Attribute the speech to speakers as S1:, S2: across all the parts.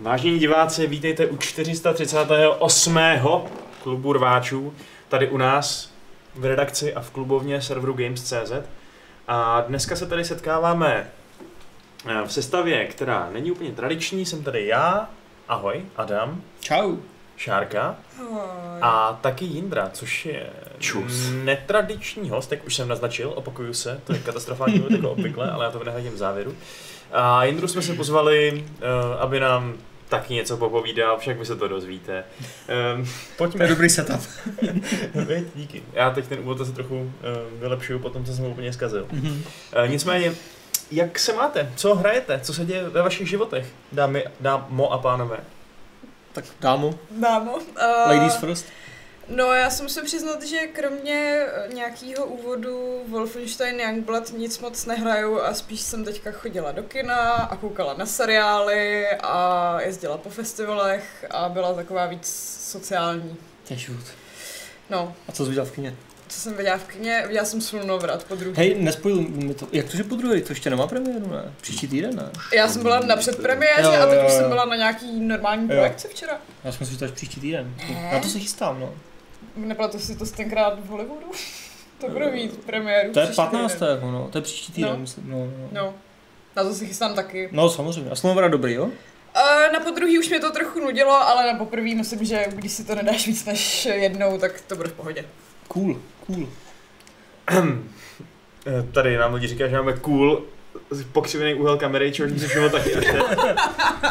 S1: Vážení diváci, vítejte u 438. klubu rváčů, tady u nás v redakci a v klubovně serveru Games.cz. A dneska se tady setkáváme eh, v sestavě, která není úplně tradiční. Jsem tady já, ahoj, Adam,
S2: Čau.
S1: Šárka a taky Jindra, což je
S3: Čus.
S1: netradiční host, jak už jsem naznačil, opakuju se, to je katastrofální jako obvykle, ale já to vynahradím v závěru. A Jindru jsme se pozvali, eh, aby nám taky něco popovídal, však vy se to dozvíte. Um,
S2: To
S1: pojďme.
S2: je dobrý setup.
S1: Viď, Díky. Já teď ten úvod zase trochu uh, vylepšuju, potom co jsem ho úplně zkazil.
S2: Mhm.
S1: Uh, nicméně, jak se máte? Co hrajete? Co se děje ve vašich životech? Dámy, dámo a pánové.
S2: Tak dámo,
S4: Dámo. Uh,
S2: ladies first.
S4: No já jsem se přiznat, že kromě nějakého úvodu Wolfenstein Youngblood nic moc nehraju a spíš jsem teďka chodila do kina a koukala na seriály a jezdila po festivalech a byla taková víc sociální.
S2: To je život.
S4: No,
S2: A co jsi viděl v kině?
S4: co jsem viděla v kině, viděla jsem Slunovrat po druhý.
S2: Hej, nespojuj mi to. Jak to, že po druhé? To ještě nemá premiéru, ne? Příští týden, ne?
S4: Já jsem byla na předpremiéře
S2: Jo,
S4: a teď už jsem byla na nějaký normální projekci včera.
S2: Já jsem si že to až příští týden.
S4: Ne.
S2: Na to se chystám, no.
S4: Nepletu si to tenkrát v Hollywoodu? To bude mít premiéru
S2: To je
S4: příští
S2: 15.
S4: týden.
S2: no. To je příští týden,
S4: No.
S2: myslím. No, no. no.
S4: No, na to se chystám taky.
S2: no samozřejmě. A Slonovra dobrý, jo?
S4: Uh, na podruhý už mě to trochu nudilo, ale na poprvý myslím, že když si to nedáš víc než jednou, tak to bude v pohodě.
S2: Cool, cool.
S1: Eh, Tady nám lidi říkají, že máme cool pokřivený úhel kamery, čehož se všiml taky až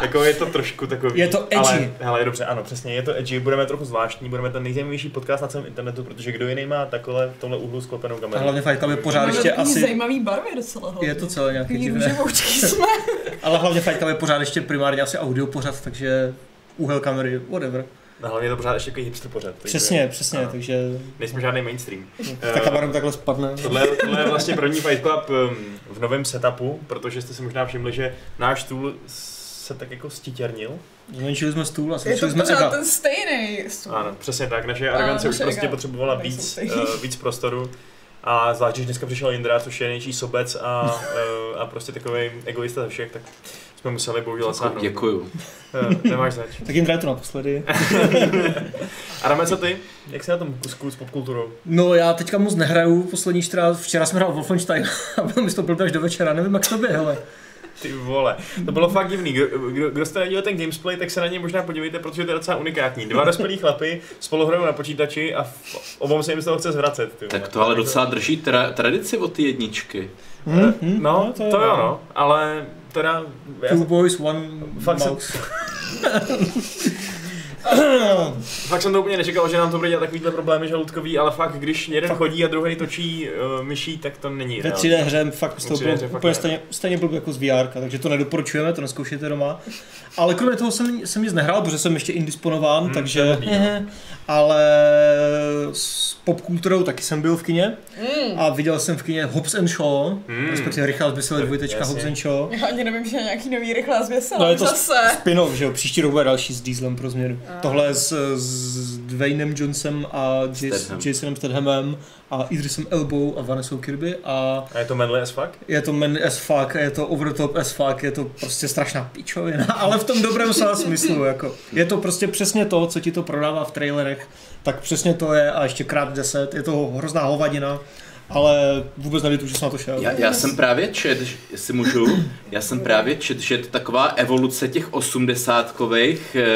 S1: jako je to trošku takový.
S2: Je to edgy.
S1: Ale, hele, dobře, ano, přesně, je to edgy, budeme trochu zvláštní, budeme ten nejzajímavější podcast na celém internetu, protože kdo jiný má takhle v tomhle úhlu sklopenou
S2: A
S1: kameru.
S2: hlavně Fight Club je pořád ještě asi...
S4: zajímavý barvy docela hlavně.
S2: Je to celé nějaký divné.
S4: jsme.
S2: Ale hlavně Fight Club je pořád ještě primárně asi audio pořad, takže úhel kamery, whatever.
S1: No, hlavně je to pořád ještě takový hipster takže
S2: Přesně, přesně,
S1: ano.
S2: takže
S1: Nejsme žádný mainstream.
S2: ta kamera takhle spadne.
S1: Tohle, tohle je vlastně první Fight Club um, v novém setupu, protože jste si možná všimli, že náš stůl se tak jako stitěrnil.
S2: Zmenšili jsme stůl a
S4: Je to
S2: zmenšili jsme
S4: pořád
S2: ega.
S4: ten stejný stůl.
S1: Ano, přesně tak. Naše arogance už prostě
S4: ega
S1: potřebovala
S4: nejsou
S1: víc, uh, víc prostoru. A zvlášť, když dneska přišel Jindra, což je nejčí sobec a, uh, a prostě takový egoista ze všech, tak jsme museli bohužel zasáhnout.
S3: Děkuju.
S1: Uh, nemáš zač.
S2: Tak jim to naposledy.
S1: Adame, co ty? Jak jsi na tom kusku s popkulturou?
S2: No já teďka moc nehraju, poslední 14, včera jsem hrál Wolfenstein a byl mi to blbě až do večera, nevím jak to by, hele.
S1: Ty vole, to bylo fakt divný. Kdo, kdo, kdo jste neviděl ten gamesplay, tak se na něj možná podívejte, protože to je docela unikátní. Dva dospělí chlapy spolu hrajou na počítači a obou se jim z toho chce zvracet. Ty.
S3: Tak to ale docela drží tra- tradici od ty jedničky.
S2: Hm,
S1: Eh,
S2: hm,
S1: No,
S2: to,
S1: to, to jo, no, ale teda...
S2: Two boys, one
S1: Fakt
S2: mouse.
S1: fakt jsem to úplně nečekal, že nám to bude dělat takovýhle problémy žaludkový, ale fakt, když jeden chodí a druhý točí uh, myší, tak to není
S2: Ve
S1: reálné.
S2: 3D hře fakt z toho
S1: 3D
S2: bylo
S1: fakt
S2: úplně stejně, stejně blbě jako z VR, takže to nedoporučujeme, to neskoušejte doma. Ale kromě toho jsem, jsem nic nehrál, protože jsem ještě indisponován,
S1: Hmm,
S2: takže...
S1: no.
S2: ale s popkulturou taky jsem byl v kině
S4: Mm.
S2: a viděl jsem v kině Hobbs and Shaw,
S1: Hmm.
S2: respektive Richard Bysele dvojtečka. Hobbs and Shaw.
S4: Já ani nevím, že je nějaký nový rychlá zvěsel.
S2: No, je to
S4: zase.
S2: Spin-off, že jo, příští rok bude další s Dieselem pro změnu.
S4: A.
S2: Tohle je s, s Dwaynem Johnsonem a
S3: Statham.
S2: Jasonem Stathamem a Idrisem Elbou a Vanessou Kirby a
S1: A je to manly as fuck?
S2: je to man as fuck, je to over the top as fuck, je to prostě strašná pičovina, ale v tom dobrém slova smyslu, jako. Je to prostě přesně to, co ti to prodává v trailerech, tak přesně to je a ještě krát 10, je to hrozná hovadina, ale vůbec nevítu, že jsem na to šel.
S3: Já, já jsem právě čet, že- jestli můžu, já jsem právě čet, že je to taková evoluce těch osmdesátkových eh,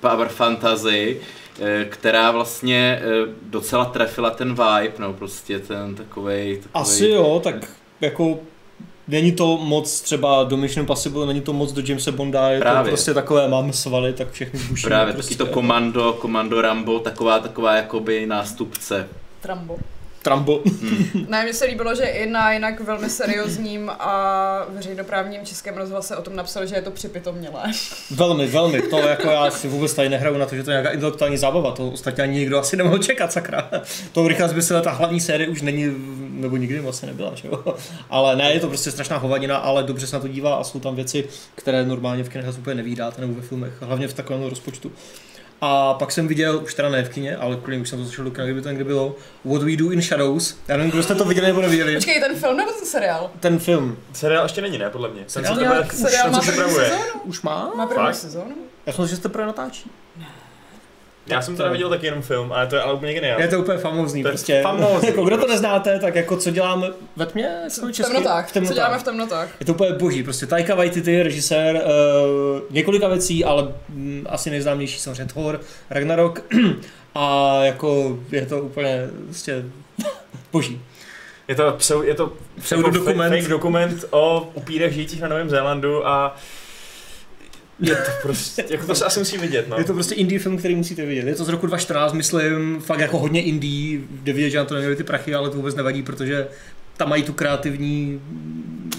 S3: power fantasy, eh, která vlastně eh, docela trefila ten vibe, no prostě ten takovej, takovej
S2: Asi jo, tak jako není to moc třeba do Mission Impossible, není to moc do Jamesa Bonda, je
S3: Právě.
S2: to prostě takové, máme svaly, tak všechny zbušíme.
S3: Právě
S2: prostě.
S3: taky to komando, komando Rambo, taková taková jakoby nástupce.
S4: Trambo.
S2: Trambo.
S4: Ne, mně se líbilo, že i na jinak velmi seriózním a veřejnoprávním českém rozhlase o tom napsal, že je to připitomnělé.
S2: velmi, velmi, to jako já si vůbec tady nehraju na to, že to je nějaká intelektuální zábava, to ostatně ani nikdo asi nemohl čekat, sakra. To Richard by se ta hlavní série už není, nebo nikdy vlastně nebyla, že jo. Ale ne, je to prostě strašná hovadina, ale dobře se na to dívá a jsou tam věci, které normálně v kinech úplně nevídáte nebo ve filmech, hlavně v takovém rozpočtu. A pak jsem viděl, už teda ne v kině, ale kvůli už jsem to začal do kina, kdyby to někde bylo, What We Do in Shadows. Já nevím, kdo jste to viděli nebo neviděli.
S4: Počkej, ten film nebo ten seriál?
S2: Ten film
S1: Seriál ještě není, ne, podle mě. Ten
S2: Seriál nějak-
S4: Seriál
S1: ten
S4: má
S1: se
S4: první
S1: připravuje.
S4: sezónu?
S2: už má?
S4: Má první sezónu?
S2: Já jsem si, že jste pro natáčí.
S1: Já jsem teda viděl taky jenom film, ale to je ale úplně geniální.
S2: Je to úplně famózní,
S1: To
S2: prostě.
S1: famózní.
S2: jako, kdo to neznáte, tak jako co děláme ve tmě?
S4: V
S2: česky?
S4: temnotách.
S2: V temnotách.
S4: Co děláme v temnotách?
S2: Je to úplně boží, prostě Taika Waititi, režisér uh, několika věcí, ale mm, asi nejznámější samozřejmě Thor, Ragnarok a jako je to úplně prostě boží.
S1: Je to, pseu, je to
S2: Pseudodokument.
S1: Fake, fake dokument o upírech žijících na Novém Zélandu a je to prostě, jako to se asi musí vidět, no.
S2: Je to prostě indie film, který musíte vidět. Je to z roku 2014, myslím, fakt jako hodně indie, jde vidět, že na to neměli ty prachy, ale to vůbec nevadí, protože tam mají tu kreativní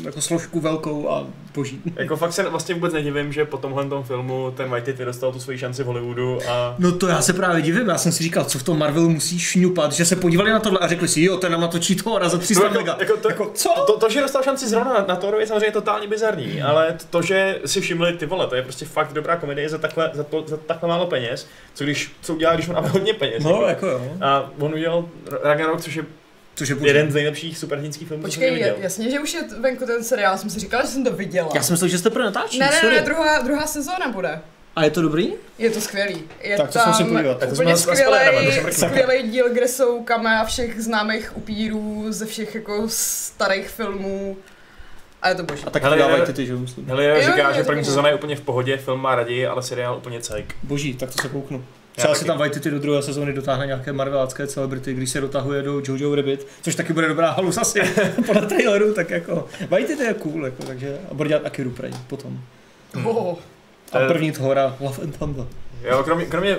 S2: jako složku velkou a boží.
S1: Jako fakt se vlastně vůbec nedivím, že po tomhle tom filmu ten Waititi dostal tu svoji šanci v Hollywoodu a
S2: No to já se právě divím, já jsem si říkal, co v tom Marvelu musí šňupat, že se podívali na tohle a řekli si, jo, ten nám natočí Thora za 300
S1: jako,
S2: mega.
S1: jako, to,
S2: Jako, co?
S1: to, to, že dostal šanci zrovna na, na Thorovi je samozřejmě totálně bizarní, ale to, že si všimli ty vole, to je prostě fakt dobrá komedie za takhle, za, to, za takhle málo peněz, co když, co udělá, když má hodně peněz.
S2: No, jako jo.
S1: A on udělal Ragnarok, což je
S2: Což je
S1: jeden z nejlepších superhrdinských filmů, co jsem
S4: Počkej,
S1: viděl.
S4: jasně, že už je venku ten seriál, jsem si říkala, že jsem to viděla.
S2: Já jsem myslel, že jste pro natáčí,
S4: Ne, ne, ne, druhá, druhá sezóna bude.
S2: A je to dobrý?
S4: Je to skvělý. Je
S2: Tak to
S4: tam
S2: jsem si podívat.
S1: Tak to
S4: úplně skvělý, skvělý díl, kde jsou kamea všech známých upírů ze všech jako starých filmů. A je to boží.
S2: A tak
S1: Hele,
S2: dávají ty, ty, že myslím.
S1: Hele, říká,
S4: jo,
S1: že
S4: to
S1: první sezóna je úplně v pohodě, film má raději, ale seriál úplně cajk.
S2: Boží, tak to se kouknu. Třeba si
S1: taky.
S2: tam Waititi do druhé sezóny dotáhne nějaké marvelácké celebrity, když se dotahuje do Jojo Rabbit, což taky bude dobrá halus asi podle traileru, tak jako Waititi je cool, jako, takže a bude dělat Akiru Prej potom.
S4: Oh,
S2: A
S1: Eh,
S2: první Thora, Love and Thunder.
S1: Jo, kromě, kromě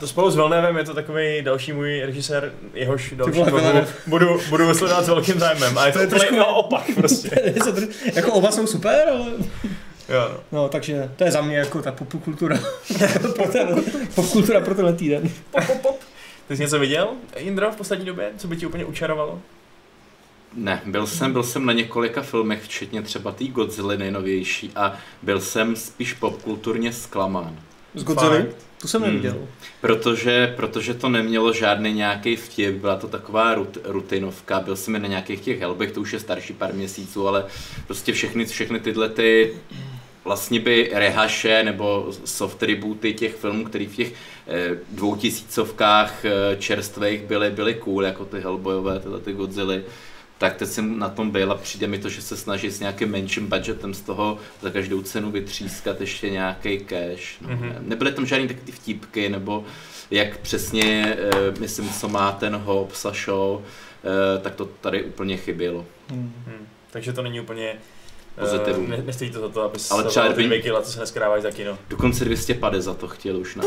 S1: to spolu s Villeneuve je to takový další můj režisér, jehož další
S2: vole,
S1: budu, budu sledovat s velkým zájmem. A je to,
S2: To je
S1: úplně
S2: trošku-
S1: naopak prostě.
S2: Je to dr- jako oba jsou super, ale
S1: Jo, no.
S2: no, takže to je za mě jako ta popkultura pro ten, popkultura pro tenhle týden.
S4: pop, pop, pop.
S1: Ty jsi něco viděl, Indro, v poslední době? Co by ti úplně učarovalo?
S3: Ne, byl jsem, byl jsem na několika filmech, včetně třeba té Godzilla nejnovější a byl jsem spíš popkulturně zklamán.
S2: Z Godzilla?
S1: Fakt?
S2: To jsem
S3: Hmm.
S2: neviděl.
S3: Protože, protože to nemělo žádný nějaký vtip, byla to taková rut, rutinovka, byl jsem na nějakých těch helbech, to už je starší pár měsíců, ale prostě všechny, všechny tyhle ty vlastně by rehaše nebo soft rebooty těch filmů, který v těch eh, dvoutisícovkách eh, čerstvých byly, byly cool, jako ty Hellboyové, tyhle ty Godzilla, tak teď jsem na tom byl a přijde mi to, že se snaží s nějakým menším budgetem z toho za každou cenu vytřískat ještě nějaký cash. No.
S1: Mhm.
S3: Mm-hmm. Nebyly tam žádný taky ty vtípky, nebo jak přesně, eh, myslím, co má ten Hobbs a show, eh, tak to tady úplně chybělo.
S2: Hmm.
S1: Hm. Takže to není úplně...
S3: Pozitivum.
S1: Uh, ne, nestojí to za to, aby
S3: Ale
S1: se
S3: třeba
S1: ty
S3: kdyby-
S1: Mikila, co se neskrávají za kino.
S3: Dokonce 250 za to chtěl už na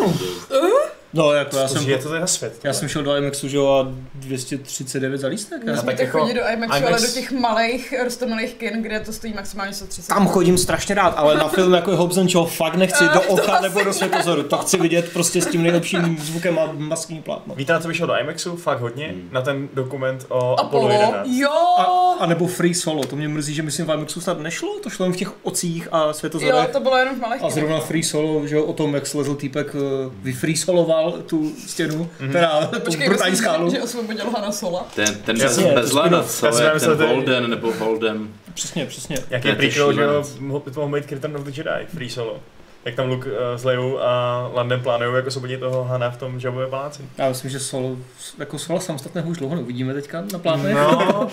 S2: No, jako já jsem,
S1: je to za svět?
S2: já jsem šel do IMAXu, že jo, a 239 za lístek. Já
S1: tak jako
S4: chodit do IMAXu,
S1: IMAX-
S4: ale do těch malých, rostomilých kin, kde to stojí maximálně 130.
S2: Tam chodím strašně rád, ale na film jako je Hobbs and Shaw fakt nechci do
S4: to
S2: oka nebo do světozoru. To chci vidět prostě s tím nejlepším zvukem a maskní plátno.
S1: Víte, na co vyšel do IMAXu? Fakt hodně.
S3: Hmm.
S1: Na ten dokument o Apollo
S4: Apollo,
S1: 11.
S4: jo!
S2: A, a nebo Free Solo, to mě mrzí, že myslím v IMAXu snad nešlo, to šlo jen v těch ocích a
S4: Jo,
S2: světozorech.
S4: to bylo jenom v malých
S2: A zrovna Free Solo, že jo, o tom, jak slezl týpek, eh, vyfreesoloval tu stěnu, teda tu
S4: Počkej,
S2: brutální skálu.
S4: že osvobodil Hanna Sola.
S3: Ten, ten
S1: Jasně,
S3: bez, bez lana, co
S1: Já jsem
S3: je ten
S1: že-
S3: Holden nebo Holden.
S2: Přesně, přesně.
S1: Jaký
S3: je to
S1: prequel, že jo, to mohl být Return of the Jedi, Free Solo. Jak tam Luke uh, s Leou a Landem plánují jako osvobodit toho Hana v tom Jabově paláci.
S2: Já myslím, že Solo, jako Solo samostatného už dlouho neuvidíme teďka na plátně.
S1: No, jako,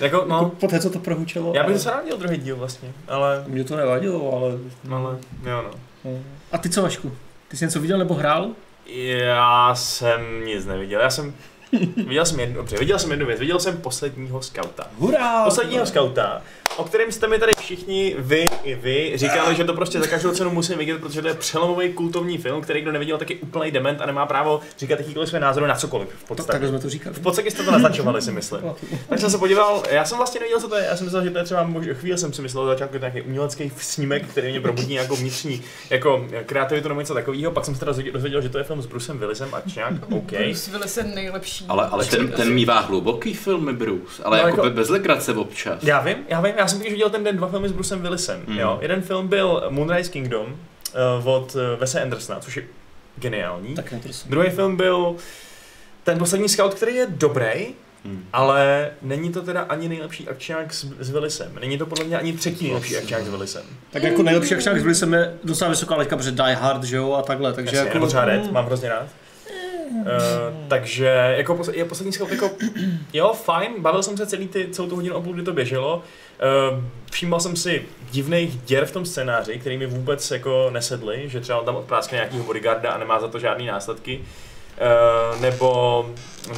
S2: Jako
S1: no,
S2: po té, co to prohučelo.
S1: já bych
S2: ale-
S1: se rád dělal druhý díl vlastně, ale,
S2: Mě to nevadilo, ale...
S1: ale, jo no.
S2: no. A ty co, Vašku? Ty jsi něco viděl nebo hrál?
S1: Já jsem nic neviděl, já jsem, viděl jsem jednu, dobře, viděl jsem jednu věc, viděl jsem posledního skauta.
S2: Hurá!
S1: Posledního skauta, o kterém jste mi tady všichni, vy i vy, říkali, že to prostě za každou cenu musím vidět, protože to je přelomový kultovní film, který kdo neviděl, tak je úplný dement a nemá právo říkat jakýkoliv své názory na cokoliv v
S2: Tak,
S1: podstatě.
S2: takhle jsme to říkali.
S1: V podstatě jste to naznačovali, si myslím. Tak jsem se podíval, já jsem vlastně nevěděl, co to je, já jsem myslel, že to je třeba, mož- chvíli jsem si myslel, že začátku nějaký umělecký snímek, který mě probudí nějakou vnitřní jako kreativitu nebo něco takového, pak jsem se teda dozvěděl- že to je film s Brucem Willisem a nějak, OK.
S4: Bruce Willis je nejlepší.
S3: Ale, ale ten, ten mývá hluboký filmy, Bruce, ale
S1: No,
S3: no, jako,
S1: jako-
S3: bez legrace občas.
S1: Já vím, já vím, já jsem totiž viděl ten den dva filmy s Brucem Willisem,
S3: Mm.
S1: jo. Jeden film byl Moonrise Kingdom uh, od uh, Wese Andersona, což je geniální.
S2: Tak.
S1: Druhý film byl ten poslední scout, který je dobrý,
S3: Hmm.
S1: ale není to teda ani nejlepší akčák s, s Willisem. Není to podle mě ani třetí nejlepší akčák s Willisem.
S2: Tak jako nejlepší akčák byli jsem je docela vysoká laťka, protože Die Hard, že jo, a takhle, takže
S1: Jasně,
S2: jako...
S1: nebo třeba Red, mám hrozně rád. Uh, takže jako je poslední scout jako, jo, fajn, bavil jsem se celý ty, celou tu hodinu a půl, kdy to běželo. Uh, všímal jsem si divných děr v tom scénáři, který mi vůbec jako nesedly, že třeba on tam odpráskne nějakýho bodyguarda a nemá za to žádný následky. Uh, nebo,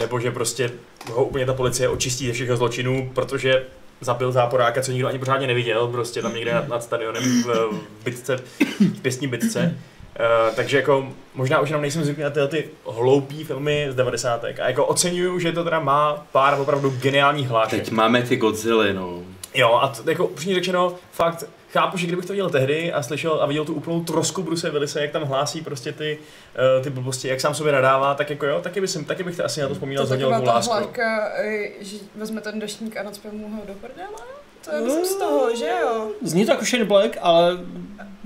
S1: nebo že prostě ho úplně ta policie očistí ze všech zločinů, protože zabil záporáka, co nikdo ani pořádně neviděl, prostě tam někde nad, nad stadionem v, v bitce, v pěstní bitce. Uh, takže jako možná už jenom nejsem zvyklý na tyhle ty hloupý filmy z 90. A jako oceňuju, že to teda má pár opravdu geniálních hlášek.
S3: Teď máme ty Godzilla, no.
S1: Jo, a t- jako upřímně řečeno, fakt chápu, že kdybych to viděl tehdy a slyšel a viděl tu úplnou trosku Bruce Willise, jak tam hlásí prostě ty, uh, ty blbosti, jak sám sobě nadává, tak jako jo, taky, bych, taky bych to asi na to vzpomínal
S4: To
S1: láskou.
S4: hláška, eh, že vezme ten deštník a nacpe mu ho do prdele? To je myslím z toho, že jo?
S2: Zní to jako Shane Black, ale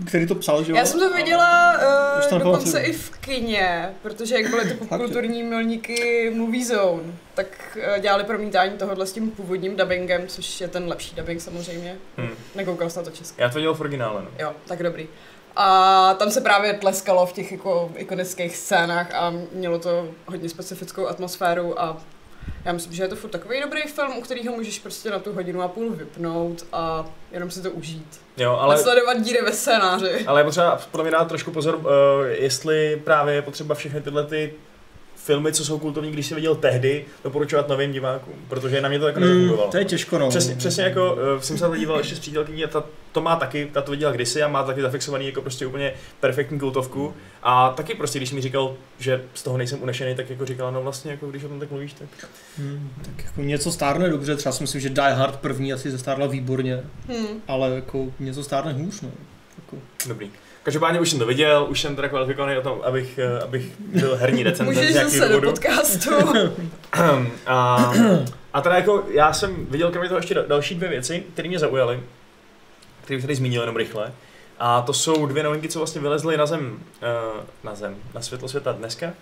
S2: který to psal, že jo?
S4: Já jsem to viděla
S2: Už to
S4: uh, dokonce i v kině, protože jak byly ty popkulturní milníky Movie Zone, tak uh, dělali promítání tohohle s tím původním dubbingem, což je ten lepší dubbing samozřejmě.
S1: Hmm.
S4: Nekoukal jsi na to česky.
S1: Já to viděl v originále, no.
S4: Jo, tak dobrý. A tam se právě tleskalo v těch jako ikonických scénách a mělo to hodně specifickou atmosféru a já myslím, že je to furt takový dobrý film, u kterého můžeš prostě na tu hodinu a půl vypnout a jenom si to užít.
S1: Jo,
S4: Ale... A sledovat díry ve scénáři.
S1: ale je potřeba podle mě dát trošku pozor, uh, jestli právě je potřeba všechny tyhle ty filmy, co jsou kultovní, když si viděl tehdy, doporučovat novým divákům, protože na mě to jako
S2: Mm,
S1: nezafungovalo.
S2: to je těžko, no.
S1: Přesně, přesně jako uh, jsem se na to díval ještě s přítelkyní a ta, to má taky, ta to viděla kdysi a má taky zafixovaný jako prostě úplně perfektní kultovku. A taky prostě, když mi říkal, že z toho nejsem unešený, tak jako říkala, no vlastně, jako když o tom tak mluvíš, tak
S2: Hmm, tak jako něco stárne dobře, třeba si myslím, že Die Hard první asi zestárla výborně,
S4: Hmm.
S2: ale jako něco stárne hůř, no. Jako,
S1: dobrý. Každopádně už jsem to viděl, už jsem teda kvalifikovaný o tom, abych, eh, abych byl herní recenzent z
S4: Můžeš
S1: nějakého
S4: zase do
S1: důvodu.
S4: podcastu.
S1: a, a teda jako já jsem viděl kromě toho ještě da- další dvě věci, které mě zaujaly, které bych tady zmínil jenom rychle. A to jsou dvě novinky, co vlastně vylezly na zem, uh, na zem, na světlo světa dneska.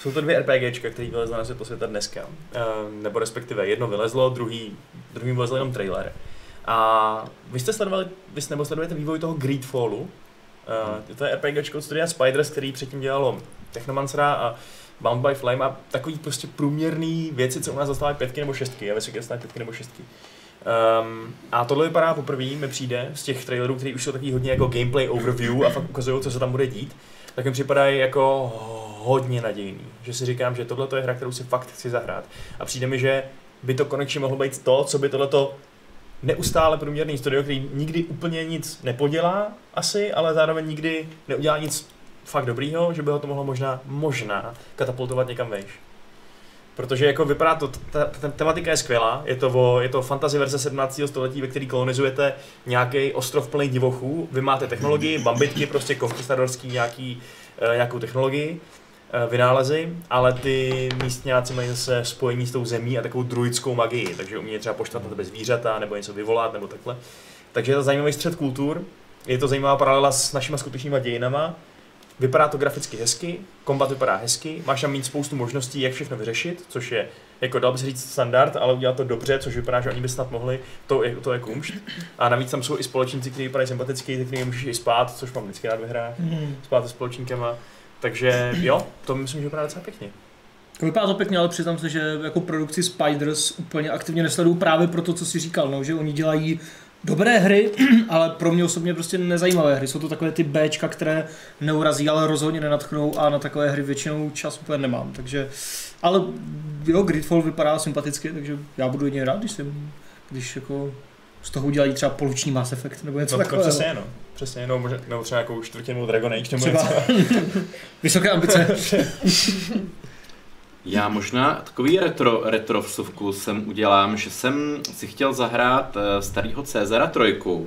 S1: Jsou to dvě RPGčka, které vylezly na světlo světa dneska. Uh, nebo respektive jedno vylezlo, druhý, druhý vylezl jenom trailer. A vy jste sledovali, vy jste, nebo sledujete vývoj toho Greedfallu. Uh, to je RPGčko od studia Spiders, který předtím dělalo Technomancera a Bound by Flame a takový prostě průměrný věci, co u nás zastávají pětky nebo šestky, a vysoké dostávají pětky nebo šestky. Um, a tohle vypadá poprvé, mi přijde, z těch trailerů, který už jsou takový hodně jako gameplay overview a fakt ukazují, co se tam bude dít, tak mi připadají jako hodně nadějný. Že si říkám, že tohle je hra, kterou si fakt chci zahrát. A přijde mi, že by to konečně mohlo být to, co by tohleto neustále průměrný studio, který nikdy úplně nic nepodělá asi, ale zároveň nikdy neudělá nic fakt dobrýho, že by ho to mohlo možná, možná katapultovat někam vejš. Protože jako vypadá to, ta, ta tematika je skvělá, je to, o, je to fantasy verze 17. století, ve který kolonizujete nějaký ostrov plný divochů, vy máte technologii, bambitky, prostě konquistadorský nějaký, eh, nějakou technologii, vynálezy, ale ty místňáci mají zase spojení s tou zemí a takovou druidskou magii, takže umí třeba poštvat na tebe zvířata, nebo něco vyvolat, nebo takhle. Takže je to zajímavý střed kultur, je to zajímavá paralela s našimi skutečnými dějinama, vypadá to graficky hezky, kombat vypadá hezky, máš tam mít spoustu možností, jak všechno vyřešit, což je, jako dal by se říct standard, ale udělat to dobře, což vypadá, že oni by snad mohli, to je, to je kumšt. A navíc tam jsou i společníci, kteří vypadají sympaticky, se kterými můžeš i spát, což mám vždycky rád ve hrách,
S2: hmm.
S1: spát se společníkama. Takže jo, to myslím, že vypadá docela pěkně.
S2: Vypadá to pěkně, ale přiznám se, že jako produkci Spiders úplně aktivně nesleduju právě pro to, co si říkal, no, že oni dělají dobré hry, ale pro mě osobně prostě nezajímavé hry. Jsou to takové ty Bčka, které neurazí, ale rozhodně nenatchnou a na takové hry většinou čas úplně nemám. Takže, ale jo, Gridfall vypadá sympaticky, takže já budu jedině rád, když, jsem, když jako z toho udělají třeba poluční Mass Effect nebo něco
S1: No, to
S2: takového.
S1: přesně, no. Přesně, no, možná, nebo třeba jako čtvrtinu Dragon Age, nebo
S2: Třeba
S1: něco.
S2: vysoké ambice.
S3: Já možná takový retro, retro vsuvku jsem udělám, že jsem si chtěl zahrát eh, starýho Cezara trojku.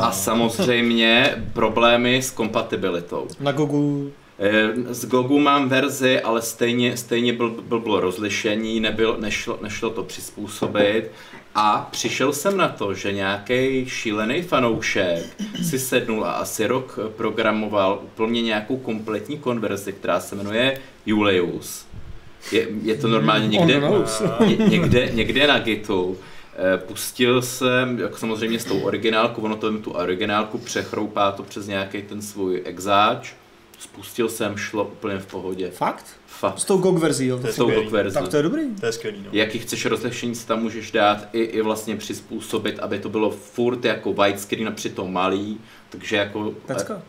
S3: A samozřejmě problémy s kompatibilitou.
S2: Na Gogu
S3: Eh, Z Gogu mám verzi, ale stejně, stejně byl, byl, bylo rozlišení, nebyl, nešlo, nešlo to přizpůsobit A přišel jsem na to, že nějaký šílený fanoušek si sednul a asi rok programoval úplně nějakou kompletní konverzi, která se jmenuje Julius. Je, je to normálně někde,
S2: On knows.
S3: ně, někde, někde na Gitu. Eh, Pustil jsem, jako samozřejmě s tou originálkou, ono to tu originálku přechroupá to přes nějaký ten svůj exáč. Spustil jsem, šlo úplně v pohodě.
S2: Fakt?
S3: Fakt.
S2: S tou GOG verzí, jo?
S1: To
S3: S tou. GOG verzi.
S2: Tak to je dobrý.
S1: To je skvělý, no.
S3: Jaký chceš rozlišení si tam můžeš dát i, i vlastně přizpůsobit, aby to bylo furt jako widescreen a přitom malý, takže jako
S2: Pecka.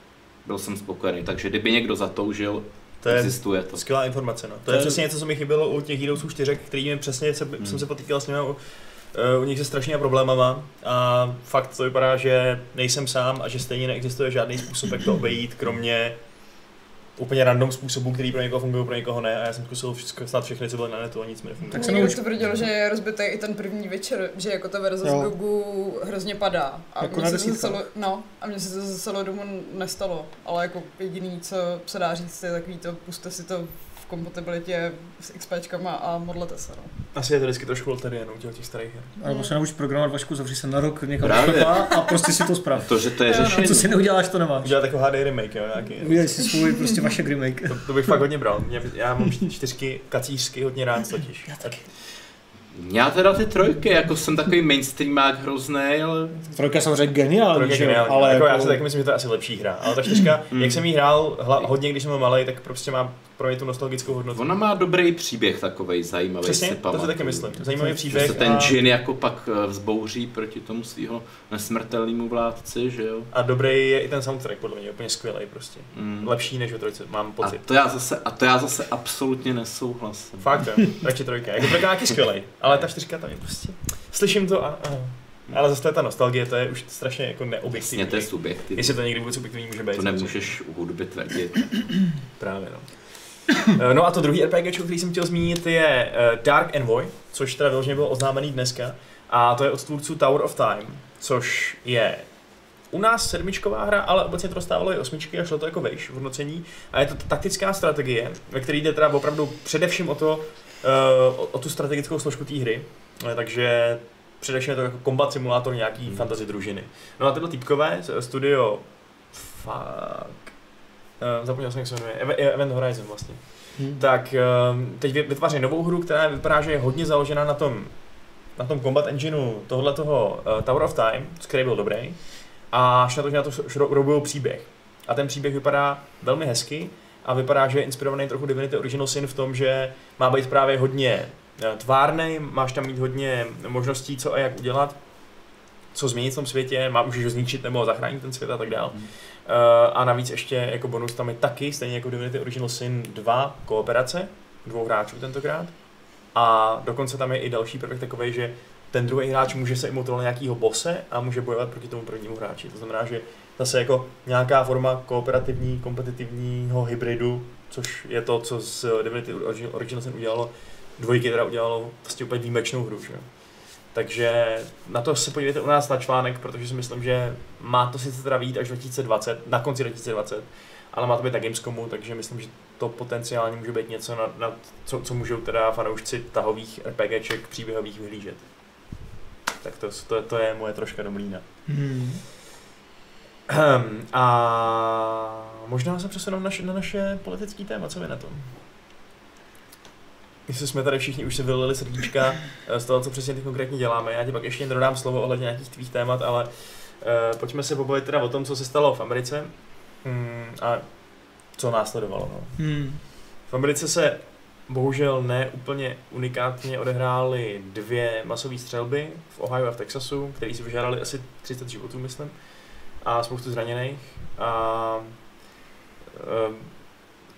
S3: byl jsem spokojený, takže kdyby někdo zatoužil,
S1: To je
S3: existuje to.
S1: skvělá informace, no. To,
S2: To
S1: je
S2: je-
S1: přesně něco, co mi chybělo u těch Heroesů 4, kterými přesně se,
S3: Hmm.
S1: jsem se potýkal s nimi u, eh, u nich se strašnými problémama a fakt to vypadá, že nejsem sám a že stejně neexistuje žádný způsob, jak to obejít, kromě úplně random způsobů, který pro někoho fungují, pro někoho ne a já jsem zkusil všechno, snad všechny, co byly na netu a nic mi nefungovalo.
S2: Tak se
S4: Někdo
S2: nauč-
S4: tvrdil, že je rozbitý i ten první večer, že jako ta verze
S2: Jo.
S4: z Gogu hrozně padá. A
S2: Jako
S4: mně
S2: na
S4: se to no, a mně se to za celou dobu nestalo. Ale jako jediný, co se dá říct, je takový to, puste si to v kompatibilitě s XPčkama a modlete se, no.
S1: Asi je to vždycky trošku loterie, no, u těch těch starých her.
S2: Alebo se programovat Vašku, zavři se na rok někam do a prostě si to sprav.
S3: To, že to je
S4: no.
S3: řešení.
S2: Co si neuděláš, to nemáš.
S1: Udělat jako HD remake, jo, nějaký.
S2: Udělej si svůj prostě vaše remake.
S1: To, to bych fakt hodně bral. Mě, já mám čtyřky kacířsky hodně rád totiž.
S2: Já taky.
S3: Já teda ty trojky, jako jsem takový mainstreamák hrozný, ale
S2: Trojka je samozřejmě geniální,
S1: Trojka
S2: že
S1: geniální,
S2: ale
S1: jako, já
S2: jako,
S1: si taky myslím, že to je asi lepší hra. Ale ta čtyřka,
S3: Mm.
S1: jak jsem jí hrál hla, hodně, když jsem byl malý, tak prostě má pro mě tu nostalgickou hodnotu.
S3: ona má dobrý příběh takovej zajímavý.
S1: Přesně,
S3: si
S1: to si
S3: pamatuju.
S1: taky myslím. Zajímavý
S3: Že
S1: příběh.
S3: se ten
S1: a,
S3: džin jako pak eh, vzbouří proti tomu svého nesmrtelnému vládci, že jo?
S1: a dobrý je i ten soundtrack, podle mě, úplně skvělý prostě.
S3: Mm.
S1: Lepší než ve trojce, mám
S3: A
S1: pocit.
S3: to já zase, a to já zase absolutně nesouhlasím.
S1: Fakt, radši trojka. Jako trojka taky skvělý, ale ta čtyřka tam je prostě. Slyším to a, a ale zase to je ta nostalgie, to je už strašně jako
S3: Jasně,
S1: neobjektivní.
S3: to je subjektivní.
S1: Jestli to někdy vůbec objektivní může být.
S3: To nemůžeš u hudby tvrdit.
S1: Právě, no. Eh, No a to druhý RPG, který jsem chtěl zmínit, je eh, Dark Envoy, což teda vyloženě bylo oznámený dneska. A to je od tvůrců Tower of Time, což je u nás sedmičková hra, ale obecně to dostávalo i osmičky a šlo to jako vejš v hodnocení. A je to taktická strategie, ve které jde teda opravdu především o to, eh, o, o tu strategickou složku té hry. Takže především je to jako kombat simulátor nějaký
S3: Hmm.
S1: fantasy družiny. No a tyhle týpkové, z- studio fuck, uh, zapomněl jsem, jak se jmenuje, Eve- Event Horizon vlastně.
S2: Hm.
S1: Tak um, teď vy- vytváří novou hru, která vypadá, že je hodně založená na tom, na tom combat engineu tohle toho uh, Tower of Time, který byl dobrý, a šlo na to, že na to robil příběh. A ten příběh vypadá velmi hezky a vypadá, že je inspirovaný trochu Divinity Original Sin v tom, že má být právě hodně eh, tvárnej, máš tam mít hodně možností, co a jak udělat, co změnit v tom světě, má, můžeš ho zničit nebo zachránit ten svět a tak dál.
S3: Hmm.
S1: Uh, a navíc ještě jako bonus tam je taky, stejně jako Divinity Original Sin 2, kooperace dvou hráčů tentokrát. A dokonce tam je i další prvek takový, že ten druhý hráč může se imutovat nějakého bose a může bojovat proti tomu prvnímu hráči. To znamená, že zase jako nějaká forma kooperativní, kompetitivního hybridu, což je to, co z Divinity Original- Original Sin udělalo, dvojky teda udělalo vlastně úplně výjimečnou hru. Že? Takže na to se podívejte u nás na článek, protože si myslím, že má to sice teda vít až 2020, na konci 2020, ale má to být na Gamescomu, takže myslím, že to potenciálně může být něco, na, na co, co můžou teda fanoušci tahových RPGček příběhových vyhlížet. Tak to, to, to je moje troška do mlína.
S2: Hm.
S1: Ehm, A možná se přesunou na naše, na naše politické téma, co vy na tom? Jestli jsme tady všichni už se vylili srdíčka eh, z toho, co přesně teď konkrétně děláme. Já ti pak ještě dodám slovo ohledně nějakých tvých témat, ale uh, pojďme se pobavit teda o tom, co se stalo v Americe hmm, a co následovalo. No.
S2: Hm.
S1: V Americe se bohužel ne úplně unikátně odehrály dvě masové střelby v Ohio a v Texasu, které si vyžádali asi 30 životů, myslím, a spoustu zraněných. A um,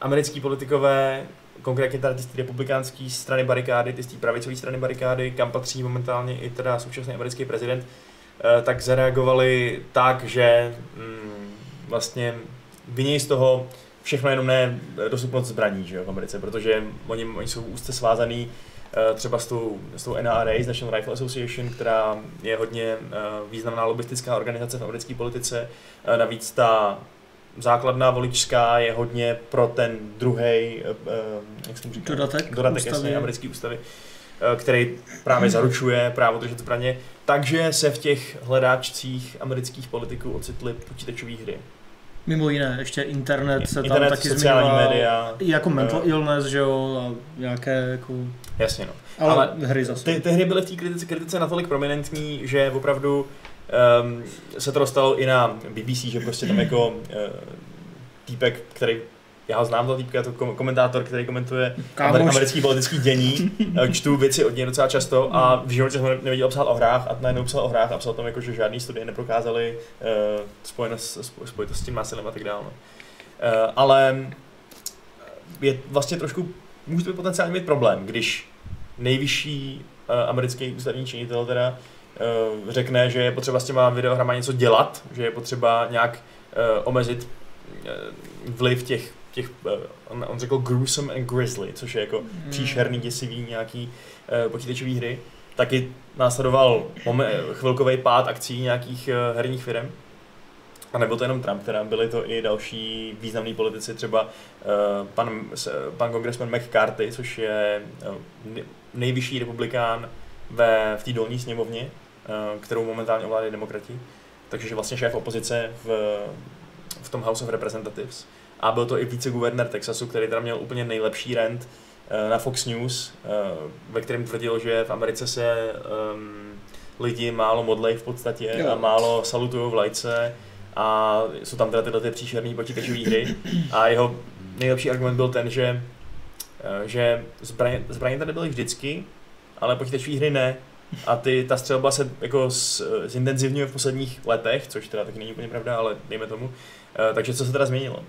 S1: americký politikové, konkrétně tady z republikánské strany barikády, ty z té pravicové strany barikády, kam patří momentálně i teda současný americký prezident, eh, tak zareagovali tak, že mm, vlastně vinějí z toho všechno jenom ne dostupnost zbraní že jo, v Americe, protože oni, oni jsou úzce svázaný eh, třeba s tou, s tou NRA, s National Rifle Association, která je hodně eh, významná lobistická organizace v americké politice. Eh, Navíc ta základná voličská je hodně pro ten druhý, jak se tomu říká?
S2: Dodatek
S1: Dodatek
S2: ústavy.
S1: jasně, americké ústavy. eh, který právě zaručuje právo držet zbraně, takže se v těch hledáčcích amerických politiků ocitly počítačové hry.
S2: Mimo jiné, ještě internet se
S1: Internet,
S2: tam taky
S1: sociální
S2: zmiňoval.
S1: média.
S2: I jako mental
S1: eh,
S2: illness, že jo, a nějaké jako...
S1: Jasně no.
S2: Ale,
S1: Ale
S2: hry zase.
S1: Ty, ty hry byly v té kritice, kritice natolik prominentní, že opravdu um, se to dostalo i na BBC, že prostě tam jako uh, týpek, který já ho znám, to týpka, to kom- komentátor, který komentuje
S2: Kámoš.
S1: amer- americký politický dění, eh, čtu věci od něj docela často a v životě jsem ho neviděl psát o hrách a najednou psal o hrách a psal tam jako, že žádný studie neprokázaly uh, spojenost, spo- spojitost s tím násilím a tak dále. no. Uh, ale je vlastně trošku, může to být potenciálně mít problém, když nejvyšší uh, americký ústavní činitel teda uh, řekne, že je potřeba s těma videohrama něco dělat, že je potřeba nějak uh, omezit uh, vliv těch, těch on, on řekl gruesome and grisly, což je jako
S2: Hmm.
S1: příšerný, děsivý nějaký počítačový hry. Taky následoval chvilkový pád akcí nějakých herních firm. A nebyl to jenom Trump, teda byli to i další významní politici, třeba uh, pan, pan kongresman McCarthy, což je ne- nejvyšší republikán ve, v té dolní sněmovně, kterou momentálně ovládají demokrati. Takže vlastně šéf opozice v, v tom House of Representatives. A byl to i viceguvernér Texasu, který teda měl úplně nejlepší rent uh, na Fox News, uh, ve kterém tvrdil, že v Americe se um, lidi málo modlej v podstatě
S2: Jo.
S1: a málo salutují vlajce a jsou tam teda tyhle ty příšerné počítačové hry a jeho nejlepší argument byl ten, že, eh, že zbraně, zbraně tady byly vždycky, ale počítačové hry ne. A ty, ta střelba se jako s- zintenzivňuje v posledních letech, což teda taky není úplně pravda, ale dejme tomu. Eh, Takže co se teda změnilo?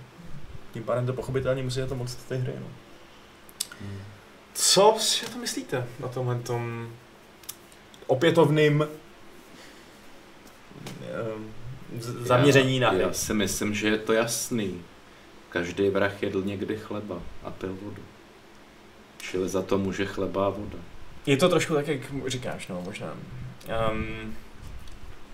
S1: Tím pádem to pochopitelně musí na to moc ty hry. No. Co si o to myslíte na tomhle tom opětovným ehm, zaměření na
S3: já,
S1: hry?
S3: já si myslím, že je to jasný. Každý vrah jedl někdy chleba a pil vodu. Čili za to může chleba a voda.
S1: Je to trošku tak, jak říkáš, no, možná. Um,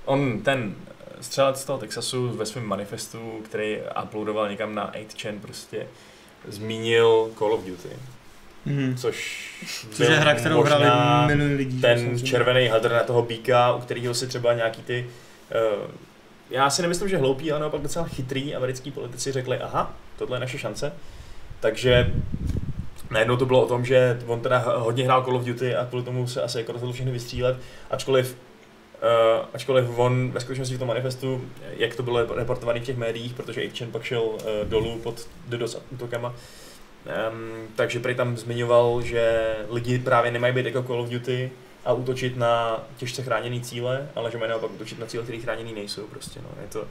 S1: on, ten střelec z toho Texasu ve svém manifestu, který uploadoval někam na 8chan, prostě zmínil Call of Duty,
S2: Mhm.
S1: což,
S2: Což je hra, kterou hráli miliony lidí.
S1: ten červený hadr na toho býka, u kterého si třeba nějaký ty uh, já si nemyslím, že hloupí, ale naopak docela chytrý americký politici řekli, aha, tohle je naše šance. Takže najednou to bylo o tom, že on teda hodně hrál Call of Duty a kvůli tomu se asi jako rozhodl všechny vystřílet, ačkoliv Uh, ačkoliv on ve skutečnosti v tom manifestu, jak to bylo reportované v těch médiích, protože 8chan pak šel uh, dolů pod DDoS útokama, um, takže prý tam zmiňoval, že lidi právě nemají být jako Call of Duty a útočit na těžce chráněný cíle, ale že mají naopak útočit na cíle, které chráněný nejsou prostě, no. Je to,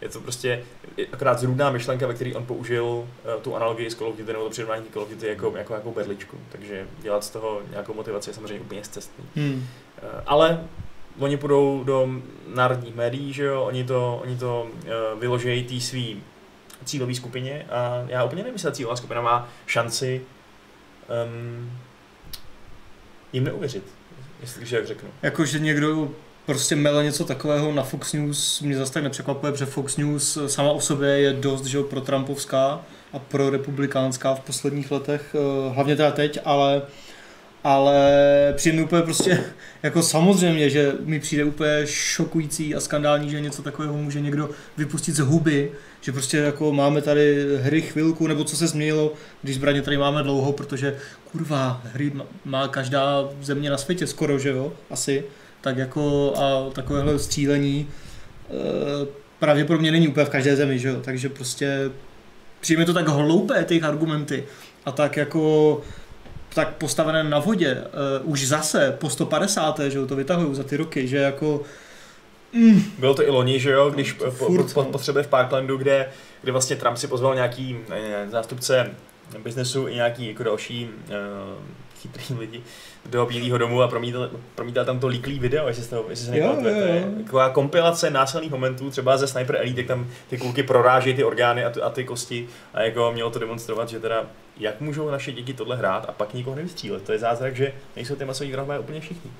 S1: je to prostě akorát zrůdná myšlenka, ve které on použil uh, tu analogii s Call of Duty nebo to přirovnání Call of Duty jako, jako nějakou berličku, takže dělat z toho nějakou motivaci je samozřejmě úplně zcestný.
S2: Hmm.
S1: Eh, Ale oni půjdou do národních médií, že jo, oni to, oni to uh, vyložejí té svý cílové skupině a já úplně nevím, jestli ta cílová skupina má šanci um, jim neuvěřit, jestli když jak řeknu.
S2: Jako, že někdo prostě mele něco takového na Fox News, mě zase tak nepřekvapuje, protože Fox News sama o sobě je dost že pro Trumpovská a pro republikánská v posledních letech, eh, hlavně teda teď, ale ale přijde mi úplně prostě, jako samozřejmě, že mi přijde úplně šokující a skandální, že něco takového může někdo vypustit z huby, že prostě jako máme tady hry chvilku, nebo co se změnilo, když zbraně tady máme dlouho, protože kurva, hry má- každá země na světě skoro, že jo, asi, tak jako a takovéhle střílení e, pravděpodobně není úplně v každé zemi, že jo, takže prostě přijde to tak hloupé, ty argumenty. A tak jako tak postavené na vodě, uh, už zase po 150. že jo, to vytahují za ty roky, že jako mm,
S1: Bylo to i loni, že jo, když po, po,
S2: Furt,
S1: po,
S2: no.
S1: potřebuje v Parklandu, kde, kde vlastně Trump si pozval nějaký eh, zástupce biznesu i nějaký jako další uh, chytrý lidi do Bílého domu a promítal, promítal tam to líklý video, jestli, jste, jestli se
S2: Jo,
S1: nepamatujete.
S2: jo, jo.
S1: Taková kompilace násilných momentů, třeba ze Sniper Elite, jak tam ty kulky prorážejí ty orgány a, ty, a ty kosti a jako mělo to demonstrovat, že teda jak můžou naše děti tohle hrát a pak nikoho nevystřílet. To je zázrak, že nejsou ty masový vrahové úplně všichni.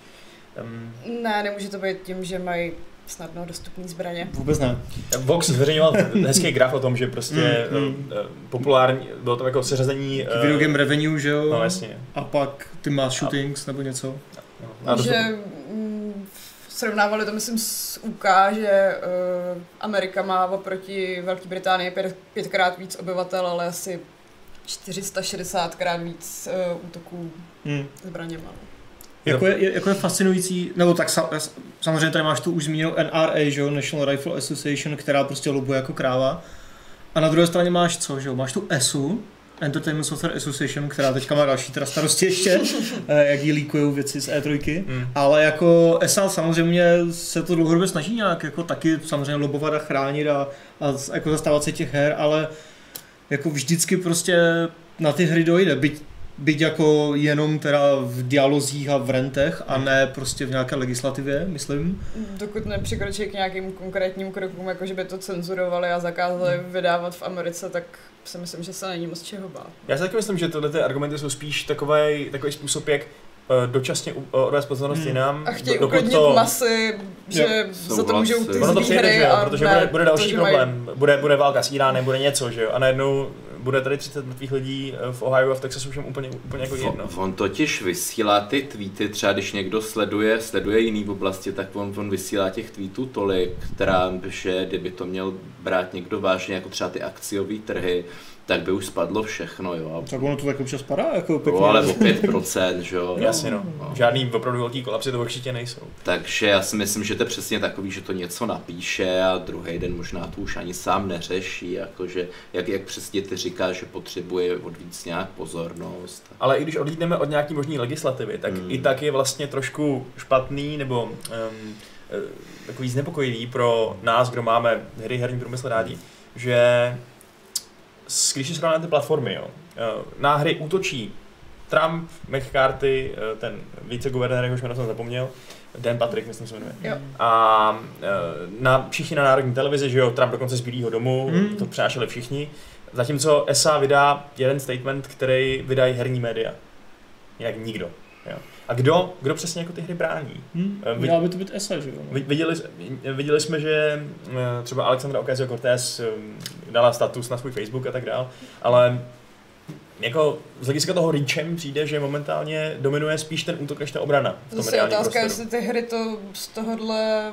S1: Um,
S4: Ne, nemůže to být tím, že mají snadno dostupné zbraně.
S2: Vůbec ne.
S1: Vox zveřejňoval hezký graf o tom, že prostě
S2: Mm,
S1: mm,
S2: mm.
S1: populární, bylo to jako seřazení... eh,
S2: Video game revenue, že jo?
S1: No jasně.
S2: A pak ty máš shootings nebo něco.
S1: A to-
S4: že mm, srovnávali to, myslím, s UK, že uh, Amerika má oproti Velké Británii pět, pětkrát víc obyvatel, ale asi 460 krát víc uh, útoků
S2: Hmm.
S4: zbraněma.
S2: Jako je, jako je fascinující, nebo tak sa, samozřejmě tady máš tu už zmíněnou NRA, že jo, National Rifle Association, která prostě lobuje jako kráva. A na druhé straně máš co, že jo, máš tu ESU, Entertainment Software Association, která teďka má další teda starosti ještě, eh, jak jí líkujou věci z E3.
S1: Mm.
S2: Ale jako ESA samozřejmě se to dlouhodobě snaží nějak jako taky samozřejmě lobovat a chránit a, a jako zastávat se těch her, ale jako vždycky prostě na ty hry dojde, byť, byť jako jenom teda v dialozích a v rentech a ne prostě v nějaké legislativě, myslím.
S4: Dokud nepřikročí k nějakým konkrétním krokům, jako že by to cenzurovali a zakázali vydávat v Americe, tak si myslím, že se není moc čeho bát.
S1: Já si taky myslím, že tyhle ty argumenty jsou spíš takový, takový způsob, jak eh, dočasně odvést pozornost
S2: Hmm.
S1: jinam.
S4: A chtějí
S1: dokud
S4: uklidnit masy, že za to můžou ty.
S1: Ono to přijde,
S4: výhry
S1: že jo,
S4: a
S1: protože
S4: ne
S1: bude, bude
S4: to,
S1: další
S4: mají-
S1: problém. Bude, bude válka s Iránem, bude něco, že jo. A najednou bude tady 30 mrtvých lidí eh, v Ohio a v Texasu všem úplně, úplně jako jedno.
S3: On, on totiž vysílá ty tweety, třeba když někdo sleduje, sleduje jiný v oblasti, tak on, on vysílá těch tweetů tolik, která, že kdyby to měl brát někdo vážně, jako třeba ty akciové trhy, tak by už spadlo všechno, jo.
S2: Tak ono to tak občas padá, jako pěkně.
S3: No, ale o 5%, že jo.
S1: Jasně no.
S3: No.
S1: Žádný opravdu velký kolapsy to určitě nejsou.
S3: Takže já si myslím, že to je přesně takový, že to něco napíše a druhý den možná to už ani sám neřeší, jakože, jak, jak přesně ty říkáš, že potřebuje odvíc nějak pozornost.
S1: Ale i když odlídneme od nějaký možný legislativy, tak
S3: Hmm.
S1: i tak je vlastně trošku špatný nebo um, takový znepokojivý pro nás, kdo máme hry, herní průmysl rádi, že když si srovnáme ty platformy, jo, eh, na hry útočí Trump, McCarthy, eh, ten viceguvernér, jehož jméno jsem zapomněl, Dan Patrick, myslím se jmenuje.
S4: Jo.
S1: A eh, na, všichni na národní televizi, že jo, Trump dokonce z Bílého domu,
S2: Hmm.
S1: to přenášeli všichni. Zatímco ESA vydá jeden statement, který vydají herní média. Jinak nikdo. Jo. A kdo, kdo přesně jako ty hry brání?
S2: Hm,
S1: Eh,
S2: měla by to být ESA, že jo. no.
S1: Vi- Viděli, viděli jsme, že eh, třeba Alexandra Ocasio-Cortez dala status na svůj Facebook a tak dál, ale jako z hlediska toho reachem přijde, že momentálně dominuje spíš ten útok než ta obrana v tom
S4: Zase je
S1: reálném
S4: otázka,
S1: prostoru.
S4: jestli ty hry to z tohohle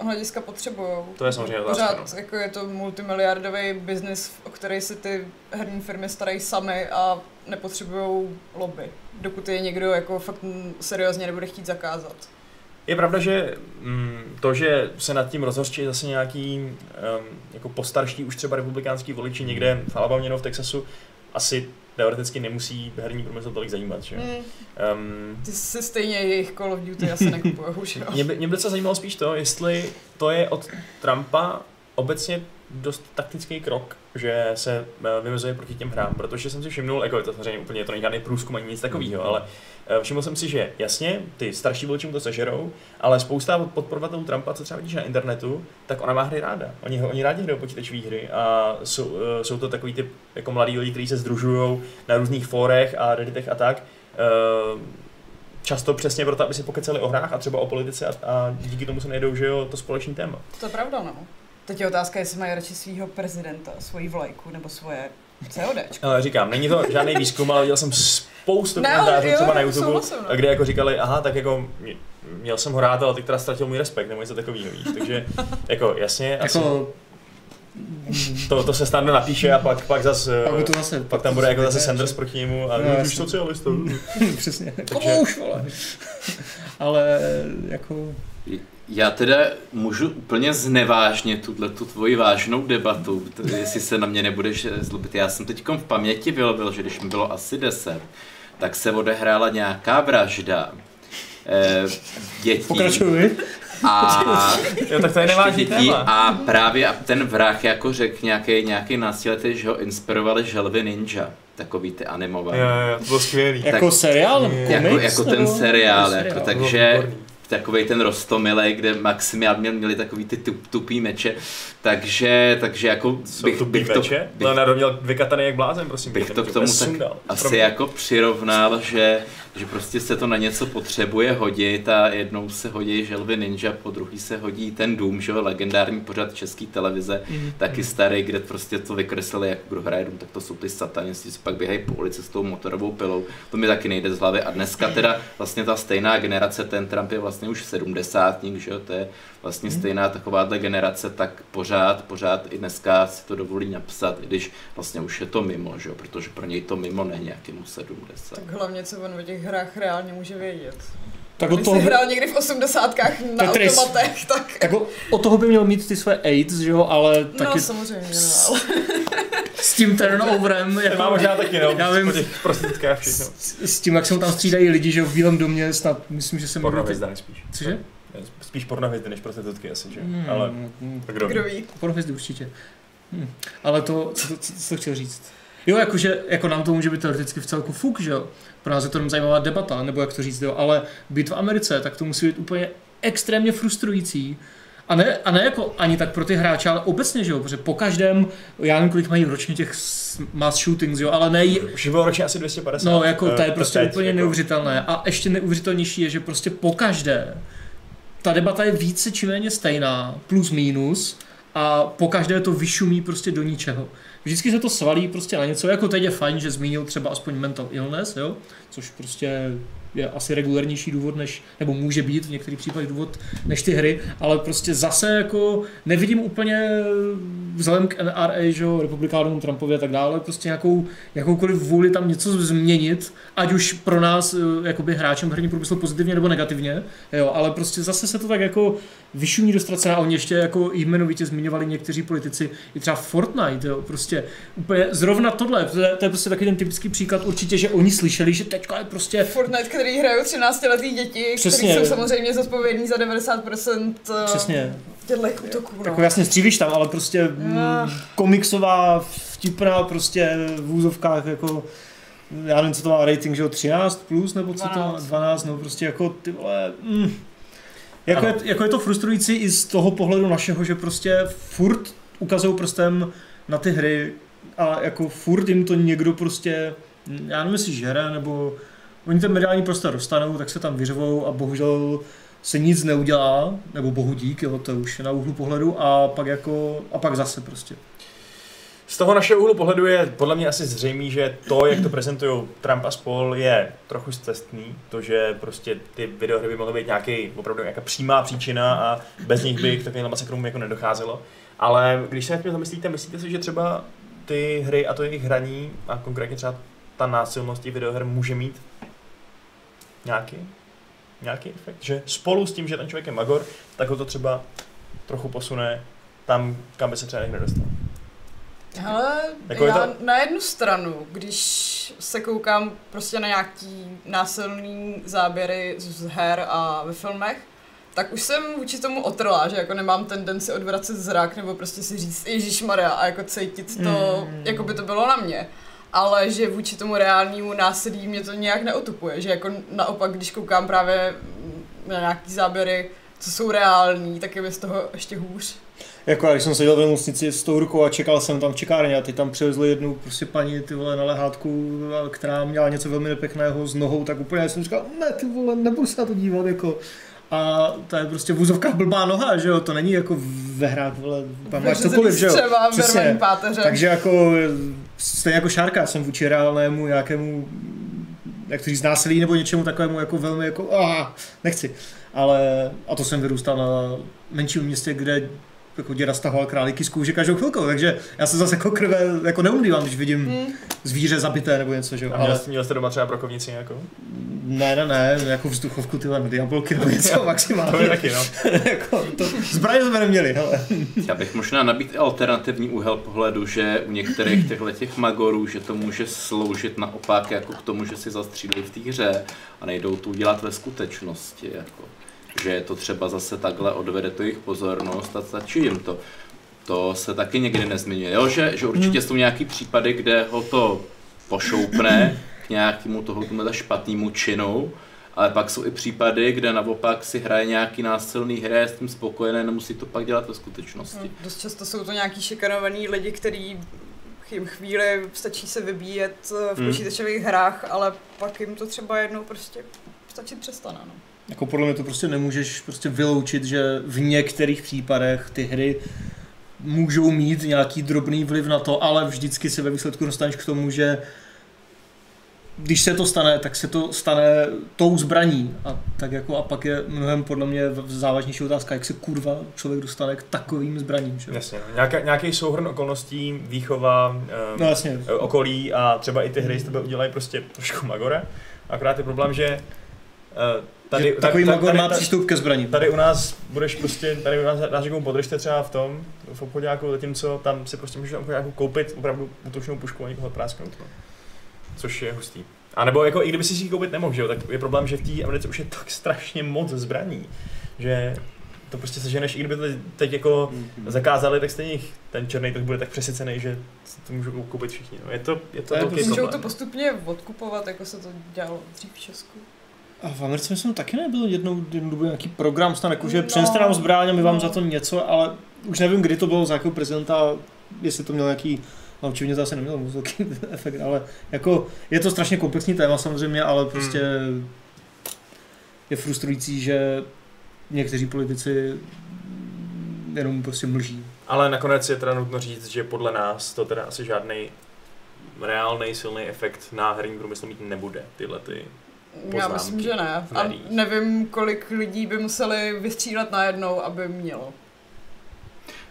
S4: hlediska potřebujou.
S1: To je samozřejmě otázka,
S4: Pořád
S1: no.
S4: jako je to multimiliardový biznis, o který si ty herní firmy starají sami a nepotřebují lobby, dokud je někdo jako fakt seriózně nebude chtít zakázat.
S1: Je pravda, že mm, to, že se nad tím rozhořčí zase nějaký um, jako postarští už třeba republikánský voliči někde v Alabamě nebo v Texasu, asi teoreticky nemusí herní průmysl tolik zajímat, že? jo?
S4: Mm,
S1: Um,
S4: ty si stejně jejich Call of Duty asi nekupujou, že jo?
S1: Mě by, mě by se zajímalo spíš to, jestli to je od Trumpa obecně dost taktický krok, že se eh, vymezuje proti těm hrám, protože jsem si všimnul, jako je to samozřejmě úplně to není žádný průzkum ani nic takového, ale eh, všiml jsem si, že jasně, ty starší voliči mu to sežerou, ale spousta podporovatelů Trumpa, co třeba vidíš na internetu, tak ona má hry ráda. Oni, ho- oni rádi hrajou počítačové hry a jsou, eh, jsou to takový ty jako mladí lidi, kteří se združují na různých fórech a redditech a tak. Často přesně proto, aby si pokecali o hrách a třeba o politice a, a díky tomu se najdou, že jo, to společný téma.
S4: To je pravda, no. Teď je otázka, jestli mají radši svého prezidenta, svoji vlajku nebo svoje COD.
S1: Ale říkám, není to žádný výzkum, ale viděl jsem spoustu komentářů třeba na YouTube,
S4: souhlasím, no.
S1: kde jako říkali, aha, tak jako mě- měl jsem ho rád, ale teď teda ztratil můj respekt, nebo něco takového, víš. Takže jako jasně, asi,
S2: Jako,
S1: to, to se snadno napíše a pak, pak zas,
S2: pak by
S1: eh,
S2: to zase...
S1: pak tam bude jako zase
S2: Ne,
S1: Sanders proti němu a
S2: No,
S1: už socialista.
S2: Přesně.
S1: Takže-
S2: už, vole. Ale jako...
S3: Já teda můžu úplně znevážnit tuhle tu tvoji vážnou debatu, jestli se na mě nebudeš zlobit. Já jsem teď v paměti vylovil, že když mi bylo asi 10, tak se odehrála nějaká vražda eh, dětí.
S2: Pokračuj.
S3: A
S1: Jo, tak to je nevážný
S3: dětí
S1: téma.
S3: a právě ten vrah jako řekl nějaký, nějaký násilitý, že ho inspirovali želvy ninja, takový ty animované.
S1: Jo, jo, to bylo skvělý.
S2: Jako seriál?
S1: Tak-
S2: Komiks?
S3: Jako, jako ten seriál, jako,
S2: seriál?
S3: takže
S1: Výborný.
S3: Takový ten rostomilej, kde Maximian měl, měli takový ty tup, tupý meče, takže, takže jako
S1: Jsou bych, bych to, meče? Bych, Leonardo měl vykataný jak blázen, prosím.
S3: Bych to k tomu tak sundal. asi jako přirovnal, že, že prostě se to na něco potřebuje hodit a jednou se hodí želvy ninja, po druhý se hodí ten Doom, že jo, legendární pořad české televize, mm. taky starý, kde prostě to vykreslili, jak kdo hraje Doom, tak to jsou ty satanisti, co pak běhají po ulici s tou motorovou pilou, to mi taky nejde z hlavy a dneska teda vlastně ta stejná generace, ten Trump je vlastně už 70 že jo, to je vlastně mm. stejná takováhle generace, tak pořád, pořád i dneska si to dovolí napsat, i když vlastně už je to mimo, že jo, protože pro něj to mimo není nějakému 70.
S4: Tak hlavně, co on o těch hrách reálně může vědět. Tak Když toho... jsi hrál někdy v osmdesátkách na Tetris. automatech, tak...
S2: tak o, o, toho by měl mít ty své AIDS, že jo, ale
S4: no, taky... No samozřejmě, no, ale...
S2: S tím turnoverem,
S1: jako... má možná taky, no, já vím, těch všechno.
S2: S, s, tím, jak se tam střídají lidi, že v Bílém domě, snad, myslím, že jsem...
S1: Porno spíš.
S2: Cože?
S1: Spíš pornohvězdy než prostitutky asi, že? Hmm, ale
S4: kdo, kdo ví?
S2: Pornohvězdy určitě. Hmm. Ale to, co, co, co, co chtěl říct? Jo, jakože jako nám to může být teoreticky v celku fuk, že jo? Pro nás je to jenom zajímavá debata, nebo jak to říct, jo? Ale být v Americe, tak to musí být úplně extrémně frustrující. A ne, a ne jako ani tak pro ty hráče, ale obecně, že jo, protože po každém, já nevím, kolik mají ročně těch mass shootings, jo, ale ne...
S1: Už bylo ročně asi 250.
S2: No, jako to je eh, prostě teď, úplně jako... neuvěřitelné. A ještě neuvěřitelnější je, že prostě po každé ta debata je více či méně stejná, plus minus, a po každé to vyšumí prostě do ničeho. Vždycky se to svalí prostě na něco, jako teď je fajn, že zmínil třeba aspoň mental illness, jo? což prostě je asi regulárnější důvod, než, nebo může být v některých případech důvod, než ty hry, ale prostě zase jako nevidím úplně vzhledem k NRA, že republikánům, Trumpovi a tak dále, prostě nějakou, jakoukoliv vůli tam něco změnit, ať už pro nás eh, jakoby hráčem herní průmysl pozitivně nebo negativně, jo, ale prostě zase se to tak jako vyšumí do ztracená. Oni ještě jako jmenovitě zmiňovali někteří politici i třeba Fortnite, jo, prostě úplně zrovna tohle, to je, to je prostě taky ten typický příklad určitě, že oni slyšeli, že teďka je prostě...
S4: Fortnite, který hrajou 13 letý děti, Přesně. kteří jsou samozřejmě zodpovědní za 90% eh, Přesně. těchto útoků. No.
S2: Jako jasně střílíš tam, ale prostě no. komiksová, vtipná prostě v úzovkách jako já nevím, co to má rating, že jo, 13 plus, nebo co 12. to 12, no prostě jako ty vole, mm, jako je, jako je to frustrující i z toho pohledu našeho, že prostě furt ukazují prstem na ty hry a jako furt jim to někdo prostě, já nevím, jestli žere, nebo oni ten mediální prostor dostanou, tak se tam vyřvou a bohužel se nic neudělá, nebo bohu dík, jo, to už je na úhlu pohledu a pak jako, a pak zase prostě.
S1: Z toho našeho úhlu pohledu je podle mě asi zřejmé, že to, jak to prezentují Trump a spol, je trochu cestný. To, že prostě ty videohry by mohly být nějaký, opravdu nějaká přímá příčina a bez nich by k takovým masakrům jako nedocházelo. Ale když se nad tím zamyslíte, myslíte si, že třeba ty hry a to jejich hraní a konkrétně třeba ta násilnost těch videoher může mít nějaký, nějaký efekt? Že spolu s tím, že ten člověk je magor, tak ho to třeba trochu posune tam, kam by se třeba nedostal.
S4: Hele, jako já to... na jednu stranu, když se koukám prostě na nějaký násilný záběry z her a ve filmech, tak už jsem vůči tomu otrla, že jako nemám tendenci odvracet zrak nebo prostě si říct Ježíš Maria a jako cítit to, mm. jako by to bylo na mě. Ale že vůči tomu reálnému násilí mě to nějak neotupuje, že jako naopak, když koukám právě na nějaký záběry, co jsou reální, tak je mi z toho ještě hůř.
S2: Jako když jsem seděl v nemocnici s tou rukou a čekal jsem tam v čekárně a ty tam přivezli jednu prostě paní ty vole na lehátku, která měla něco velmi nepěkného s nohou, tak úplně jsem říkal, ne ty vole, nebudu se na to dívat, jako a to je prostě vůzovka blbá noha, že jo, to není jako ve hrách, vole, tam máš cokoliv, že jo.
S4: Přesně.
S2: Takže jako, stejně jako Šárka jsem vůči reálnému nějakému, jak to říct, násilí nebo něčemu takovému jako velmi jako, ah, nechci. Ale, a to jsem vyrůstal na menším městě, kde jako děda stahoval králíky z kůže každou chvilku, takže já se zase jako krve jako neumlívám, když vidím hmm. zvíře zabité nebo něco, že jo.
S1: Ale... Měl jste doma třeba brokovnici jako?
S2: Ne, ne, ne, jako vzduchovku tyhle diabolky nebo něco maximálně.
S1: to je taky, no.
S2: jako, to, zbraně jsme neměli, hele.
S3: Já bych možná nabít alternativní úhel pohledu, že u některých těchto těch magorů, že to může sloužit naopak jako k tomu, že si zastřílí v té hře a nejdou to udělat ve skutečnosti. Jako že to třeba zase takhle odvede tu jejich pozornost a stačí jim to. To se taky někdy nezmiňuje, jo? Že, že určitě hmm. jsou nějaký případy, kde ho to pošoupne k nějakému toho špatnému činu, ale pak jsou i případy, kde naopak si hraje nějaký násilný hry a je s tím spokojený, nemusí to pak dělat ve skutečnosti.
S4: No, dost často jsou to nějaký šikanovaný lidi, kteří jim chvíli stačí se vybíjet eh, v
S3: Hmm.
S4: počítačových hrách, ale pak jim to třeba jednou prostě stačit přestane. No.
S2: Jako podle mě to prostě nemůžeš prostě vyloučit, že v některých případech ty hry můžou mít nějaký drobný vliv na to, ale vždycky se ve výsledku dostaneš k tomu, že když se to stane, tak se to stane tou zbraní. A, tak jako, a pak je mnohem podle mě závažnější otázka, jak se kurva člověk dostane k takovým zbraním. Že?
S1: Jasně, no. Nějaká, nějaký souhrn okolností, výchova, eh,
S2: No jasně.
S1: okolí a třeba i ty hry z tebe udělají prostě trošku magora. Akorát je problém, že eh, tady,
S2: že takový
S1: tady,
S2: magor
S1: tady,
S2: má
S1: tady,
S2: přístup ke zbraním.
S1: tady u nás budeš prostě, tady u nás nás někomu podržte třeba v tom, v obchodáku, zatímco tam si prostě můžeš na obchodáku koupit opravdu útočnou pušku a někoho prásknout. No. Což je hustý. A nebo jako i kdyby si ji koupit nemohl, že jo, tak je problém, že v té Americe už je tak strašně moc zbraní, že to prostě seženeš, i kdyby to teď jako zakázali, tak stejně ten černý trh bude tak přesycený, že si to můžou koupit všichni. No, je to, je to
S2: To je
S1: velký
S4: Můžou to postupně odkupovat, jako se to dělalo dřív v Česku.
S2: A v Americe myslím taky nebyl jednou, jednou dobu nějaký program, snad jako, že
S4: No.
S2: přeneste nám zbraň a my vám za to něco, ale už nevím, kdy to bylo, za jakého prezidenta, jestli to měl nějaký, no očividně to asi nemělo moc velký efekt, ale jako je to strašně komplexní téma samozřejmě, ale prostě je frustrující, že někteří politici jenom prostě mlží.
S1: Ale nakonec je teda nutno říct, že podle nás to teda asi žádný reálný silný efekt na herní průmysl mít nebude, tyhle ty.
S4: Já
S1: Poznámky
S4: myslím, že ne. A nevím, kolik lidí by museli vystřílet najednou, aby mělo.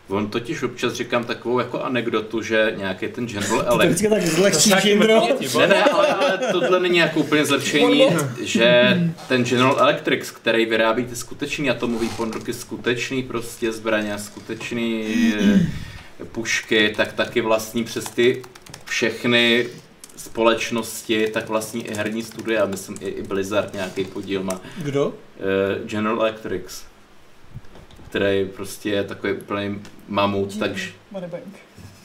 S3: On totiž občas říkám takovou jako anekdotu, že nějaký ten General
S2: To
S3: Electric
S2: vždycky tak zlehčí
S1: nějaký
S2: Jindro.
S3: Ne, ne, ale, ale tohle není jako úplně zlepšení, že ten General Electric, který vyrábí ty skutečný atomový ponduky, skutečný prostě zbraně, skutečný eh, pušky, tak taky vlastní přes ty všechny společnosti, tak vlastní i herní studie a myslím i, i Blizzard nějaký podíl má.
S2: Kdo?
S3: Eh, General Electric, který prostě je takový úplný mamut, takže
S4: Moneybank.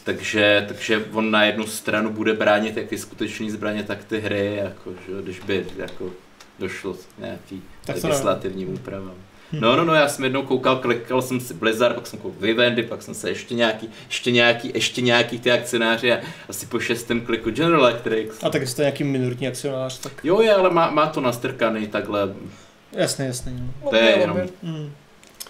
S3: takže, takže on na jednu stranu bude bránit jak ty skutečné zbraně, tak ty hry, jako, že, když by jako došlo k nějaký
S2: Tak to
S3: legislativním úpravám. No, no, no, já jsem jednou koukal, klikal jsem si Blizzard, pak jsem koukal Vivendi, pak jsem se ještě nějaký, ještě nějaký, ještě nějaký ty akcionáři a asi po šestém kliku General Electric.
S2: A tak jste nějaký minoritní akcionář, tak
S3: Jo, je, ale má, má to nastrkaný takhle.
S2: jasně, jasně.
S3: To je jenom-
S4: lobby.
S2: Mm.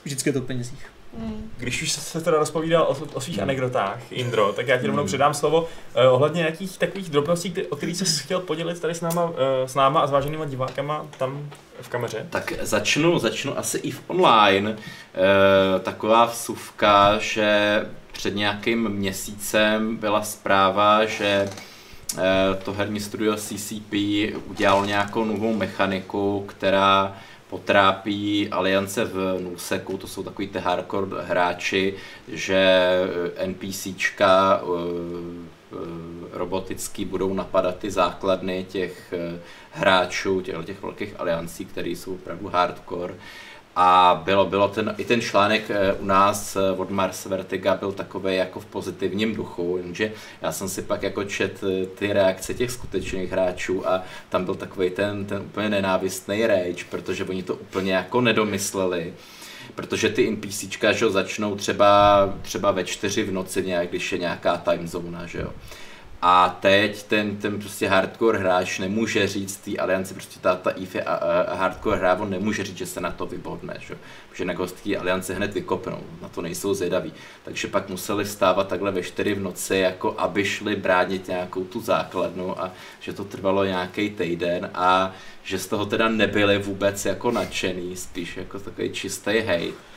S2: Vždycky je to o penězích.
S4: Mm.
S1: Když už se teda rozpovídal o, o svých
S3: Hmm.
S1: anekdotách, Indro, tak já ti rovnou
S3: Hmm.
S1: předám slovo eh, ohledně nějakých takových drobností, o kterých jsi chtěl podělit tady s náma, eh, s náma a s váženýma divákama tam v kameře.
S3: Tak začnu, začnu asi i v online. E, taková vsuvka, že před nějakým měsícem byla zpráva, že to herní studio CCP udělalo nějakou novou mechaniku, která potrápí aliance v Nuseku, to jsou takový ty hardcore hráči, že NPCčka eh, eh, robotický budou napadat ty základny těch eh, hráčů, těch, těch velkých aliancí, které jsou opravdu hardcore. A bylo, bylo ten, i ten článek eh, u nás eh, od Mars Vertiga byl takový jako v pozitivním duchu, jenže já jsem si pak jako čet eh, ty reakce těch skutečných hráčů a tam byl takový ten, ten úplně nenávistný rage, protože oni to úplně jako nedomysleli. Protože ty NPCčka, že jo, začnou třeba, třeba ve čtyři v noci nějak, když je nějaká time zóna, že jo. A teď ten, ten prostě hardcore hráč nemůže říct té alianci, prostě ta, ta EVE a, a, hardcore hra, on nemůže říct, že se na to vybodne, že? protože na té aliance hned vykopnou, na to nejsou zvědaví. Takže pak museli vstávat takhle ve čtyři v noci, jako aby šli bránit nějakou tu základnu a že to trvalo nějaký týden a že z toho teda nebyli vůbec jako nadšený, spíš jako takový čistý hate.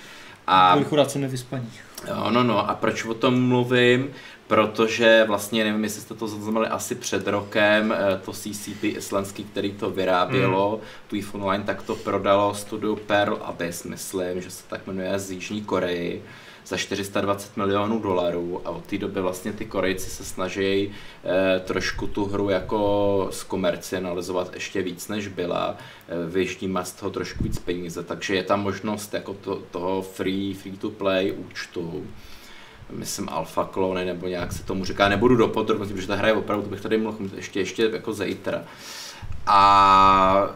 S3: A
S2: Byli chudáci nevyspaní.
S3: Jo, no, no, a proč o tom mluvím? Protože vlastně, nevím, jestli jste to zaznamenali asi před rokem, eh, to CCP islandský, který to vyrábělo, hmm. tu EVE Online, tak to prodalo studiu Pearl Abyss, myslím, že se tak jmenuje z Jižní Koreji za 420 milionů dolarů. A od té doby vlastně ty Korejci se snaží eh, trošku tu hru jako zkomercializovat ještě víc než byla, eh, vyždímat z toho trošku víc peníze, takže je tam možnost jako to, toho free, free to play účtu, myslím Alpha Clone, nebo nějak se tomu říká, nebudu do podrobností, protože ta hra je opravdu, to bych tady mohl mít ještě, ještě jako zítra. A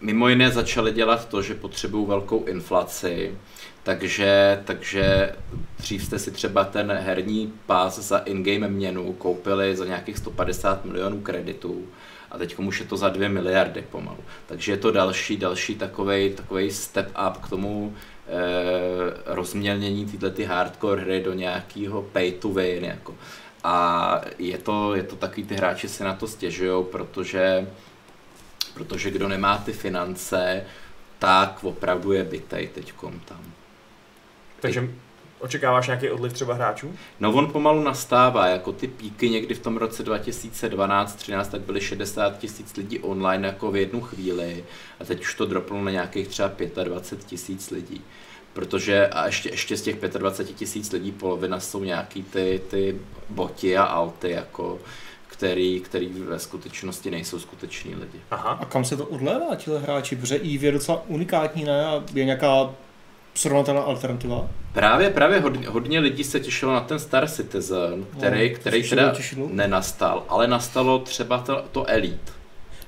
S3: mimo jiné začali dělat to, že potřebují velkou inflaci, takže, takže dřív jste si třeba ten herní pás za in-game měnu koupili za nějakých 150 milionů kreditů a teď už je to za 2 miliardy pomalu. Takže je to další, další takovej step up k tomu rozmělnění tyhle ty hardcore hry do nějakého pay to win. Jako. A je to, je to takový, ty hráči si na to stěžují, protože, protože kdo nemá ty finance, tak opravdu je bytej teďkom tam.
S1: Takže očekáváš nějaký odliv třeba hráčů?
S3: No on pomalu nastává, jako ty píky někdy v tom roce 2012-13, tak byly 60 tisíc lidí online jako v jednu chvíli a teď už to droplo na nějakých třeba 25 tisíc lidí. Protože a ještě, ještě z těch 25 tisíc lidí polovina jsou nějaký ty, ty boti a alty, jako který, který ve skutečnosti nejsou skuteční lidi.
S2: Aha. A kam se to odlévá, tihle hráči? Protože EVE je docela unikátní, ne? A je nějaká srovnatelná alternativa?
S3: Právě, právě hodně, hodně lidí se těšilo na ten Star Citizen, který,
S2: No,
S3: který teda
S2: těšilo?
S3: nenastal, ale nastalo třeba to, to Elite.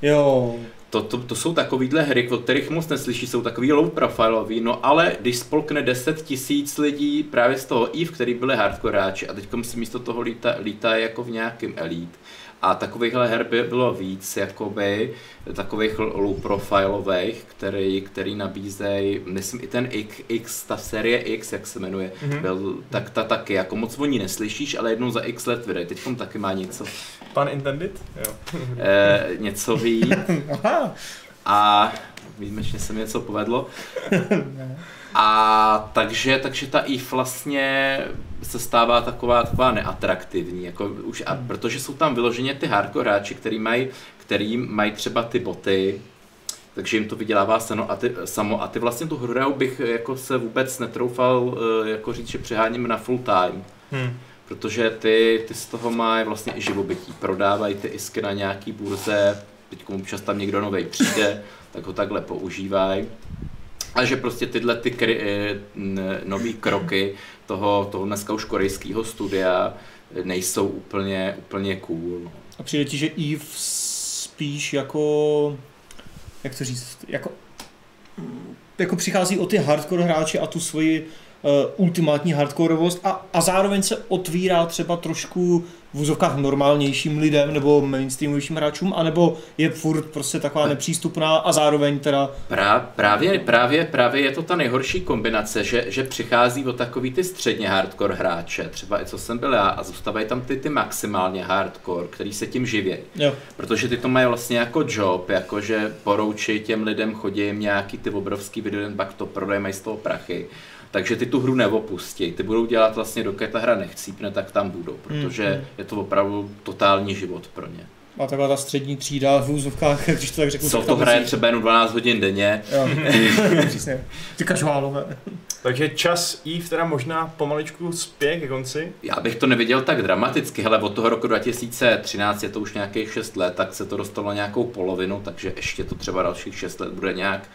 S2: Jo,
S3: To, to, to jsou takovýhle hry, o kterých moc neslyší, jsou takový low profilový, no ale když spolkne 10 tisíc lidí právě z toho EVE, který byli hardcoreáči a teď si místo toho lítá, lítá jako v nějakém Elite, a takovýchhle her by bylo víc, jakoby, takových low profilových, který, který nabízejí, myslím i ten X, X, ta série X, jak se jmenuje,
S1: Mhm.
S3: mm-hmm. byl, tak ta taky, jako moc o ní neslyšíš, ale jednou za X let vydají, teď taky má něco,
S1: Pan intended? Jo.
S3: eh, něco víc
S2: aha.
S3: a výjimečně se mi něco povedlo. A takže, takže ta EVE vlastně se stává taková, taková neatraktivní, jako už, a protože jsou tam vyloženě ty hardcore hráči, který mají, který mají třeba ty boty, takže jim to vydělává seno a ty, samo a ty vlastně tu hru bych jako se vůbec netroufal eh, jako říct, že přeháním na full time.
S1: Hm.
S3: Protože ty, ty z toho mají vlastně i živobytí. Prodávají ty isky na nějaký burze, teď občas tam někdo nový přijde, tak ho takhle používají. A že prostě tyhle ty kry, eh, nový kroky toho, toho dneska už korejského studia nejsou úplně, úplně cool. No.
S2: A přijde ti, že Eve spíš jako, jak to říct, jako, jako přichází o ty hardcore hráče a tu svoji ultimátní hardcoreovost a, a zároveň se otvírá třeba trošku v úzovkách normálnějším lidem nebo mainstreamovějším hráčům, anebo je furt prostě taková nepřístupná a zároveň teda
S3: Prá, právě, právě, právě je to ta nejhorší kombinace, že, že přichází o takový ty středně hardcore hráče, třeba i co jsem byl já, a zůstávají tam ty, ty maximálně hardcore, který se tím živí.
S2: jo,
S3: Protože ty to mají vlastně jako job, jakože poroučí těm lidem, chodí jim nějaký ty obrovský video, pak to prodají, mají z toho prachy. Takže ty tu hru neopustí, ty budou dělat vlastně, dokud ta hra nechcípne, tak tam budou, protože
S2: Mm,
S3: je to opravdu totální život pro ně.
S2: a taková ta střední třída v úzovkách, když to tak řeknu.
S3: Co to hraje třeba jen 12 hodin denně,
S2: Jo, přesně. Ty kažválové.
S1: Takže čas Eve teda možná pomaličku spěje ke konci.
S3: Já bych to neviděl tak dramaticky, hele, od toho roku 2013 je to už nějakých 6 let, tak se to dostalo nějakou polovinu, takže ještě to třeba dalších 6 let bude nějak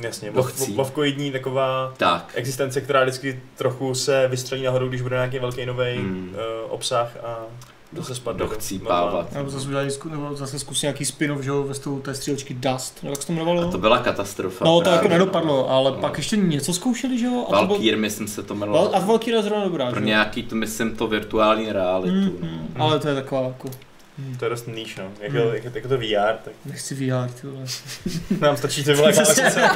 S1: Jasně,
S3: chcí.
S1: vovkoidní taková
S3: tak.
S1: existence, která vždycky trochu se vystřelí nahoru, když bude nějaký velký nový
S3: Hmm.
S1: uh, obsah a to se spadne.
S3: Kdo chcípávat.
S2: Nebo zase, udělají, zku- nebo zase zkusí nějaký spin-off, že jo, ve stylu té střílečky Dust, nebo jak se to jmenovalo?
S3: A to byla katastrofa.
S2: No to
S3: právě,
S2: jako nedopadlo,
S3: no.
S2: ale
S3: No.
S2: pak ještě něco zkoušeli, že jo? A to bylo-
S3: Valkyr, myslím se to
S2: Val-
S3: jmenovalo.
S2: A Valkyrie je zrovna dobrá,
S3: Pro
S2: že
S3: nějaký, to myslím, to virtuální realitu.
S2: Mm,
S3: no.
S2: mm, ale to je taková jako,
S1: To je dost níž, no. Jak,
S2: Hmm.
S1: jak, jako to VR, tak
S2: nechci VR, ty vole.
S1: nám stačí ty vole klávesnice.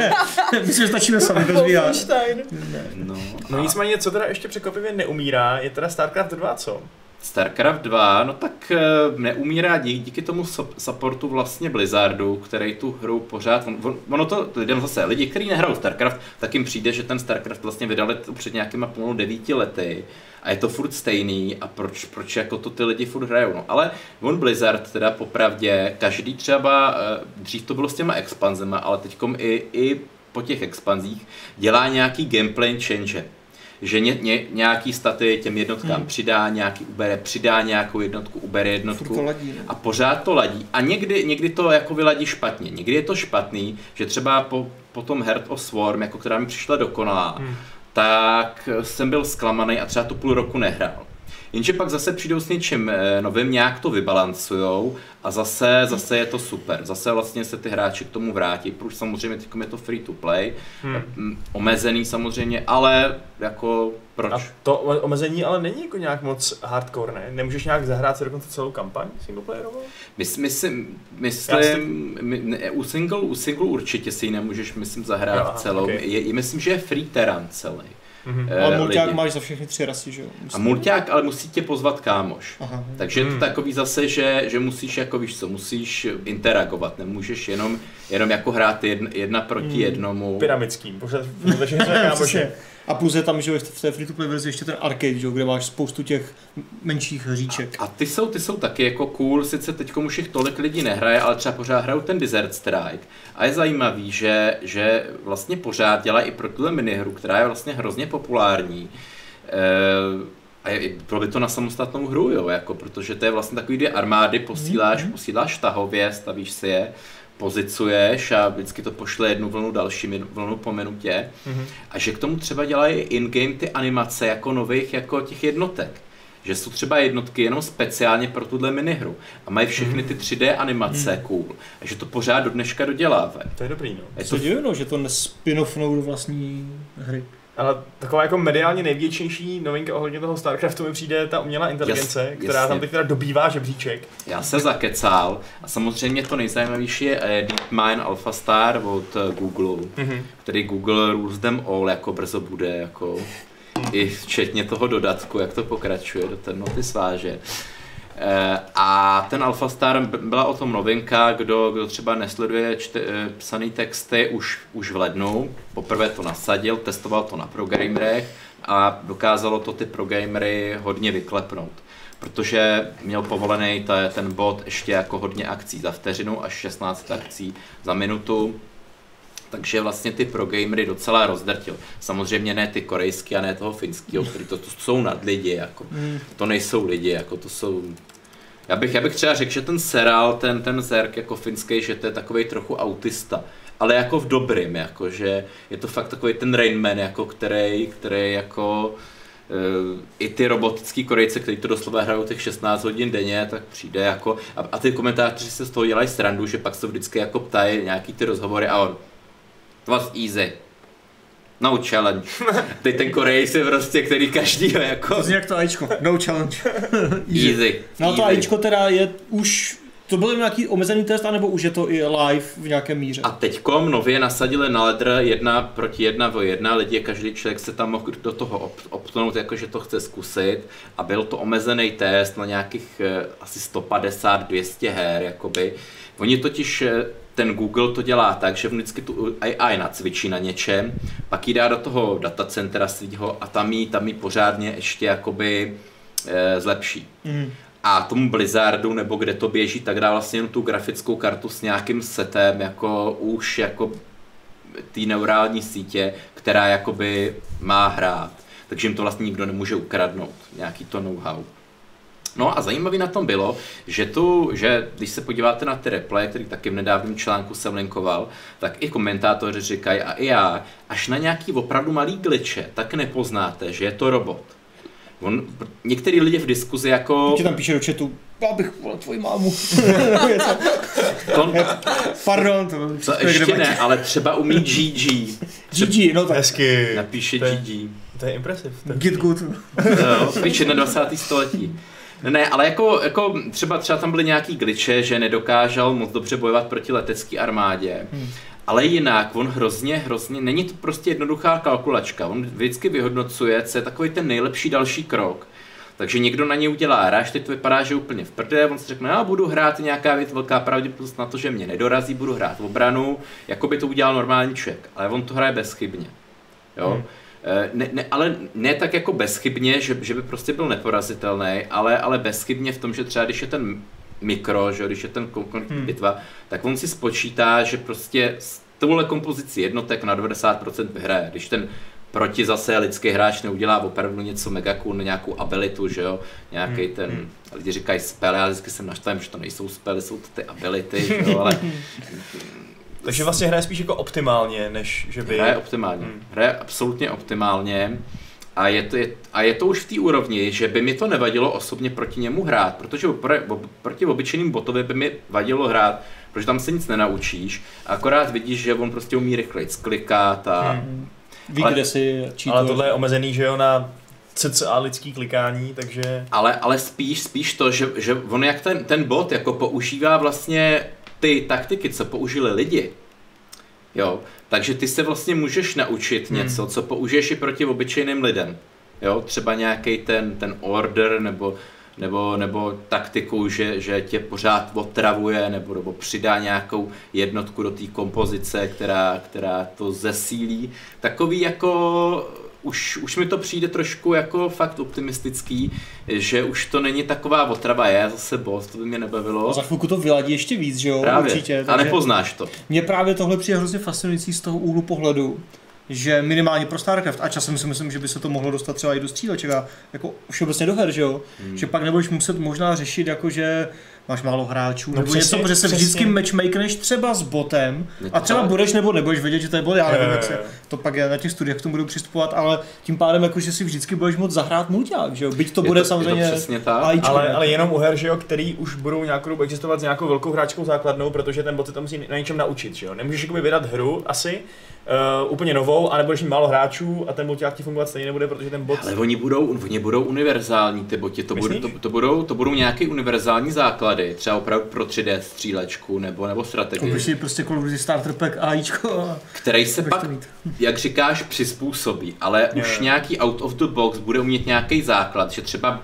S2: Myslím, že stačíme sami bez VR. Ne.
S3: No,
S1: No
S3: a
S1: nicméně, co teda ještě překvapivě neumírá, je teda StarCraft 2, co?
S3: StarCraft 2, no tak eh, neumírá díky, tomu supportu vlastně Blizzardu, který tu hru pořád, on, on, ono to lidem zase, lidi, kteří nehrajou StarCraft, tak jim přijde, že ten StarCraft vlastně vydali před nějakýma pomalu devíti lety a je to furt stejný a proč, proč jako to ty lidi furt hrajou, no. Ale on Blizzard teda popravdě, každý třeba, eh, dřív to bylo s těma expanzema, ale teďkom i, i po těch expanzích dělá nějaký gameplay change že ně, ně, nějaký staty těm jednotkám
S2: Hmm.
S3: přidá, nějaký ubere, přidá nějakou jednotku, ubere
S2: Furt to
S3: jednotku
S2: ladí, ne?
S3: a pořád to ladí. A někdy, někdy to jako vyladí špatně. Někdy je to špatný, že třeba po, po tom Heart of Swarm, jako která mi přišla dokonalá,
S1: Hmm.
S3: tak jsem byl zklamaný a třeba tu půl roku nehrál. Jenže pak zase přijdou s něčím eh, novým, nějak to vybalancujou a zase, zase je to super. Zase vlastně se ty hráči k tomu vrátí. Plus samozřejmě teď je to free to play,
S1: Hmm.
S3: hmm. omezený samozřejmě, ale jako proč?
S1: A to omezení ale není jako nějak moc hardcore, ne? Nemůžeš nějak zahrát si dokonce celou kampaň singleplayerovou?
S3: Mys, myslím, myslím my, ne, u, single, u single určitě si ji nemůžeš, myslím, zahrát
S1: aha,
S3: celou.
S1: okej.
S3: Je, myslím, že je free terrain celý.
S1: Mhm.
S3: Eh,
S2: Ale mulťák
S3: lidi.
S2: máš za všechny tři rasy, že jo?
S3: A
S2: Myslím.
S3: mulťák ale musí tě pozvat kámoš.
S2: Aha.
S3: Takže je to
S1: Hmm.
S3: takový zase, že, že musíš jako víš co, musíš interagovat, nemůžeš jenom, jenom jako hrát jedna, jedna proti
S2: Hmm.
S3: jednomu.
S1: Pyramickým, pořád protože
S2: Přesně. A plus je tam, že v té free-to-play verzi ještě ten arcade, že kde máš spoustu těch menších hříček.
S3: A ty jsou, ty jsou taky jako cool, sice teď už jich tolik lidí nehraje, ale třeba pořád hrajou ten Desert Strike. A je zajímavý, že, že vlastně pořád dělá i pro tuhle minihru, která je vlastně hrozně populární. E, a je, bylo by to na samostatnou hru, jo, jako, protože to je vlastně takový, kdy armády posíláš,
S2: Mhm.
S3: posíláš tahově, stavíš si je, pozicuješ a vždycky to pošle jednu vlnu další vlnu po minutě.
S1: Mhm.
S3: A že k tomu třeba dělají in-game ty animace jako nových jako těch jednotek. Že jsou třeba jednotky jenom speciálně pro tuhle minihru. A mají všechny ty 3D animace cool. A že to pořád do dneška dodělávají.
S1: To je dobrý, no.
S3: Je
S2: Co
S3: to,
S2: divno, že to nespin-offnou do vlastní hry.
S1: Ale taková jako mediálně největší novinka ohledně toho StarCraftu mi přijde ta umělá inteligence,
S3: Jas-
S1: která
S3: jasně.
S1: tam teď teda dobývá žebříček.
S3: já se zakecal a samozřejmě to nejzajímavější je eh, DeepMind Alpha Star od eh, Google,
S1: Mhm.
S3: který Google Rules Them All jako brzo bude, jako i včetně toho dodatku, jak to pokračuje, do té noty sváže. Eh, A ten Alpha Star b- byla o tom novinka, kdo, kdo třeba nesleduje čte, eh, psaný texty už, už v lednu. Poprvé to nasadil, testoval to na progamerech a dokázalo to ty progamery hodně vyklepnout. Protože měl povolený ta, ten bot ještě jako hodně akcí za vteřinu až 16 akcí za minutu. Takže vlastně ty pro gamery docela rozdrtil. Samozřejmě ne ty korejský a ne toho finského, který to, to jsou nad lidi, jako.
S2: Hmm.
S3: To nejsou lidi, jako to jsou... Já bych, já bych třeba řekl, že ten Seral, ten, ten Zerk jako finský, že to je takový trochu autista. Ale jako v dobrým, jako, že je to fakt takový ten Rainman, jako, který, který jako eh, i ty robotický Korejce, kteří to doslova hrajou těch 16 hodin denně, tak přijde jako, a, a ty komentátoři se z toho dělají srandu, že pak se vždycky jako ptají nějaký ty rozhovory a on, to was easy. No challenge. Teď ten Korejc je prostě, který každý jako
S2: To zní jak to AIčko. No challenge.
S3: easy.
S2: No a to
S3: easy.
S2: AIčko teda je už, to byl nějaký omezený test, anebo už je to i live v nějaké míře?
S3: A teďkom nově nasadili na ledr jedna proti jedna v jedna, lidi, každý člověk se tam mohl do toho op- optnout, jakože to chce zkusit a byl to omezený test na nějakých eh, asi 150-200 her, jakoby. Oni totiž, eh, ten Google to dělá tak, že vždycky tu AI nacvičí na něčem, pak ji dá do toho datacentra svýho a tam ji, tam ji pořádně ještě jakoby eh, zlepší.
S2: Mm.
S3: A tomu Blizzardu, nebo kde to běží, tak dá vlastně jenom tu grafickou kartu s nějakým setem, jako už jako té neurální sítě, která jakoby má hrát. Takže jim to vlastně nikdo nemůže ukradnout, nějaký to know-how. No a zajímavý na tom bylo, že, tu, že když se podíváte na ty replay, který taky v nedávném článku jsem linkoval, tak i komentátoři říkají a i já, až na nějaký opravdu malý glitche, tak nepoznáte, že je to robot. On, některý lidi v diskuzi jako...
S2: Ti tam píše do chatu, já bych volil tvoji mámu.
S3: To,
S2: Pardon, to,
S3: to ještě ne, ale třeba umí GG.
S2: GG, no tak.
S1: Hezky.
S3: Napíše
S1: To je-
S3: GG.
S1: To je impresiv. To je-
S2: Get good.
S3: Jo, víš, 21. století. Ne, ne, ale jako, jako třeba, třeba tam byly nějaký glitche, že nedokázal moc dobře bojovat proti letecké armádě.
S2: Hmm.
S3: Ale jinak, on hrozně, hrozně, není to prostě jednoduchá kalkulačka. On vždycky vyhodnocuje, co je takový ten nejlepší další krok. Takže někdo na něj udělá ráž, teď to vypadá, že úplně v prdě, on si řekne, já budu hrát nějaká věc, velká pravděpodobnost na to, že mě nedorazí, budu hrát v obranu, jako by to udělal normální člověk, ale on to hraje bezchybně. Jo?
S1: Hmm.
S3: Hmm. Ne, ne, ale ne tak jako bezchybně, že, že by prostě byl neporazitelný, ale, ale bezchybně v tom, že třeba když je ten mikro, že když je ten konkurentní
S1: Hmm.
S3: bitva, tak on si spočítá, že prostě s touhle kompozici jednotek na 90% vyhraje. Když ten proti zase lidský hráč neudělá opravdu něco mega cool, nějakou abilitu, že jo, nějaký
S1: Hmm,
S3: ten,
S1: hmm.
S3: lidi říkají spell, já vždycky jsem naštvaný, že to nejsou spely, jsou to ty ability, že jo, ale
S1: Takže vlastně hraje spíš jako optimálně, než že by...
S3: Hraje optimálně.
S1: Hmm.
S3: Hraje absolutně optimálně. A je, to, je, a je to už v té úrovni, že by mi to nevadilo osobně proti němu hrát, protože pro, proti obyčejným botovi by mi vadilo hrát, protože tam se nic nenaučíš, akorát vidíš, že on prostě umí rychle klikat a...
S2: Hmm. Ví,
S3: Ale-
S2: kde si
S1: Ale
S2: cheatuje.
S1: tohle je omezený, že jo, na cca lidský klikání, takže...
S3: Ale, ale spíš, spíš to, že, že on jak ten, ten bot jako používá vlastně ty taktiky, co použili lidi, jo, takže ty se vlastně můžeš naučit
S1: Hmm.
S3: něco, co použiješ i proti obyčejným lidem, jo, třeba nějaký ten, ten order nebo nebo, nebo taktiku, že, že tě pořád otravuje, nebo, nebo přidá nějakou jednotku do té kompozice, která, která to zesílí. Takový jako, už, už mi to přijde trošku jako fakt optimistický, že už to není taková otrava, je zase boss, to by mě nebavilo.
S2: A za chvilku to vyladí ještě víc, že jo?
S3: Právě,
S2: Určitě.
S3: a nepoznáš to.
S2: Mně právě tohle přijde hrozně fascinující z toho úhlu pohledu, že minimálně pro StarCraft, a časem si myslím, že by se to mohlo dostat třeba i do stříleček a jako všeobecně do her, že jo?
S3: Hmm.
S2: Že pak nebudeš muset možná řešit, jako že máš málo hráčů,
S1: No
S2: nebo
S1: přesně,
S2: něco, protože se vždycky matchmakeneš třeba s botem
S3: Je to
S2: a třeba
S3: tak.
S2: budeš nebo nebudeš vědět, že to je bot, já nevím,
S1: Jo,
S2: jak se to pak je na těch studiích k tomu budou přistupovat, ale tím pádem jako, že si vždycky budeš moct zahrát mulťák, že jo? Byť to
S3: Je
S2: bude
S3: je
S2: samozřejmě
S3: to přesně tak.
S2: AIčko,
S1: Ale, ale jenom u her, že jo, který už budou nějakou dobu existovat s nějakou velkou hráčskou základnou, protože ten bot se to musí na něčem naučit, že jo. Nemůžeš jakoby vydat hru asi, uh, úplně novou, a nebudeš mít málo hráčů a ten mulťák ti fungovat stejně nebude, protože ten bot...
S3: Ale oni budou, oni budou univerzální, ty boti, to, budou, to, to, budou, to budou nějaké univerzální základy, třeba opravdu pro 3D střílečku nebo, nebo strategii,
S2: Koupíš si prostě Call of Duty Starter Pack AIčko a
S3: který se pak jak říkáš, přizpůsobí, ale
S1: Jo,
S3: už nějaký out of the box bude umět nějaký základ, že třeba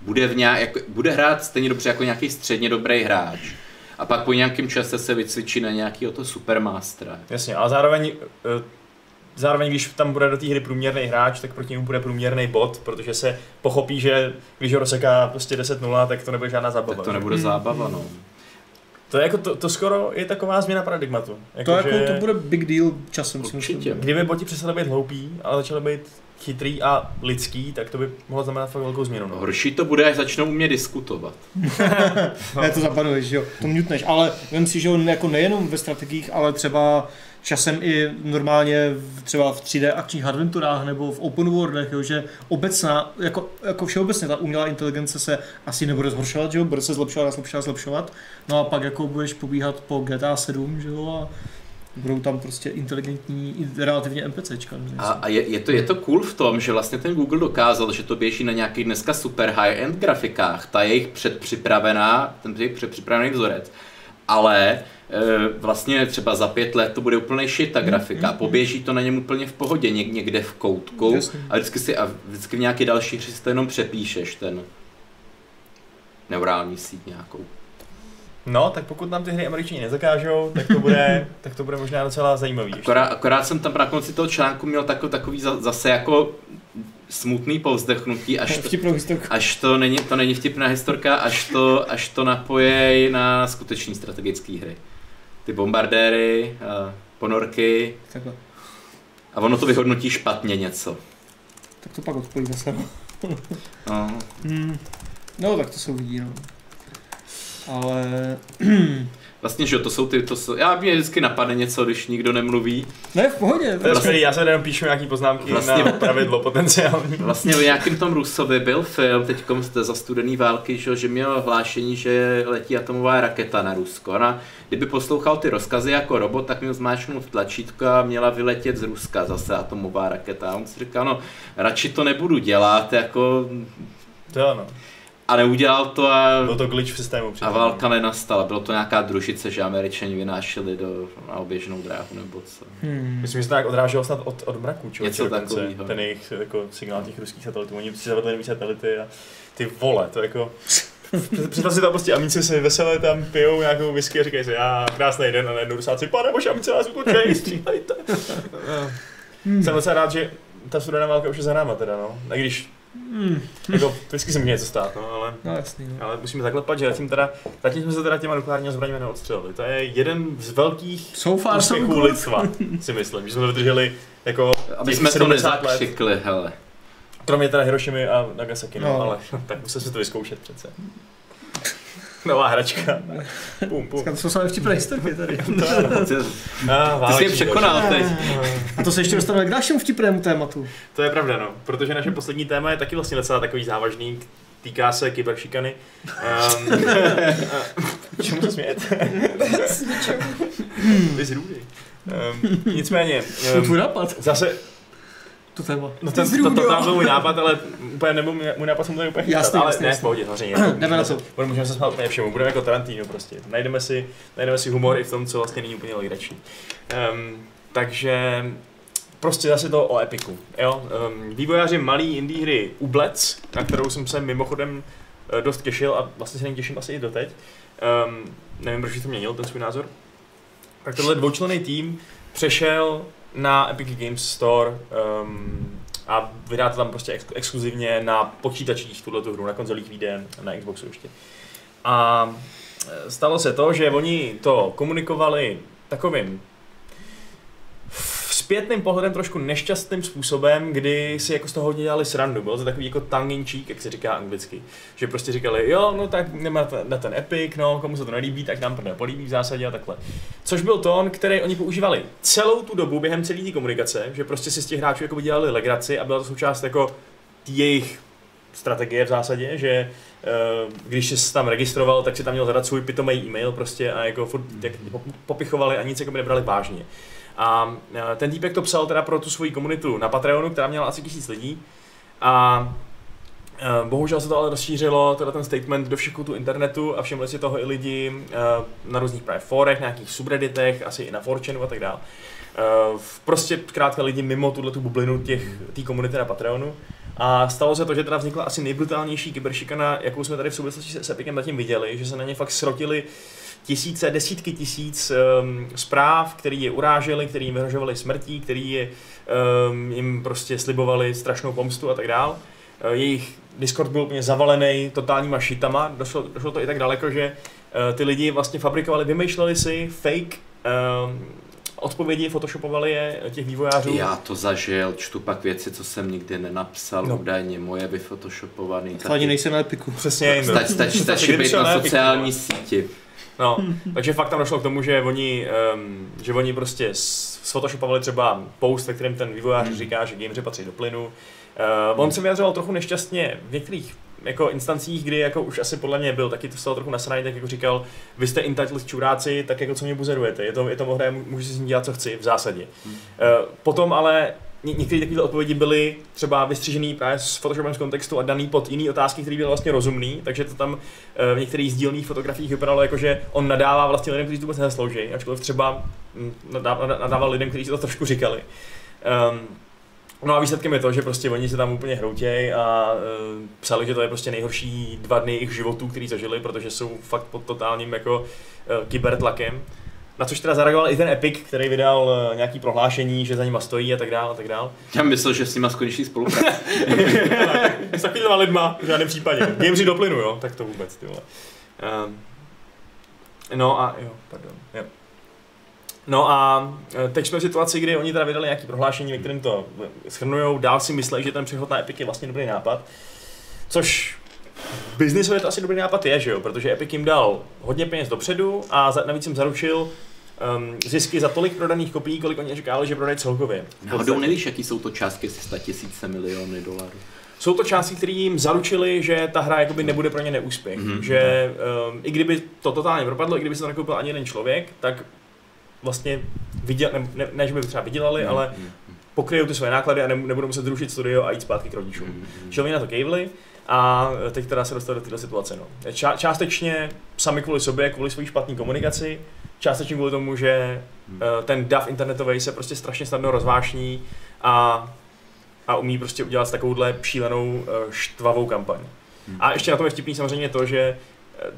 S3: bude, v nějak, jako, bude hrát stejně dobře jako nějaký středně dobrý hráč. A pak po nějakém čase se vycvičí na nějakého to supermastera.
S1: Jasně, ale zároveň, eh, zároveň když tam bude do té hry průměrný hráč, tak proti němu bude průměrný bot, protože se pochopí, že když ho rozseká prostě 10-0, tak to nebude žádná zábava.
S3: Tak to nebude
S2: Hmm.
S3: zábava, no.
S1: To, je jako, to, to skoro je taková změna paradigmatu. Jako,
S2: To, jako,
S1: že
S2: to bude big deal časem.
S3: Určitě.
S2: myslím.
S1: Kdyby boti přestali být hloupí, ale začali být chytrý a lidský, tak to by mohlo znamenat fakt velkou změnu. No.
S3: Horší to bude, až začnou umět diskutovat.
S2: Ne, to zapaduješ, že jo, to mutneš, ale vím si, že on jako nejenom ve strategiích, ale třeba časem i normálně v, třeba v 3D akčních adventurách nebo v open worldech, jo, že obecná, jako, jako všeobecně ta umělá inteligence se asi nebude zhoršovat, že jo, bude se zlepšovat a zlepšovat a zlepšovat, no a pak jako budeš pobíhat po GTA 7, že jo, a budou tam prostě inteligentní, i relativně NPCčka.
S3: A, a je, je, to, je to cool v tom, že vlastně ten Google dokázal, že to běží na nějakých dneska super high-end grafikách, ta jejich předpřipravená, ten jejich předpřipravený vzorec, ale e, vlastně třeba za pět let to bude úplný shit ta grafika, poběží to na něm úplně v pohodě, něk, někde v koutku
S2: Jasně.
S3: a vždycky si a vždycky v nějaké další hře si to jenom přepíšeš ten neurální síť nějakou.
S1: No, tak pokud nám ty hry američani nezakážou, tak to bude, tak to bude možná docela zajímavý.
S3: Akorát, akorát jsem tam na konci toho článku měl tako, takový za, zase jako smutný povzdechnutí, až to, až to není, to není vtipná historka, až to, až to napojej na skutečné strategické hry. Ty bombardéry, a ponorky
S2: Takhle.
S3: a ono to vyhodnotí špatně něco.
S2: Tak to pak odpojí zase. no.
S3: No,
S2: Hmm. No, tak to se uvidí, no. Ale...
S3: vlastně, že jo, to jsou ty, to jsou, já mě vždycky napadne něco, když nikdo nemluví.
S2: Ne, v pohodě.
S1: To je skvělý, já se jenom píšu nějaký poznámky
S3: Vlastně-
S1: na pravidlo potenciální.
S3: Vlastně v nějakém tom Rusovi byl film, teď za studený války, že, jo, že měl hlášení, že letí atomová raketa na Rusko. A kdyby poslouchal ty rozkazy jako robot, tak měl zmáčknout tlačítko a měla vyletět z Ruska zase atomová raketa. A on si říkal, no radši to nebudu dělat, jako...
S1: To jo, no.
S3: A neudělal to a,
S1: Byl to glitch v systému.
S3: a
S1: přitom.
S3: válka nenastala. Bylo to nějaká družice, že američani vynášeli do, na oběžnou dráhu nebo co.
S2: Hmm.
S1: Myslím, že se to nějak odráželo snad od, od mraku, člověče,
S3: Něco takovýho.
S1: Ten jejich jako, signál těch ruských satelitů. Oni si zavedli nový satelity a ty vole, to jako... Představ si tam prostě amici se veselé tam pijou nějakou whisky a říkají si, já krásný den a najednou rusáci, pane bože, amici nás útočí, střílejte.
S2: Hmm.
S1: Jsem docela rád, že ta studená válka už je za náma teda, no. A když,
S2: Hmm.
S1: jako, vždycky se může něco stát, no, ale...
S2: No jasný, no.
S1: Ale musíme zaklepat, že zatím teda, zatím jsme se teda těma nukleárními zbraněmi neodstřelili. To je jeden z velkých
S2: So far,
S1: úspěchů lidstva, si myslím, že jsme to vydrželi jako
S3: Aby jsme to
S1: 70 let.
S3: nezakřikli, hele.
S1: Kromě teda Hirošimy a Nagasaki, no,
S2: No.
S1: ale tak museli jsme to vyzkoušet přece. Nová hračka. Pum, pum.
S2: To jsou samé vtipné historky tady.
S3: Ty,
S1: Ah,
S3: ty jsi mě překonal teď.
S2: A to se ještě dostaneme k dalšímu vtipnému tématu.
S1: To je pravda, no. Protože naše poslední téma je taky vlastně docela takový závažný. Týká se kyberšikany. Um, čemu se smějete? Vy zrůdy. Um, nicméně, um,
S2: tvůj
S1: zase,
S2: to téma.
S1: no ten, to, to, tam byl můj nápad, ale úplně nebyl můj, nápad jsem to úplně chytat,
S2: Jasný,
S1: ale
S2: jasný,
S1: ne, v pohodě, samozřejmě.
S2: Jdeme na to.
S1: Budeme, můžeme se smát úplně všemu, budeme jako Tarantino prostě. Najdeme si, najdeme si humor i v tom, co vlastně není úplně legrační. Um, takže prostě zase to o Epiku. Jo? Um, vývojáři malý indie hry Ublec, na kterou jsem se mimochodem eh, dost těšil a vlastně se na těším asi i doteď. Um, nevím, proč to měnil, ten svůj názor. Tak tenhle dvoučlenný tým přešel na Epic Games Store um, a vydá to tam prostě ex- exkluzivně na počítačích tuhle hru, na konzolích vyjde, na Xboxu ještě. A e, stalo se to, že oni to komunikovali takovým zpětným pohledem trošku nešťastným způsobem, kdy si jako z toho hodně dělali srandu. Bylo to takový jako cheek, jak se říká anglicky. Že prostě říkali, jo, no tak nemá ten, na ten Epic, no, komu se to nelíbí, tak nám to nepolíbí v zásadě a takhle. Což byl tón, který oni používali celou tu dobu během celé té komunikace, že prostě si z těch hráčů jako dělali legraci a byla to součást jako jejich strategie v zásadě, že eh, když jsi tam registroval, tak si tam měl zadat svůj pitomý e-mail prostě a jako furt popichovali a nic jako by nebrali vážně. A eh, ten týpek to psal teda pro tu svoji komunitu na Patreonu, která měla asi tisíc lidí. A eh, bohužel se to ale rozšířilo, teda ten statement do všech tu internetu a všimli si toho i lidi eh, na různých právě forech, nějakých subredditech, asi i na 4chanu a tak dále. Prostě zkrátka lidi mimo tuhle tu bublinu těch, té komunity na Patreonu. A stalo se to, že teda vznikla asi nejbrutálnější kyberšikana, jakou jsme tady v souvislosti s Epicem zatím viděli, že se na ně fakt srotili tisíce, desítky tisíc um, zpráv, které je urážely, které jim vyhrožovaly smrtí, které je, um, jim prostě slibovali strašnou pomstu a tak dál. Uh, jejich Discord byl úplně zavalený totálníma šitama, došlo, došlo to i tak daleko, že uh, ty lidi vlastně fabrikovali, vymýšleli si fake um, odpovědi, photoshopovali je těch vývojářů.
S3: Já to zažil, čtu pak věci, co jsem nikdy nenapsal,
S1: No.
S3: no. údajně moje vyfotoshopovaný.
S2: To ani nejsem na Epiku.
S1: Přesně, no.
S3: Stač, stač, stačí
S1: Kdyby
S3: být na sociální
S1: no.
S3: síti.
S1: No, takže fakt tam došlo k tomu, že oni, um, že oni prostě s- sphotoshopovali třeba post, ve kterém ten vývojář
S3: Hmm.
S1: říká, že gameři patří do plynu. Uh, on se vyjadřoval trochu nešťastně v některých jako instancích, kdy jako už asi podle mě byl taky to stalo trochu nasraný, tak jako říkal, vy jste entitled čuráci, tak jako co mě buzerujete, je to, je to hra, můžu si s ní dělat, co chci, v zásadě.
S3: Hmm.
S1: Uh, potom ale ně- některé takové odpovědi byly třeba vystřižený právě s Photoshopem z kontextu a daný pod jiný otázky, které byly vlastně rozumný, takže to tam eh, v některých sdílných fotografiích vypadalo jako, že on nadává vlastně lidem, kteří to vůbec nezaslouží, ačkoliv třeba hm, nadá- nadá- nadával lidem, kteří si to trošku říkali. Um, No a výsledkem je to, že prostě oni se tam úplně hroutějí a uh, psali, že to je prostě nejhorší dva dny jejich životů, který zažili, protože jsou fakt pod totálním jako uh, kybertlakem. Na což teda zareagoval i ten Epic, který vydal uh, nějaký prohlášení, že za nima stojí a tak dále a tak dále.
S3: Já myslel, že s nima skončí spolupráce.
S1: S takovýma lidma v žádném případě. Gameři do plynu, jo? Tak to vůbec, ty vole. Um, no a jo, pardon, jo. No a e, teď jsme v situaci, kdy oni teda vydali nějaké prohlášení, ve kterém to schrnujou, dál si myslí, že ten přechod na Epic je vlastně dobrý nápad. Což biznisově to asi dobrý nápad je, že jo? Protože Epic jim dal hodně peněz dopředu a za, navíc jim zaručil um, zisky za tolik prodaných kopií, kolik oni říkali, že prodají celkově.
S3: Náhodou
S1: podstatě.
S3: nevíš, jaký jsou to částky, jestli 100 tisíce miliony dolarů.
S1: Jsou to části, které jim zaručili, že ta hra jakoby nebude pro ně neúspěch.
S3: Mhm.
S1: Mm-hmm. Že um, i kdyby to totálně propadlo, i kdyby se to nekoupil ani jeden člověk, tak vlastně viděl, ne, ne, ne že by třeba vydělali, ale
S3: Mm,
S1: pokryjou ty své náklady a ne, nebudou muset zrušit studio a jít zpátky k rodičům.
S3: mm, mm.
S1: Čili oni na to kejvli a teď teda se dostali do této situace. No. Ča, částečně sami kvůli sobě, kvůli své špatné komunikaci, částečně kvůli tomu, že uh, ten DAF internetový se prostě strašně snadno rozvášní a, a umí prostě udělat takovouhle šílenou uh, štvavou kampaň.
S3: Hmm.
S1: A ještě na tom je vtipný samozřejmě to, že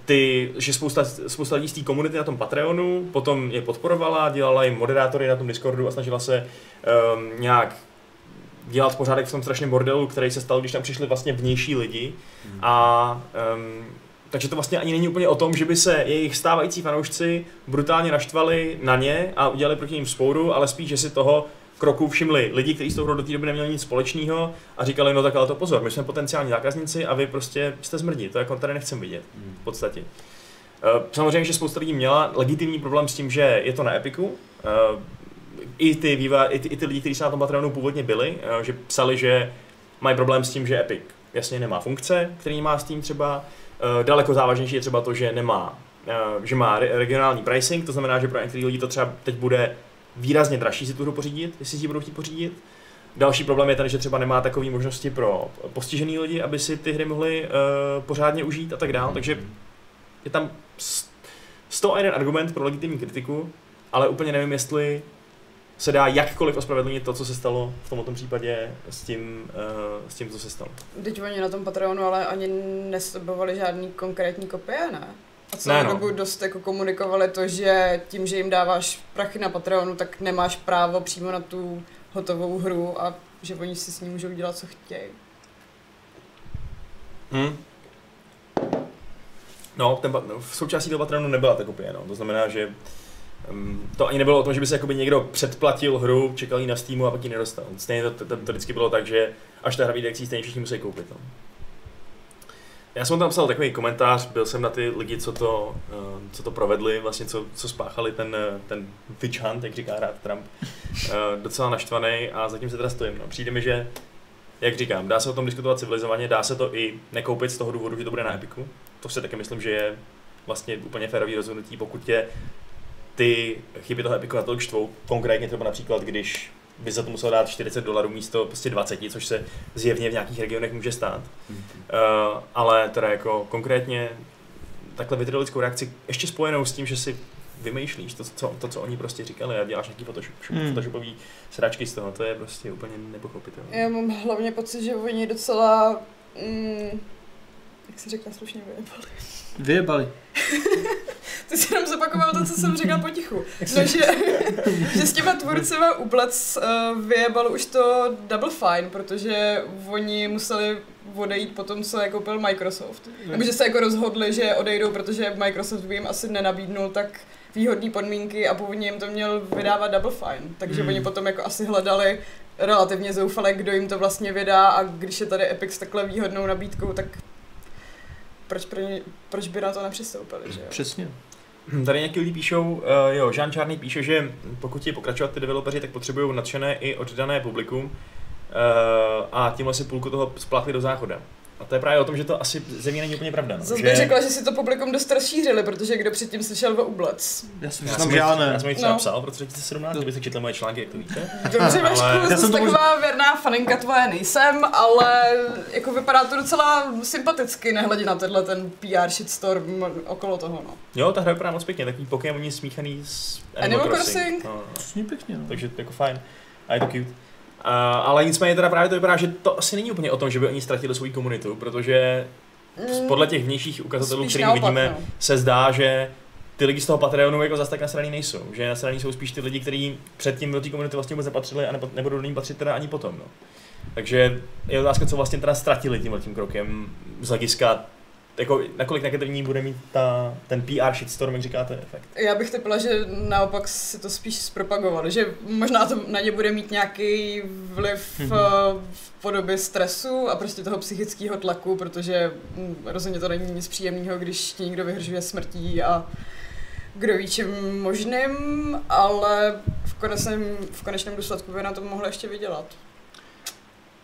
S1: ty, že spousta, spousta lidí z té komunity na tom Patreonu potom je podporovala, dělala jim moderátory na tom Discordu a snažila se um, nějak dělat pořádek v tom strašném bordelu, který se stal, když tam přišli vlastně vnější lidi.
S3: Hmm.
S1: A um, takže to vlastně ani není úplně o tom, že by se jejich stávající fanoušci brutálně naštvali na ně a udělali proti ním spouru, ale spíš, že si toho kroku všimli lidi, kteří s tou hrou do té doby neměli nic společného a říkali, no tak ale to pozor, my jsme potenciální zákazníci a vy prostě jste zmrdí, to jako tady nechcem vidět
S3: Hmm.
S1: v podstatě. Eh, Samozřejmě, že spousta lidí měla legitimní problém s tím, že je to na Epiku. Eh, I ty, výva, i ty, i ty lidi, kteří se na tom Patreonu původně byli, eh, že psali, že mají problém s tím, že Epic jasně nemá funkce, který má Steam třeba. Eh, Daleko závažnější je třeba to, že nemá že má re- regionální pricing, to znamená, že pro některé lidi to třeba teď bude výrazně dražší si tu hru pořídit, jestli si ji budou chtít pořídit. Další problém je ten, že třeba nemá takové možnosti pro postižený lidi, aby si ty hry mohli uh, pořádně užít a tak dále. Takže je tam s- 101 argument pro legitimní kritiku, ale úplně nevím, jestli se dá jakkoliv ospravedlnit to, co se stalo v tomto případě s tím, uh, s tím, co se stalo.
S4: Teď oni na tom Patreonu ale ani neslibovali žádný konkrétní kopie, ne? A celou
S1: Ne, no.
S4: dobu dost jako komunikovali to, že tím, že jim dáváš prachy na Patreonu, tak nemáš právo přímo na tu hotovou hru a že oni si s ní můžou dělat, co chtějí.
S1: Hmm. No, ten, v součástí toho Patreonu nebyla ta kopie, no. to znamená, že um, to ani nebylo o tom, že by se jakoby někdo předplatil hru, čekal ji na Steamu a pak ji nedostal. Stejně to, to, to vždycky bylo tak, že až ta hra vyjde, jak si ji stejně všichni musí koupit. No. Já jsem tam psal takový komentář, byl jsem na ty lidi, co to, uh, co to provedli, vlastně co, co spáchali ten, eh, ten witch hunt, jak říká rád Trump, uh, docela naštvaný a zatím se teda stojím. No. Přijde mi, že jak říkám, dá se o tom diskutovat civilizovaně, dá se to i nekoupit z toho důvodu, že to bude na Epiku. To si taky myslím, že je vlastně úplně férový rozhodnutí, pokud tě ty chyby toho Epiku natolik štvou, konkrétně třeba například, když by za to musel dát 40 dolarů místo prostě 20, což se zjevně v nějakých regionech může stát. Uh, ale teda jako konkrétně takhle vytrolidskou reakci ještě spojenou s tím, že si vymýšlíš to, co, to, co oni prostě říkali a děláš nějaký Photoshop,
S2: Hmm.
S1: photoshopový sračky z toho, to je prostě úplně nepochopitelné.
S4: Já mám hlavně pocit, že oni docela, mm, jak se řekla slušně, vyjebali.
S2: Vyjebali.
S4: Ty si jenom zopakoval to, co jsem říkal potichu. No, že, že s těma tvůrcema Ublec uh, vyjebal už to Double Fine, protože oni museli odejít po tom, co je koupil Microsoft. Nebo že se jako rozhodli, že odejdou, protože Microsoft by jim asi nenabídnul tak výhodné podmínky a původně jim to měl vydávat Double Fine. Takže
S2: Hmm.
S4: oni potom jako asi hledali relativně zoufale, kdo jim to vlastně vydá a když je tady Epic s takhle výhodnou nabídkou, tak proč, pro ně, proč by na to nepřistoupili, že jo?
S2: Přesně.
S1: Tady nějaký lidi píšou, uh, jo, Jean Čárný píše, že pokud ti pokračovat ty developeři, tak potřebují nadšené i oddané publikum uh, a tímhle si půlku toho splátli do záchoda. A to je právě o tom, že to asi země není úplně pravda. No.
S4: Zase
S1: že...
S4: bych řekla, že si to publikum dost rozšířili, protože kdo předtím slyšel o Ublec.
S2: Já
S1: já jsem,
S2: já
S1: jich-
S2: ne.
S1: já jsem jich třeba
S4: No.
S1: psal v roce 2017, kdybyste četli moje články, jak to víte.
S4: Dobře, Vašku,
S1: Ale-
S2: Já
S4: zase
S2: jsem to
S4: taková věrná faninka tvoje nejsem, ale jako vypadá to docela sympaticky, nehledě na tenhle ten PR shitstorm okolo toho, no.
S1: Jo, ta hra vypadá moc pěkně, takový Pokémoni smíchaný s Animal,
S4: Animal
S1: Crossing.
S4: Crossing?
S1: No, no.
S2: Pěkně, no.
S1: Takže jako fajn. A je to cute. Uh, ale nicméně teda právě to vypadá, že to asi není úplně o tom, že by oni ztratili svou komunitu, protože
S4: Mm,
S1: podle těch vnějších ukazatelů, které vidíme,
S4: no.
S1: se zdá, že ty lidi z toho Patreonu jako zase tak nasraný nejsou. Že nasraný jsou spíš ty lidi, kteří předtím do té komunity vlastně vůbec nepatřili a nebudou do ní patřit teda ani potom. No. Takže je otázka, co vlastně teda ztratili tímhle tím krokem z hlediska jako, nakolik negativní bude mít ta, ten PR shitstorm, jak říkáte, efekt.
S4: Já bych typla, že naopak si to spíš zpropagovali, že možná to na ně bude mít nějaký vliv
S2: Mhm.
S4: mm-hmm. v podobě stresu a prostě toho psychického tlaku, protože mm, rozhodně to není nic příjemného, když ti někdo vyhržuje smrtí a kdo ví čím možným, ale v konečném, v konečném důsledku by na to mohli ještě vydělat.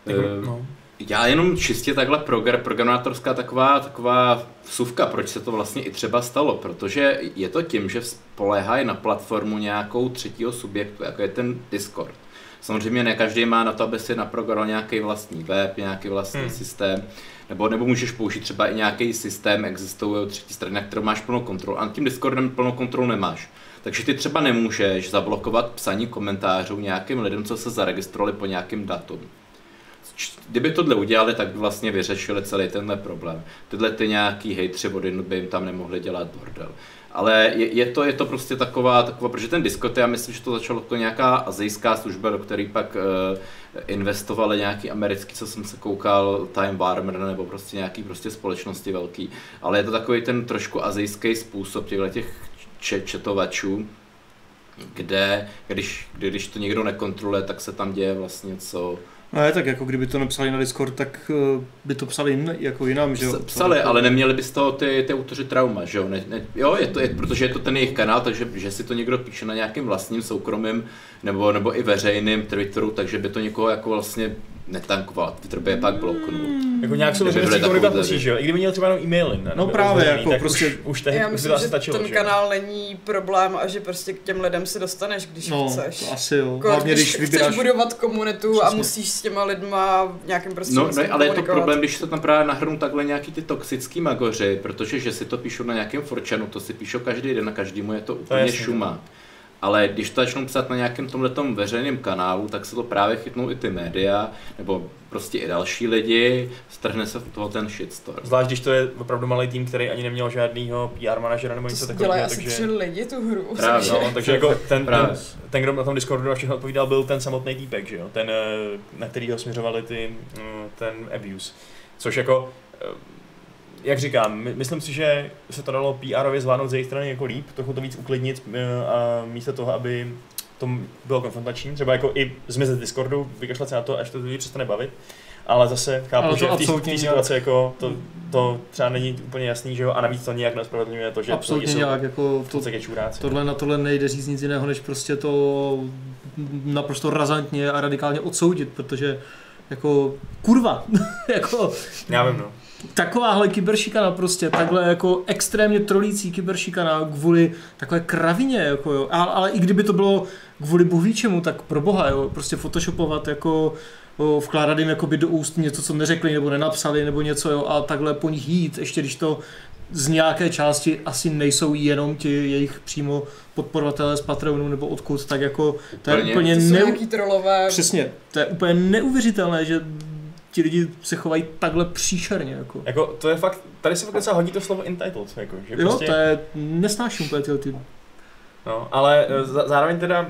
S1: Jako,
S3: Eh,
S1: no.
S3: Já jenom čistě takhle progr- programátorská taková, taková vsuvka, proč se to vlastně i třeba stalo, protože je to tím, že spoléhají na platformu nějakou třetího subjektu, jako je ten Discord. Samozřejmě ne každý má na to, aby si naprogramoval nějaký vlastní web, nějaký vlastní
S1: Hmm.
S3: systém, nebo, nebo můžeš použít třeba i nějaký systém, existuje třetí strany, na kterou máš plnou kontrolu, a tím Discordem plnou kontrolu nemáš. Takže ty třeba nemůžeš zablokovat psaní komentářů nějakým lidem, co se zaregistrovali po nějakém datu. Kdyby tohle udělali, tak by vlastně vyřešili celý tenhle problém. Tyhle ty nějaký hejtři vody by jim tam nemohli dělat bordel. Ale je, je, to, je to prostě taková, taková, protože ten Discord, já myslím, že to začalo jako nějaká azijská služba, do které pak uh, investovali nějaký americký, co jsem se koukal, Time Warner nebo prostě nějaký prostě společnosti velký. Ale je to takový ten trošku azijský způsob těchto těch če- četovačů, kde když, kdy, když to někdo nekontroluje, tak se tam děje vlastně co,
S2: Ne, tak jako kdyby to nepsali na Discord, tak uh, by to psali jin, jako jinam, že jo?
S3: Ps- Psali, ale neměli by z toho ty, ty autoři trauma, že jo? Ne, ne, jo, je to, je, protože je to ten jejich kanál, takže že si to někdo píše na nějakým vlastním soukromým nebo, nebo i veřejným Twitteru, takže by to někoho jako vlastně netankoval. Twitter by je pak bloknul.
S1: Jako nějak jsou to musí,
S3: tady.
S1: že jo? I kdyby měl třeba jenom e-maily, ne?
S2: No právě, jako prostě-
S1: Už, už tehdy
S4: Já
S1: by
S4: myslím,
S1: to asi
S4: že
S1: stačilo,
S4: ten
S1: že
S4: kanál není problém a že prostě k těm lidem se dostaneš, když
S2: No,
S4: chceš.
S2: to asi jo.
S4: Jako,
S2: Hlavně
S4: když,
S2: když
S4: chceš
S2: vybíráš...
S4: budovat komunitu a
S2: Přesně.
S4: musíš s těma lidma v nějakým prostě
S3: No, no, ale je to problém, když se tam právě nahrnou takhle nějaký ty toxický magoři, protože že si to píšou na nějakém forčanu, to si píšou každý den a každému je to úplně
S1: jasný,
S3: šuma. Ale když to začnou psát na nějakém tomhletom veřejném kanálu, tak se to právě chytnou i ty média, nebo prostě i další lidi, strhne se v toho ten shitstorm.
S1: Zvlášť, když to je opravdu malý tým, který ani neměl žádnýho PR manažera nebo něco takového,
S4: dělají asi
S1: takže...
S4: tři lidi tu hru.
S3: Právě.
S1: No, takže jako ten, ten, ten, kdo na tom Discordu na všechno odpovídal, byl ten samotný týpek, že jo? Ten, eh, na kterýho směřovali ty, mm, ten abuse. Což jako, eh, jak říkám, my- myslím si, že se to dalo PR-ově zvládnout z jejich strany jako líp, trochu to víc uklidnit eh, a místo toho, aby to bylo konfrontační, třeba jako i zmizet z Discordu, vykašlat se na to, až to lidi přestane bavit. Ale zase chápu,
S2: Ale to
S1: že v té- situaci jako to, to třeba není úplně jasný, že jo, a navíc to nějak nespravedlňuje to, že
S2: Absolutně
S1: jsou
S2: nějak, jako
S1: v
S2: to,
S1: čuráci.
S2: tohle na tohle nejde říct nic jiného, než prostě to naprosto razantně a radikálně odsoudit, protože jako kurva, jako
S1: Já vím, no.
S2: Takováhle kyberšikana prostě, takhle jako extrémně trolící kyberšikana kvůli takové kravině, jako jo. Ale, ale i kdyby to bylo kvůli bůh ví čemu, tak pro boha, jo, prostě photoshopovat jako o, vkládat jim jakoby do úst něco, co neřekli nebo nenapsali nebo něco, jo, a takhle po nich jít, ještě když to z nějaké části asi nejsou jenom ti jejich přímo podporovatelé z Patreonu nebo odkud, tak jako to je
S3: Úplně.
S2: úplně
S4: To jsou
S2: neu...
S4: nějaký trolové.
S2: Přesně, to je úplně neuvěřitelné, že ti lidi se chovají takhle příšerně, jako.
S1: Jako, to je fakt, tady se fakt docela hodí to slovo entitled, jako, že
S2: Jo,
S1: prostě,
S2: to je, nesnáším úplně tyhle ty,
S1: no, ale eh, zároveň teda,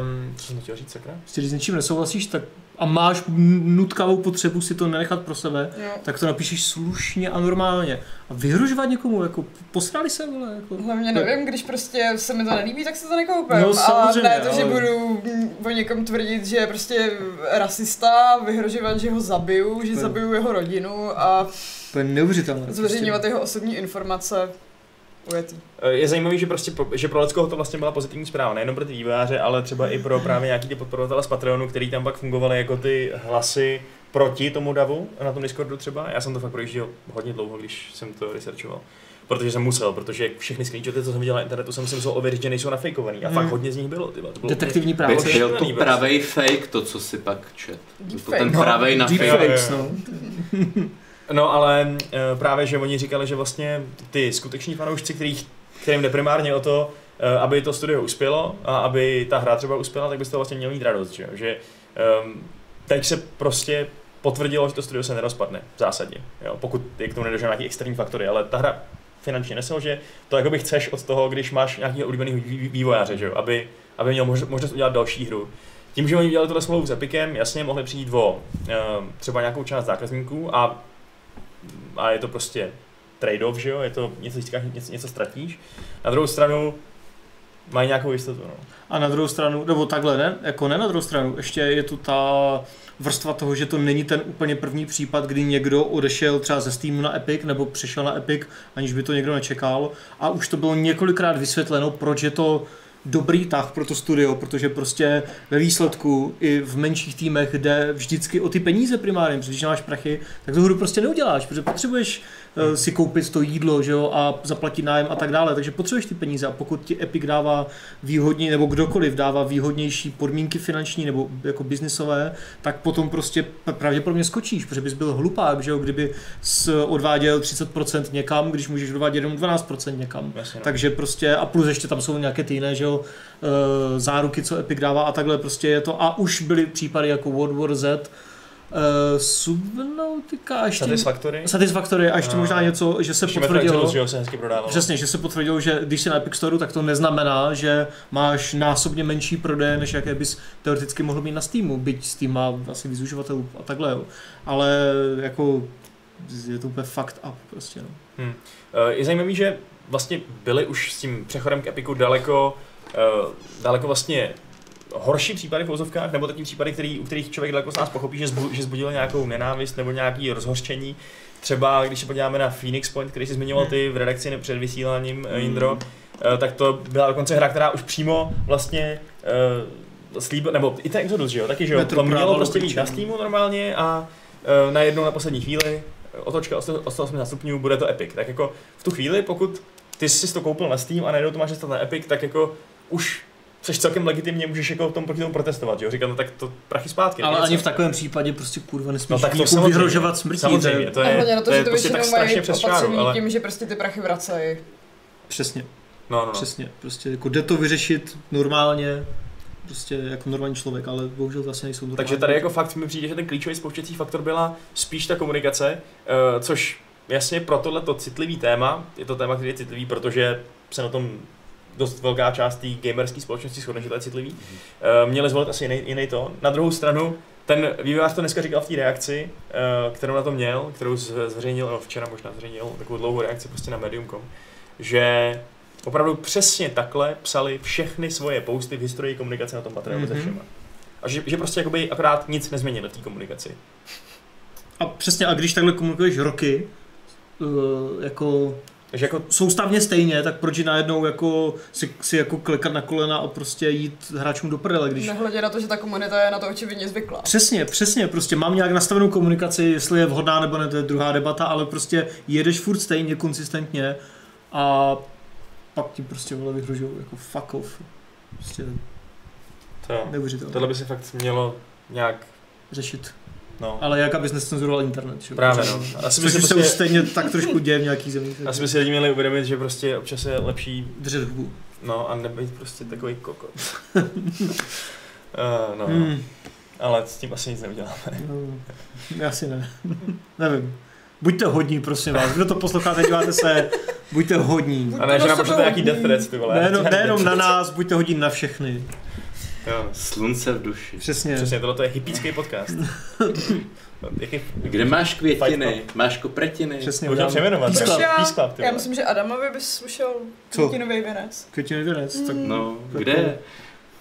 S1: um, co jsem chtěl říct, sakra?
S2: když s něčím nesouhlasíš, tak a máš nutkavou potřebu si to nenechat pro sebe,
S4: Jo.
S2: tak to napíšeš slušně a normálně. A vyhrožovat někomu, jako posrali se, vole, jako.
S4: Hlavně nevím, když prostě se mi to nelíbí, tak se to nekoupím.
S2: No,
S4: a ne to, že
S2: ale-
S4: budu o někom tvrdit, že je prostě rasista, vyhrožovat, že ho zabiju, že
S2: To je-
S4: zabiju jeho rodinu a
S2: To je neuvěřitelné.
S4: zveřejňovat jeho osobní informace. Ujetý.
S1: Eh, Je zajímavý, že prostě, že pro Leckoho to vlastně byla pozitivní zpráva, nejenom pro ty vývojáře, ale třeba i pro právě nějaký ty podporovatele z Patreonu, který tam pak fungovali jako ty hlasy proti tomu davu na tom Discordu třeba. Já jsem to fakt projížděl hodně dlouho, když jsem to researchoval. Protože jsem musel, protože všechny screenshoty, co jsem viděl na internetu, jsem si musel ověřit, že nejsou nafejkovaný. A
S2: Hmm.
S1: fakt hodně z nich bylo. Ty, vole, to bylo
S2: Detektivní práce.
S1: Byl
S3: byl to
S1: prostě.
S3: pravej fake, to, co si pak čet. Byl to ten
S2: No,
S3: pravej na fake.
S2: No.
S1: No ale e, právě, že oni říkali, že vlastně ty skuteční fanoušci, kterých, kterým jde primárně o to, e, aby to studio uspělo a aby ta hra třeba uspěla, tak by toho vlastně měl mít radost, že, že um, teď se prostě potvrdilo, že to studio se nerozpadne v zásadě, jo? pokud je k tomu nedošlo nějaký externí faktory, ale ta hra finančně neselže, to jakoby chceš od toho, když máš nějaký oblíbený vý- vývojáře, že jo? Aby, aby měl mož- možnost udělat další hru. Tím, že oni udělali tohle smlouvu s Epicem, jasně mohli přijít o e, třeba nějakou část zákazníků a a je to prostě trade-off, že jo, je to něco získáš, něco, něco ztratíš. Na druhou stranu mají nějakou jistotu, no.
S2: A na druhou stranu, nebo takhle ne, jako ne na druhou stranu, ještě je tu ta vrstva toho, že to není ten úplně první případ, kdy někdo odešel třeba ze Steamu na Epic nebo přešel na Epic, aniž by to někdo nečekal. A už to bylo několikrát vysvětleno, proč je to dobrý tah pro to studio, protože prostě ve výsledku i v menších týmech jde vždycky o ty peníze primárně, protože když máš prachy, tak tu hru prostě neuděláš, protože potřebuješ si koupit to jídlo že jo, a zaplatit nájem a tak dále, takže potřebuješ ty peníze a pokud ti Epic dává výhodně, nebo kdokoliv dává výhodnější podmínky finanční nebo jako biznisové, tak potom prostě pravděpodobně skočíš, protože bys byl hlupák, že jo, kdyby s odváděl 30% někam, když můžeš odvádět jenom 12% někam.
S1: Jasně, no.
S2: Takže prostě, a plus ještě tam jsou nějaké ty jiné, že jo, e, záruky, co Epic dává a takhle prostě je to. A už byly případy jako World War Z, Subnautica a ještě...
S1: Satisfactory.
S2: Satisfactory a ještě
S1: A-
S2: možná něco, že se
S1: Ještě
S2: potvrdilo.
S1: Že se hezky prodávalo.
S2: Přesně, že se potvrdilo, že když jsi na Epic Store, tak to neznamená, že máš násobně menší prodeje, než jaké bys teoreticky mohl mít na Steamu, byť Steam má asi víc uživatelů a takhle, jo. Ale jako je to úplně fakt up prostě, no.
S1: Eh, Je zajímavý, že vlastně byli už s tím přechodem k Epiku daleko, eh, daleko vlastně horší případy v ozovkách, nebo taky případy, který, u kterých člověk daleko z nás pochopí, že, zbu, že zbudil nějakou nenávist nebo nějaký rozhořčení. Třeba když se podíváme na Phoenix Point, který jsi zmiňoval ty v redakci před vysíláním, hmm. Jindro, eh, tak to byla dokonce hra, která už přímo vlastně uh, slíbil, nebo i ten Exodus, že jo, taky, že jo, to mělo prostě být na Steamu normálně a uh, najednou na poslední chvíli otočka o 180 stupňů, bude to Epic. Tak jako v tu chvíli, pokud ty jsi to koupil na Steam a najednou to máš na Epic, tak jako už což celkem legitimně můžeš jako v tom proti tomu protestovat, jo? Říkám, no tak to prachy zpátky.
S2: Ale ani v takovém případě prostě kurva nesmíš no, tak to jako vyhrožovat smrtí.
S1: Samozřejmě, to je, a hlavně
S4: na to, to je, že to prostě tak strašně přes šáru, ale... tím, že prostě ty prachy vracejí.
S2: Přesně.
S1: No, no, no.
S2: Přesně, prostě jako jde to vyřešit normálně, prostě jako normální člověk, ale bohužel to asi nejsou normální.
S1: Takže tady jako fakt mi přijde, že ten klíčový spouštěcí faktor byla spíš ta komunikace, uh, což jasně pro tohleto citlivý téma, je to téma, který je citlivý, protože se na tom dost velká část té gamerské společnosti shodne, že to je citlivý, uh, měli zvolit asi jiný, jiný to. Na druhou stranu, ten vývojář to dneska říkal v té reakci, uh, kterou na to měl, kterou zveřejnil, no včera možná zveřejnil, takovou dlouhou reakci prostě na Medium.com, že opravdu přesně takhle psali všechny svoje posty v historii komunikace na tom materiálu mm-hmm. se všema. A že, že prostě jakoby akorát nic nezměnili v té komunikaci.
S2: A přesně, a když takhle komunikuješ roky, uh, jako takže jako soustavně stejně, tak proč najednou jako si, si jako klikat na kolena a prostě jít hráčům do prdele, když...
S4: Nehledě na to, že ta komunita je na to očividně zvyklá.
S2: Přesně, přesně, prostě mám nějak nastavenou komunikaci, jestli je vhodná nebo ne, to je druhá debata, ale prostě jedeš furt stejně, konsistentně a pak ti prostě vole vyhrožují jako fuck off. Prostě
S1: to, neuvěřitelné. Tohle by se fakt mělo nějak
S2: řešit.
S1: No.
S2: Ale jak abys nescenzuroval internet, že?
S1: Právě, no.
S2: Asi by se prostě... už stejně tak trošku děje v nějaký zemi.
S1: Asi by si lidi měli uvědomit, že prostě občas je lepší
S2: držet hubu.
S1: No a nebejt prostě takový kokot. uh, no. Hmm. Ale s tím asi nic neuděláme.
S2: No, asi ne. Nevím. Buďte hodní, prosím vás. Kdo to posloucháte, díváte se, buďte hodní.
S1: A ne, že nám nějaký death threats, ty vole.
S2: Nejenom, nejenom na nás, buďte hodní na všechny.
S3: Jo, slunce v duši.
S2: Přesně.
S1: Přesně, tohle je hippícký podcast.
S3: Jaký, Kde máš květiny? Máš kopretiny?
S1: Přesně, můžeme přejmenovat.
S4: Písklap. Já myslím, že Adamovi bys slušel květinový věnec.
S2: Květinový věnec, mm. tak
S3: no, kde?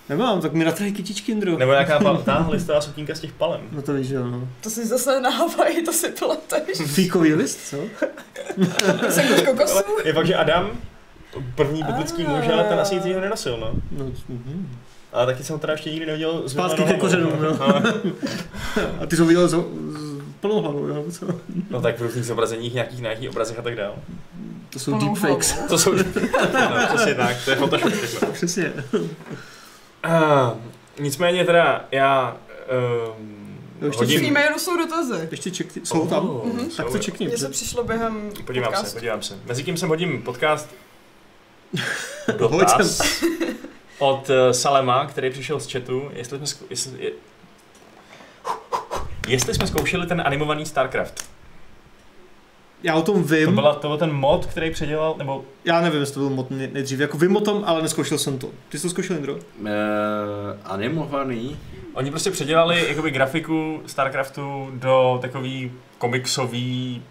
S2: Nemám, tak mi natrhej kytičky, Indru.
S1: Nebo nějaká pal, ta listová sukínka z těch palem.
S2: No to víš, jo. No.
S4: To si zase na Havaji, to si pleteš.
S2: Fíkový list, co?
S4: Jsem z kokosu.
S1: Je fakt, že Adam, první biblický muž, ale ten asi nic jiného nenosil, no. no mm-hmm. Ale taky jsem teda ještě nikdy neviděl
S2: z Zpátky ke kořenům, no. A ty jsi ho viděl z, z plnou hlavou, jo? Co?
S1: No tak v různých zobrazeních, nějakých na nějakých obrazech a tak dále.
S2: To jsou deepfakes.
S1: To jsou, no, přesně tak, to je Photoshop všechno.
S2: Přesně.
S1: Uh, nicméně teda já
S4: Um, ještě hodím... mailů jsou dotazy.
S2: Ještě čekni, jsou tam? Oh, mm-hmm. Tak to čekni.
S4: Mně se přišlo během
S1: Podívám
S4: podcastu.
S1: se, podívám se. Mezi tím jsem hodím podcast dotaz od uh, Salema, který přišel z chatu, jestli jsme, jestli, je, jestli jsme zkoušeli ten animovaný StarCraft.
S2: Já o tom vím.
S1: To, byla, to byl ten mod, který předělal, nebo...
S2: Já nevím, jestli to byl mod nejdřív. Jako vím o tom, ale neskoušel jsem to. Ty jsi to zkoušel, Indro? Uh,
S3: animovaný?
S1: Oni prostě předělali jakoby grafiku StarCraftu do takový komiksový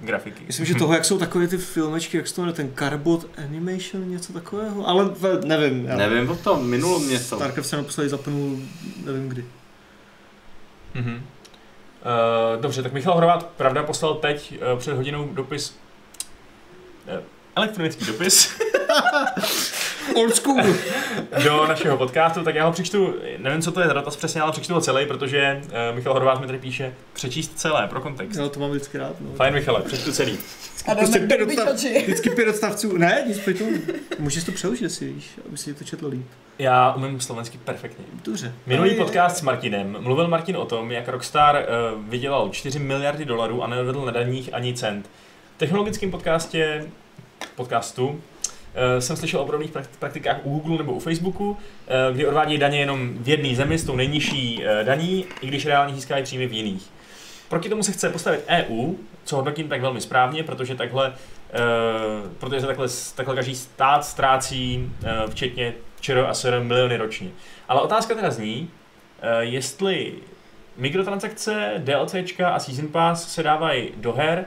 S1: grafiky.
S2: Myslím, že toho, jak jsou takové ty filmečky, jak se to jmenuje, ten Carbot Animation, něco takového, ale nevím.
S3: Já. Nevím o tom, minulo mě to.
S2: StarCraft se naposledy zapnul, nevím kdy.
S1: Mhm. Uh, dobře, tak Michal Horvát, pravda, poslal teď uh, před hodinou dopis, uh, elektronický dopis.
S2: Old school.
S1: do našeho podcastu, tak já ho přečtu, nevím, co to je za dotaz přesně, ale přečtu ho celý, protože uh, Michal Horvát mi tady píše přečíst celé pro kontext.
S2: Jo, to mám vždycky rád. No.
S1: Fajn, Michale, přečtu celý.
S4: A prostě pět odstav,
S2: vždycky pět odstavců. Ne, nic tomu. Můžeš to přeložit, jestli víš, aby si to četlo líp.
S1: Já umím slovensky perfektně.
S2: Dobře.
S1: Minulý podcast s Martinem mluvil Martin o tom, jak Rockstar uh, vydělal 4 miliardy dolarů a nevedl na daních ani cent. V technologickém podcastě, podcastu jsem slyšel o podobných praktikách u Google nebo u Facebooku, uh, kdy odvádí daně jenom v jedné zemi s tou nejnižší uh, daní, i když reálně získávají příjmy v jiných. Proti tomu se chce postavit EU, co hodnotím tak velmi správně, protože takhle, protože takhle, takhle každý stát ztrácí, včetně ČR a SR miliony ročně. Ale otázka teda zní, jestli mikrotransakce, DLCčka a Season Pass se dávají do her,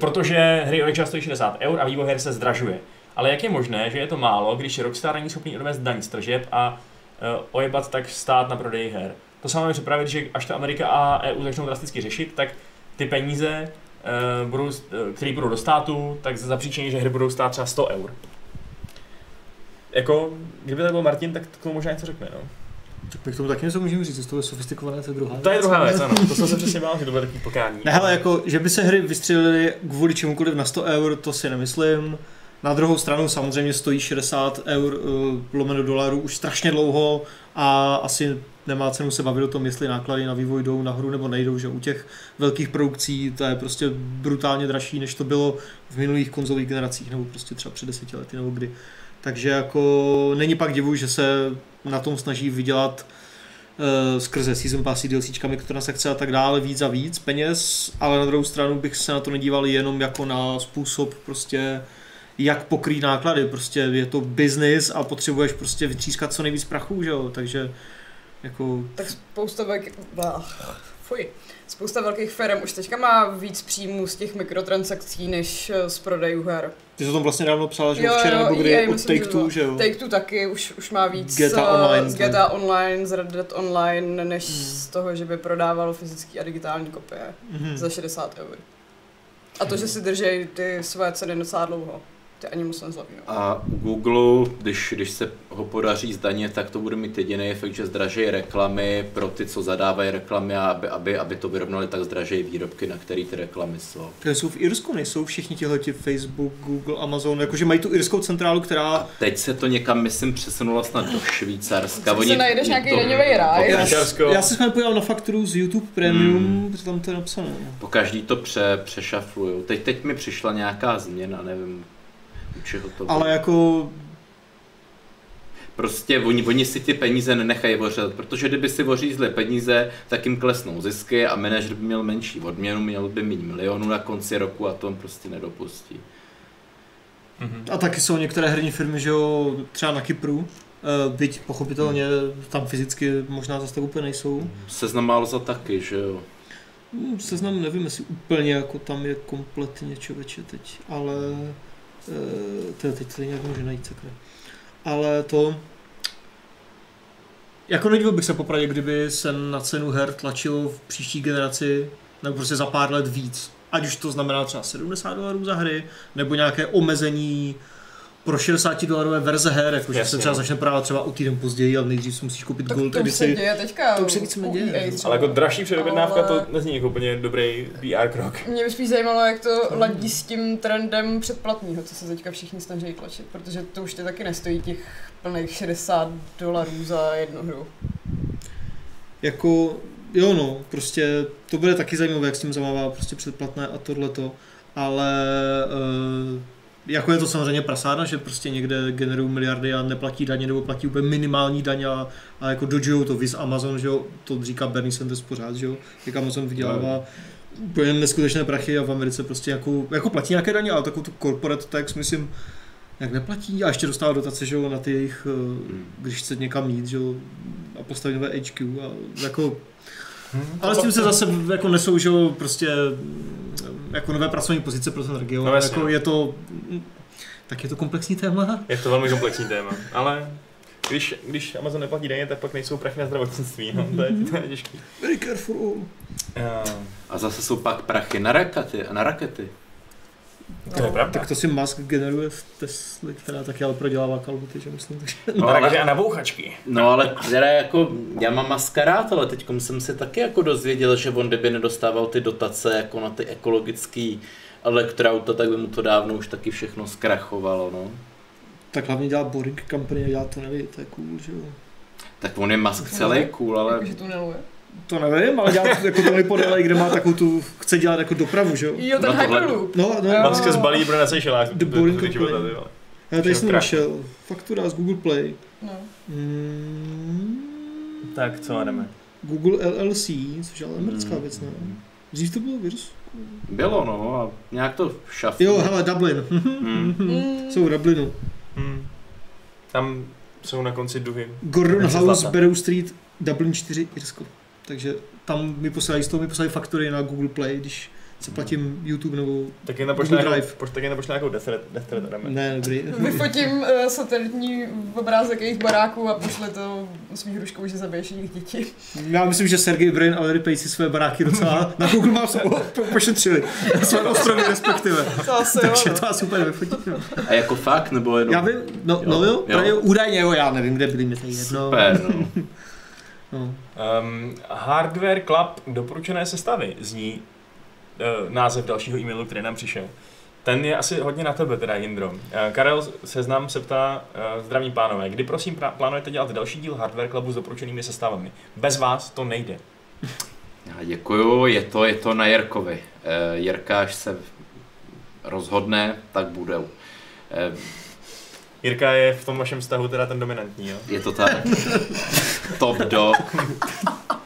S1: protože hry od stojí 60 eur a vývoj her se zdražuje. Ale jak je možné, že je to málo, když Rockstar není schopný odvést daň z tržeb a uh, ojebat tak stát na prodeji her? To samé připravit, že až to Amerika a EU začnou drasticky řešit, tak ty peníze, uh, budou, které budou do státu, tak za příčině, že hry budou stát třeba 100 eur. Jako, kdyby to byl Martin, tak k tomu možná něco řekne, no.
S2: Tak k tomu taky něco můžeme říct, to je sofistikované, to je druhá
S1: To je druhá věc, ano. To jsem se přesně bál, že to bude takový pokání.
S2: Ne, hele, jako, že by se hry vystřelily kvůli čemukoliv na 100 eur, to si nemyslím. Na druhou stranu samozřejmě stojí 60 eur uh, lomeno dolarů už strašně dlouho a asi nemá cenu se bavit o tom, jestli náklady na vývoj jdou nahoru nebo nejdou, že u těch velkých produkcí to je prostě brutálně dražší, než to bylo v minulých konzolových generacích nebo prostě třeba před deseti lety nebo kdy. Takže jako není pak divu, že se na tom snaží vydělat uh, skrze season passy, DLCčkami, transakce a tak dále víc a víc peněz, ale na druhou stranu bych se na to nedíval jenom jako na způsob prostě jak pokrýt náklady, prostě je to business a potřebuješ prostě vytřískat co nejvíc prachu, že jo, takže jako...
S4: Tak spousta. Fuj. Spousta velkých firm už teďka má víc příjmů z těch mikrotransakcí, než eh, z prodejů her.
S2: Ty jsi o tom vlastně dávno psala, že jo, včera nebo kdy
S4: EA,
S2: od Take-Two, že jo?
S4: Take-Two taky už, už má víc
S2: GTA
S4: eh,
S2: Online,
S4: z GTA Online, z Red Dead Online, než hmm. z toho, že by prodávalo fyzické a digitální kopie
S2: Mhm.
S4: za 60 eur. A to, že si drží ty své ceny docela dlouho. Ty ani moc nezlevňují.
S3: A u Google, když, když se ho podaří zdanit, tak to bude mít jediný efekt, že zdražejí reklamy pro ty, co zadávají reklamy, a aby, aby, aby to vyrovnali, tak zdražejí výrobky, na které ty reklamy jsou.
S2: Které jsou v Irsku, nejsou všichni tihleti Facebook, Google, Amazon, jakože mají tu irskou centrálu, která...
S3: Teď se to někam, myslím, přesunulo snad do Švýcarska.
S4: Tak si najdeš nějaký daňový ráj.
S2: Já,
S1: Švýcarsko.
S2: já se jsme podíval na fakturu z YouTube Premium, protože tam to je napsané. no.
S3: Po každý to pře, přešaflujou. Teď, teď mi přišla nějaká změna, nevím, u čeho to bylo.
S2: Ale jako
S3: Prostě oni, oni si ty peníze nenechají vořet, protože kdyby si vořízli peníze, tak jim klesnou zisky a manažer by měl menší odměnu, měl by mít milionů na konci roku a to on prostě nedopustí.
S1: Mhm.
S2: A taky jsou některé herní firmy, že jo, třeba na Kypru, eh, byť pochopitelně tam fyzicky možná zase tak úplně nejsou.
S3: Seznam Alza taky, že jo.
S2: Hmm, Seznam nevím, jestli úplně jako tam je kompletně člověče teď, ale eh, je teď to nějak může najít sakra. Ale to, jako nedivil bych se popravdě, kdyby se na cenu her tlačilo v příští generaci, nebo prostě za pár let víc. Ať už to znamená třeba 70 dolarů za hry, nebo nějaké omezení pro 60 dolarové verze her, jakože se třeba
S1: no.
S2: začne prodávat třeba o týden později, ale nejdřív si musíš koupit
S4: Tak
S2: Gold
S4: to už se
S2: edici.
S4: děje teďka.
S2: To už se víceméně
S4: u
S2: děje.
S4: EA třeba.
S1: Ale jako dražší předobjednávka
S4: Ale-
S1: to nezní jako úplně dobrý PR krok.
S4: Mě by spíš zajímalo, jak to ladí s tím trendem předplatného, co se teďka všichni snaží tlačit, protože to už tě taky nestojí těch plných 60 dolarů za jednu hru.
S2: Jako, jo no, prostě to bude taky zajímavé, jak s tím zamává prostě předplatné a tohleto, ale uh, jako je to samozřejmě prasáda, že prostě někde generují miliardy a neplatí daně nebo platí úplně minimální daně a, a jako dodžujou to vis Amazon, že jo, to říká Bernie Sanders pořád, že jo, jak Amazon vydělává úplně neskutečné prachy a v Americe prostě jako, jako platí nějaké daně, ale takovou tu corporate tax myslím, jak neplatí? A ještě dostává dotace, že jo, na ty jejich, eh, když chce někam jít, že jo, a postavit nové HQ a jako ale s tím se zase jako nesou, že jo, prostě jako nové pracovní pozice pro ten region.
S1: No jasně.
S2: jako je to, tak je to komplexní téma.
S1: Je to velmi komplexní téma, ale když, když Amazon neplatí daně, tak pak nejsou prachy na zdravotnictví, no, to je, to je těžký.
S2: Very careful.
S1: Uh,
S3: A zase jsou pak prachy na rakety. Na rakety.
S1: To je pravda.
S2: Tak to si Musk generuje v Tesla, která taky ale prodělává kalhoty, že myslím. Takže...
S3: No,
S1: No,
S3: ale,
S1: a na bouchačky.
S3: no ale teda jako, já mám maskarát, ale teď jsem si taky jako dozvěděl, že on kdyby nedostával ty dotace jako na ty ekologický elektroauta, tak by mu to dávno už taky všechno zkrachovalo, no.
S2: Tak hlavně dělá Boring Company a dělá to neví, to je cool, že jo.
S3: Tak on je Musk celý cool, ale
S4: Jakože tuneluje.
S2: To nevím, ale dělá to jako Tony Podele, kde má takovou tu, chce dělat jako dopravu, že jo.
S4: Jo, ten
S3: No
S4: Hyperloop.
S2: No, no.
S1: Musk se zbalí, bude na Seychelách.
S2: The Boring Company. já tady jsem našel. Faktura z Google Play.
S4: No.
S2: Mm,
S1: Tak co jdeme?
S2: Google LLC, což je ale americká
S3: Mm.
S2: věc, ne? Dřív to bylo virus.
S3: bylo no a nějak to šafí.
S2: Jo, hele, Dublin.
S3: Hmm.
S4: Mm.
S2: Jsou v Dublinu.
S1: Hmm. Tam jsou na konci duhy.
S2: Gordon House. Barrow Street, Dublin 4, Irsko. Takže tam mi posílají z toho, mi posílají faktory na Google Play, když si platím YouTube nebo...
S1: Tak jen
S2: Google
S1: nějakou,
S2: Drive.
S1: poš, tak jen pošle nějakou Death Threat.
S2: Ne, dobrý.
S4: Vyfotím uh, satelitní obrázek jejich baráků a pošle to svých hruškou, že zabiješ jejich děti.
S2: Já myslím, že Sergej Brin a Larry Page si své baráky docela na Google Maps po- po- pošetřili. Své ostrovy respektive.
S4: To asi jo.
S2: Takže
S4: no.
S2: to asi úplně vyfotím.
S3: A jako fakt, nebo jenom...
S2: Já vím, no, no jo,
S3: Jo.
S2: jo. údajně jo, já nevím, kde byli mi to je jedno.
S3: Super, no.
S2: No.
S1: Um, Hardware Club doporučené sestavy zní uh, název dalšího e-mailu, který nám přišel. Ten je asi hodně na tebe, teda Jindro. Uh, Karel Seznam se ptá, uh, zdraví pánové, kdy prosím pra- plánujete dělat další díl Hardware Clubu s doporučenými sestavami? Bez vás to nejde.
S3: Já děkuju, je to, je to na Jirkovi. Eh, Jirka, až se rozhodne, tak budou. Eh,
S1: Jirka je v tom vašem vztahu teda ten dominantní, jo?
S3: Je to tak. Top dog.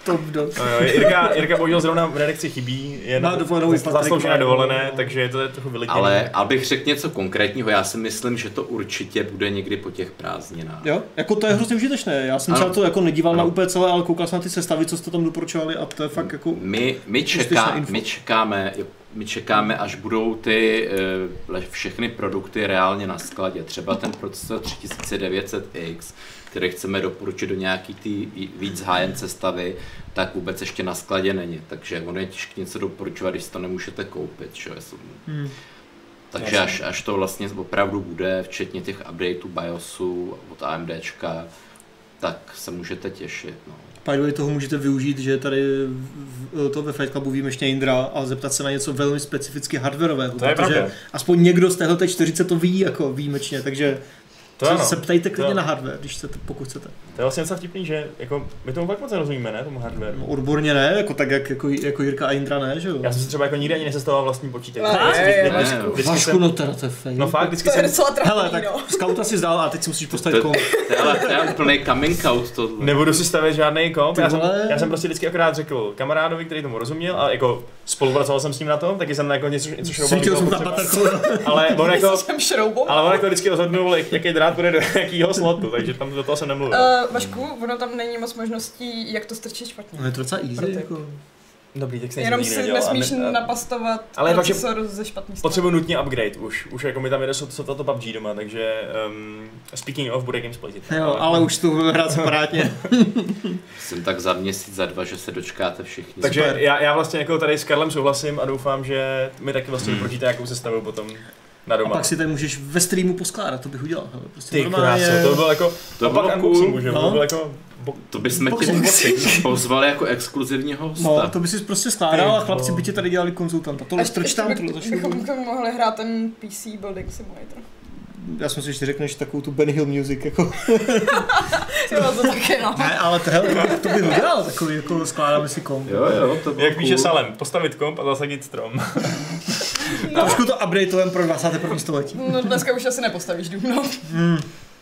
S2: Top dog.
S1: No jo, Jirka, Jirka bohužel zrovna v redakci chybí, je
S2: Na dovolenou i Patrik
S1: zasloužené dovolené, takže je to trochu vylidněné.
S3: Ale abych řekl něco konkrétního, já si myslím, že to určitě bude někdy po těch prázdninách.
S2: Jo, jako to je hrozně užitečné. Já jsem se na to jako nedíval na
S3: Ano.
S2: úplně celé, ale koukal jsem na ty sestavy, co jste tam doporučovali a to je fakt jako...
S3: My, my, čeká, my čekáme, jo, my čekáme, až budou ty eh, všechny produkty reálně na skladě. Třeba ten procesor 3900X, který chceme doporučit do nějaký ty víc high-end sestavy, tak vůbec ještě na skladě není. Takže ono je těžké něco doporučovat, když to nemůžete koupit. Že?
S2: Hmm.
S3: Takže až, až to vlastně opravdu bude, včetně těch updateů BIOSu od AMDčka, tak se můžete těšit. No.
S2: By the way, toho můžete využít, že tady to ve Fight Clubu víme ještě Indra a zeptat se na něco velmi specificky hardwareového.
S1: To je
S2: protože
S1: pravda.
S2: aspoň někdo z téhle 40 to ví jako výjimečně, takže
S1: To
S2: se,
S1: ano.
S2: se ptejte klidně
S1: To-
S2: na hardware, když chcete, pokud chcete.
S1: To je vlastně docela vtipný, že jako, my tomu fakt moc nerozumíme, ne, tomu hardware.
S2: No, odborně ne, jako tak jak jako, jako Jirka a Indra ne, že jo?
S1: Já jsem si třeba jako nikdy ani nesestavoval vlastní počítač.
S2: Vašku, no teda to je fake.
S1: No fakt, vždycky
S4: To je
S1: jsem...
S4: docela trapný,
S2: Hele, tak
S4: no.
S2: skauta si zdal a teď si musíš postavit
S3: To,
S2: komp.
S3: to, je, ale to je úplný coming out tohle.
S1: Nebudu si stavět žádný komp, já jsem, já jsem prostě vždycky akorát řekl kamarádovi, který tomu rozuměl a jako spolupracoval jsem s ním na tom, taky jsem jako něco, něco ale on jako, ale on jako vždycky rozhodnul, jak- jaký drát bude do jakého slotu, takže tam do toho jsem nemluvil.
S4: Uh, Vašku, ono tam není moc možností, jak to strčit špatně.
S2: No je to docela easy,
S4: Proto.
S2: jako.
S1: Dobrý, tak jsem
S4: Jenom si nesmíš napastovat
S1: Ale pak, že
S4: procesor ze špatný strany.
S1: Potřebuji nutně upgrade už, už jako mi tam jede so, so to PUBG doma, takže um, speaking of, bude Gameplatit.
S2: Jo, ale už to budeme hrát separátně.
S3: Jsem tak za měsíc, za dva, že se dočkáte všichni.
S1: Takže
S2: Super.
S1: já, já vlastně jako tady s Karlem souhlasím a doufám, že mi taky vlastně doporučíte nějakou sestavu potom na
S2: A
S1: doma.
S2: pak si tady můžeš ve streamu poskládat, to bych udělal. hele, Prostě
S1: Ty kráso, to bylo jako,
S3: To
S1: a pak
S3: bylo
S1: unboxing
S3: cool.
S1: můžeme,
S2: No.
S1: to bylo jako, bo,
S3: To bychom tě pozvali jako exkluzivního hosta.
S2: No, to by si prostě skládal a chlapci by tě tady dělali konzultanta. Tohle strč tam, tohle zašlu.
S4: bychom k tomu mohli hrát ten PC Building Simulator.
S2: Já jsem si, že ty řekneš takovou tu Benny Hill music, jako.
S4: Jo, to taky no.
S2: Ne, ale to, hele, to, to bych udělal, takový, jako skládáme si komp.
S3: Jo, jo, to bylo
S1: jak píše
S3: cool.
S1: Salem, postavit komp a zasadit strom.
S2: No. Trošku to updateujeme pro 21. století.
S4: No dneska už asi nepostavíš dům, no.
S2: Hmm.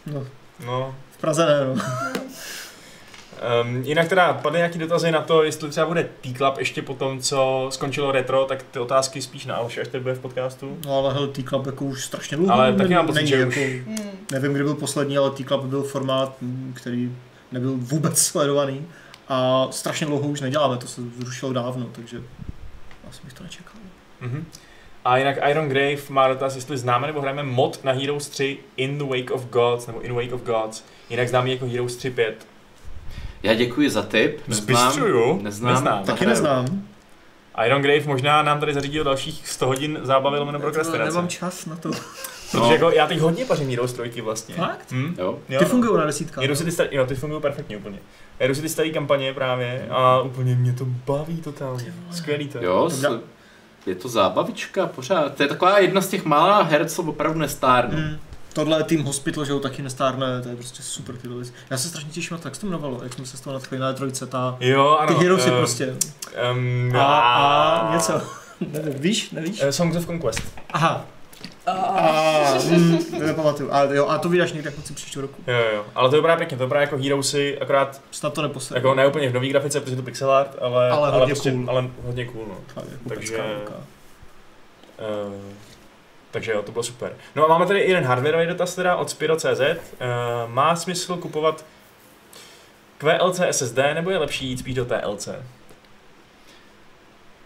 S2: No,
S1: No.
S2: v Praze ne, no.
S1: Um, jinak teda padly nějaký dotazy na to, jestli třeba bude T-Club ještě po tom, co skončilo retro, tak ty otázky spíš na Alši, až to bude v podcastu.
S2: No ale hele, T-Club jako už strašně dlouho.
S1: Ale taky mám pocit, že
S2: jako,
S1: už-
S4: Hmm.
S2: Nevím, kdy byl poslední, ale T-Club byl formát, mm, který nebyl vůbec sledovaný. A strašně dlouho už neděláme, to se zrušilo dávno, takže asi bych to nečekal.
S1: Mhm. A jinak Iron Grave má dotaz, jestli známe nebo hrajeme mod na Heroes 3 In the Wake of Gods, nebo In Wake of Gods. Jinak známý jako Heroes 3 5.
S3: Já děkuji za tip.
S1: Zbystřuju.
S3: Neznám.
S1: Neznám.
S2: Taky neznám.
S1: Iron Grave možná nám tady zařídil dalších 100 hodin zábavy lomeno prokrastinace.
S2: Nemám čas na to.
S1: Protože
S3: No.
S1: jako já teď hodně pařím Heroes 3 vlastně.
S2: Fakt?
S1: Hm?
S3: Jo.
S1: Jo,
S2: Ty
S1: no.
S2: fungují na desítkách.
S1: Jedu si ty starý, jo, ty fungují perfektně úplně. Já jdu si ty staré kampaně právě a úplně mě to baví totálně. Skvělý to. je.
S3: Jo. Je to zábavička pořád. To je taková jedna z těch mála her, co opravdu nestárne.
S2: Hmm. Tohle je Team Hospital, že jo, taky nestárne, to je prostě super tyhle věci. Já se strašně těším na to, jak se to jmenovalo, jak jsme se z toho nadchli na trojce, ta,
S1: Jo, ano.
S2: ty heroesy
S1: ehm,
S2: prostě.
S1: Um,
S2: A, a něco. Nevím, víš, nevíš?
S1: Eh, Songs of Conquest.
S2: Aha.
S4: A,
S2: A, mm, to nepamatuju. A, jo, a to vydáš někde konci příštího roku.
S1: Jo, jo, ale to vypadá pěkně, to vypadá jako Heroesy, akorát
S2: Snad to neposlední.
S1: jako ne úplně v nový grafice, protože je to pixel art, ale,
S2: Ale hodně
S1: prostě,
S2: cool.
S1: ale hodně cool, no.
S2: Jako
S1: takže-. Uh, takže jo, to bylo super. No a máme tady jeden hardwareový dotaz teda od Spiro.cz. Uh, má smysl kupovat QLC SSD nebo je lepší jít spíš do TLC?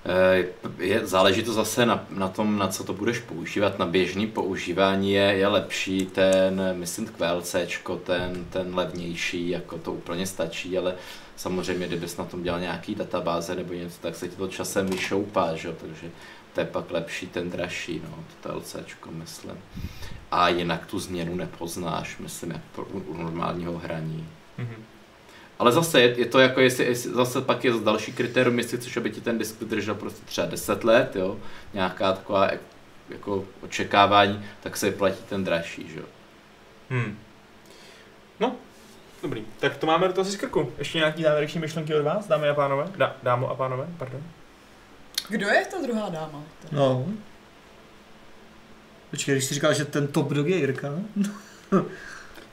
S3: Eh, Je, záleží to zase na, na tom, na co to budeš používat. Na běžný používání je, je lepší ten, myslím, QLCčko, ten, ten levnější, jako to úplně stačí, ale samozřejmě, kdybys na tom dělal nějaký databáze nebo něco, tak se ti to časem vyšoupá, že? takže to je pak lepší ten dražší, no, to TLCčko, myslím. A jinak tu změnu nepoznáš, myslím, jak pro, u, normálního hraní.
S1: Mhm.
S3: Ale zase je, je to jako, jestli, jestli, zase pak je další kritérium, jestli chceš, aby ti ten disk vydržel prostě třeba 10 let, jo, nějaká taková jak- jako očekávání, tak se platí ten dražší, že jo.
S1: Hmm. No, dobrý. Tak to máme do toho z krku. Ještě nějaký závěrečné myšlenky od vás, dámy a pánové? Da, dámo a pánové, pardon.
S4: Kdo je ta druhá dáma?
S2: No. Počkej, když jsi říkal, že ten top dog je Jirka,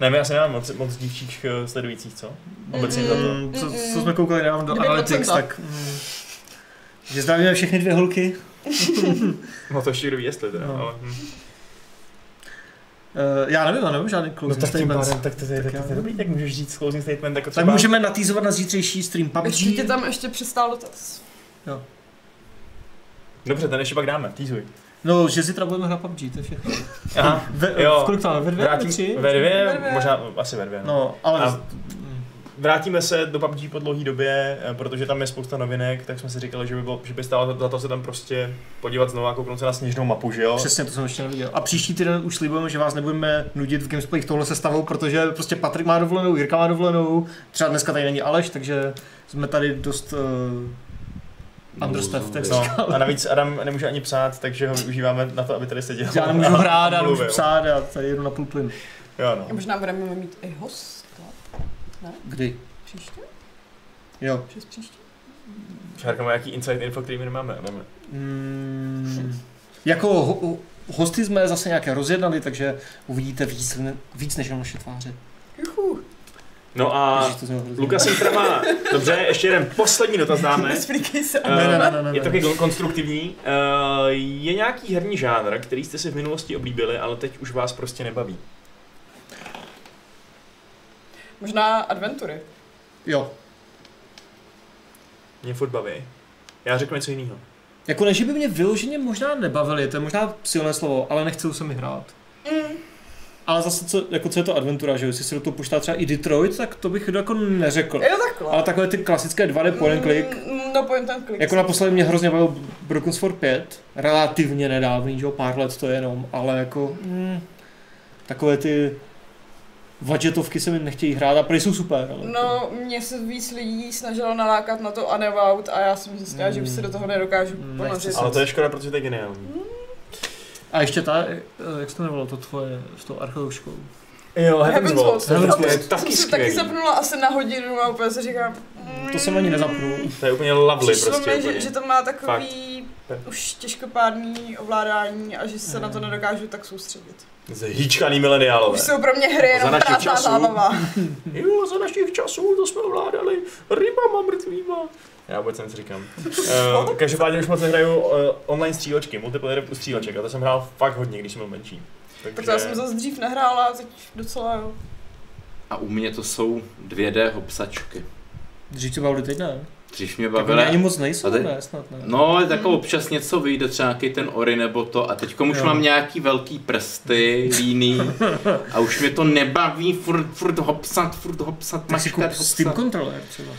S1: Ne, my asi nemáme moc, moc dívčích eh, sledujících, co? Obecně za to.
S2: Co, co jsme koukali nám do Analytics, tak... Mm, že zdravíme všechny dvě holky.
S1: No to ještě kdo ví, jestli teda,
S2: No.
S1: ale... Hm.
S2: Uh, já nevím, já nevím žádný
S1: No
S2: closing
S1: tak tím
S2: statements.
S1: pádem, tak to, to,
S2: Tak
S1: tak, je dobrý, tak můžeš říct closing statement, jako
S2: Tak
S1: třeba...
S2: můžeme natýzovat na zítřejší stream PUBG.
S4: Ještě tě tam ještě přistál dotaz.
S1: Dobře, ten ještě pak dáme, týzuj.
S2: No, že zítra budeme hrát PUBG, to je všechno.
S1: Aha,
S2: Ve,
S1: Jo.
S2: v kolik tam? Ve dvě? Ve tři?
S1: ve dvě,
S4: Ve dvě.
S1: možná asi ve dvě. No.
S2: No, ale...
S1: A-. Vrátíme se do PUBG po dlouhé době, eh, protože tam je spousta novinek, tak jsme si říkali, že by, bylo, že by stálo za to se tam prostě podívat znovu a kouknout se na sněžnou mapu, že jo?
S2: Přesně, to jsem ještě neviděl. A příští týden už slibujeme, že vás nebudeme nudit v Gamesplayích tohle sestavou, protože prostě Patrik má dovolenou, Jirka má dovolenou, třeba dneska tady není Aleš, takže jsme tady dost uh, understaffed, jak se
S1: No, a navíc Adam nemůže ani psát, takže ho využíváme na to, aby tady seděl.
S2: Já nemůžu hrát, já nemůžu psát, já tady jedu na půl plyn.
S1: Jo,
S4: A
S1: no.
S4: možná budeme mít i hosta.
S2: Kdy?
S4: Příště?
S2: Jo.
S4: Přes příště?
S1: Šárka má nějaký inside info, který my nemáme. nemáme.
S2: Mm, jako ho, hosty jsme zase nějaké rozjednali, takže uvidíte víc, víc než jenom naše tváře.
S4: Juhu.
S1: No a. Lukas Intra má, dobře, ještě jeden poslední dotaz dáme. Je taky konstruktivní. Eh, Je nějaký herní žánr, který jste si v minulosti oblíbili, ale teď už vás prostě nebaví?
S4: Možná adventury.
S2: Jo.
S1: Mě furt baví. Já řeknu něco jiného.
S2: Jako ne, že by mě vyloženě možná nebavili, to je možná silné slovo, ale nechci se mi hrát.
S4: Mm.
S2: Ale zase, co, jako co je to adventura, že? Jestli se do toho puštá třeba i Detroit, tak to bych jako neřekl.
S4: Jo, takhle.
S2: Ale takové ty klasické 2D point and click,
S4: Mm, No point and click.
S2: jako naposledy mě hrozně bavil Broken Sword 5, relativně nedávný, že jo, pár let to je jenom, ale jako mm, takové ty budgetovky se mi nechtějí hrát a prý jsou super, ale
S4: No, mě se víc lidí snažilo nalákat na to Unavout a já jsem zjistila,
S2: Mm.
S4: že se do toho nedokážu
S2: Nechci
S4: ponořit.
S1: Ale to je škoda, protože to je geniální.
S2: A ještě ta, eh, jak se to jmenovalo, to tvoje s tou archeoložkou.
S1: Jo,
S4: Heaven's Vault.
S2: Heaven's
S1: to je
S2: Vault.
S1: taky
S4: jsem taky zapnula asi na hodinu a úplně si říkám...
S2: To jsem ani nezapnul.
S1: To je úplně lovely
S4: Přišlo
S1: prostě. úplně.
S4: že, že to má takový
S1: Fakt.
S4: už těžkopádný ovládání a že se na to
S2: Mm.
S4: nedokážu tak soustředit.
S1: Zhýčkaný mileniálové.
S4: Už jsou pro mě hry
S1: Za
S4: jenom prázdná
S1: časů.
S4: zábava.
S1: Jo, za našich časů to jsme ovládali rybama mrtvýma. Já vůbec nic říkám. Uh, každopádně už moc nehraju uh, online střílečky, multiplayer u stříleček a to jsem hrál fakt hodně, když jsem byl menší.
S4: Protože já jsem zase dřív nehrála a teď docela jo.
S3: A u mě to jsou 2D hopsačky.
S2: Dřív tě bavili teď ne?
S3: Dřív mě bavily.
S2: ani moc nejsou,
S3: teď-
S2: ne, snad ne.
S3: No, tak občas něco vyjde, třeba nějaký ten Ori nebo to. A teď už
S2: Jo.
S3: mám nějaký velký prsty, líný. A už mě to nebaví furt, furt hopsat, furt hopsat,
S2: Tak si kup
S3: maškat,
S2: Steam
S3: hopsat.
S2: Controller třeba.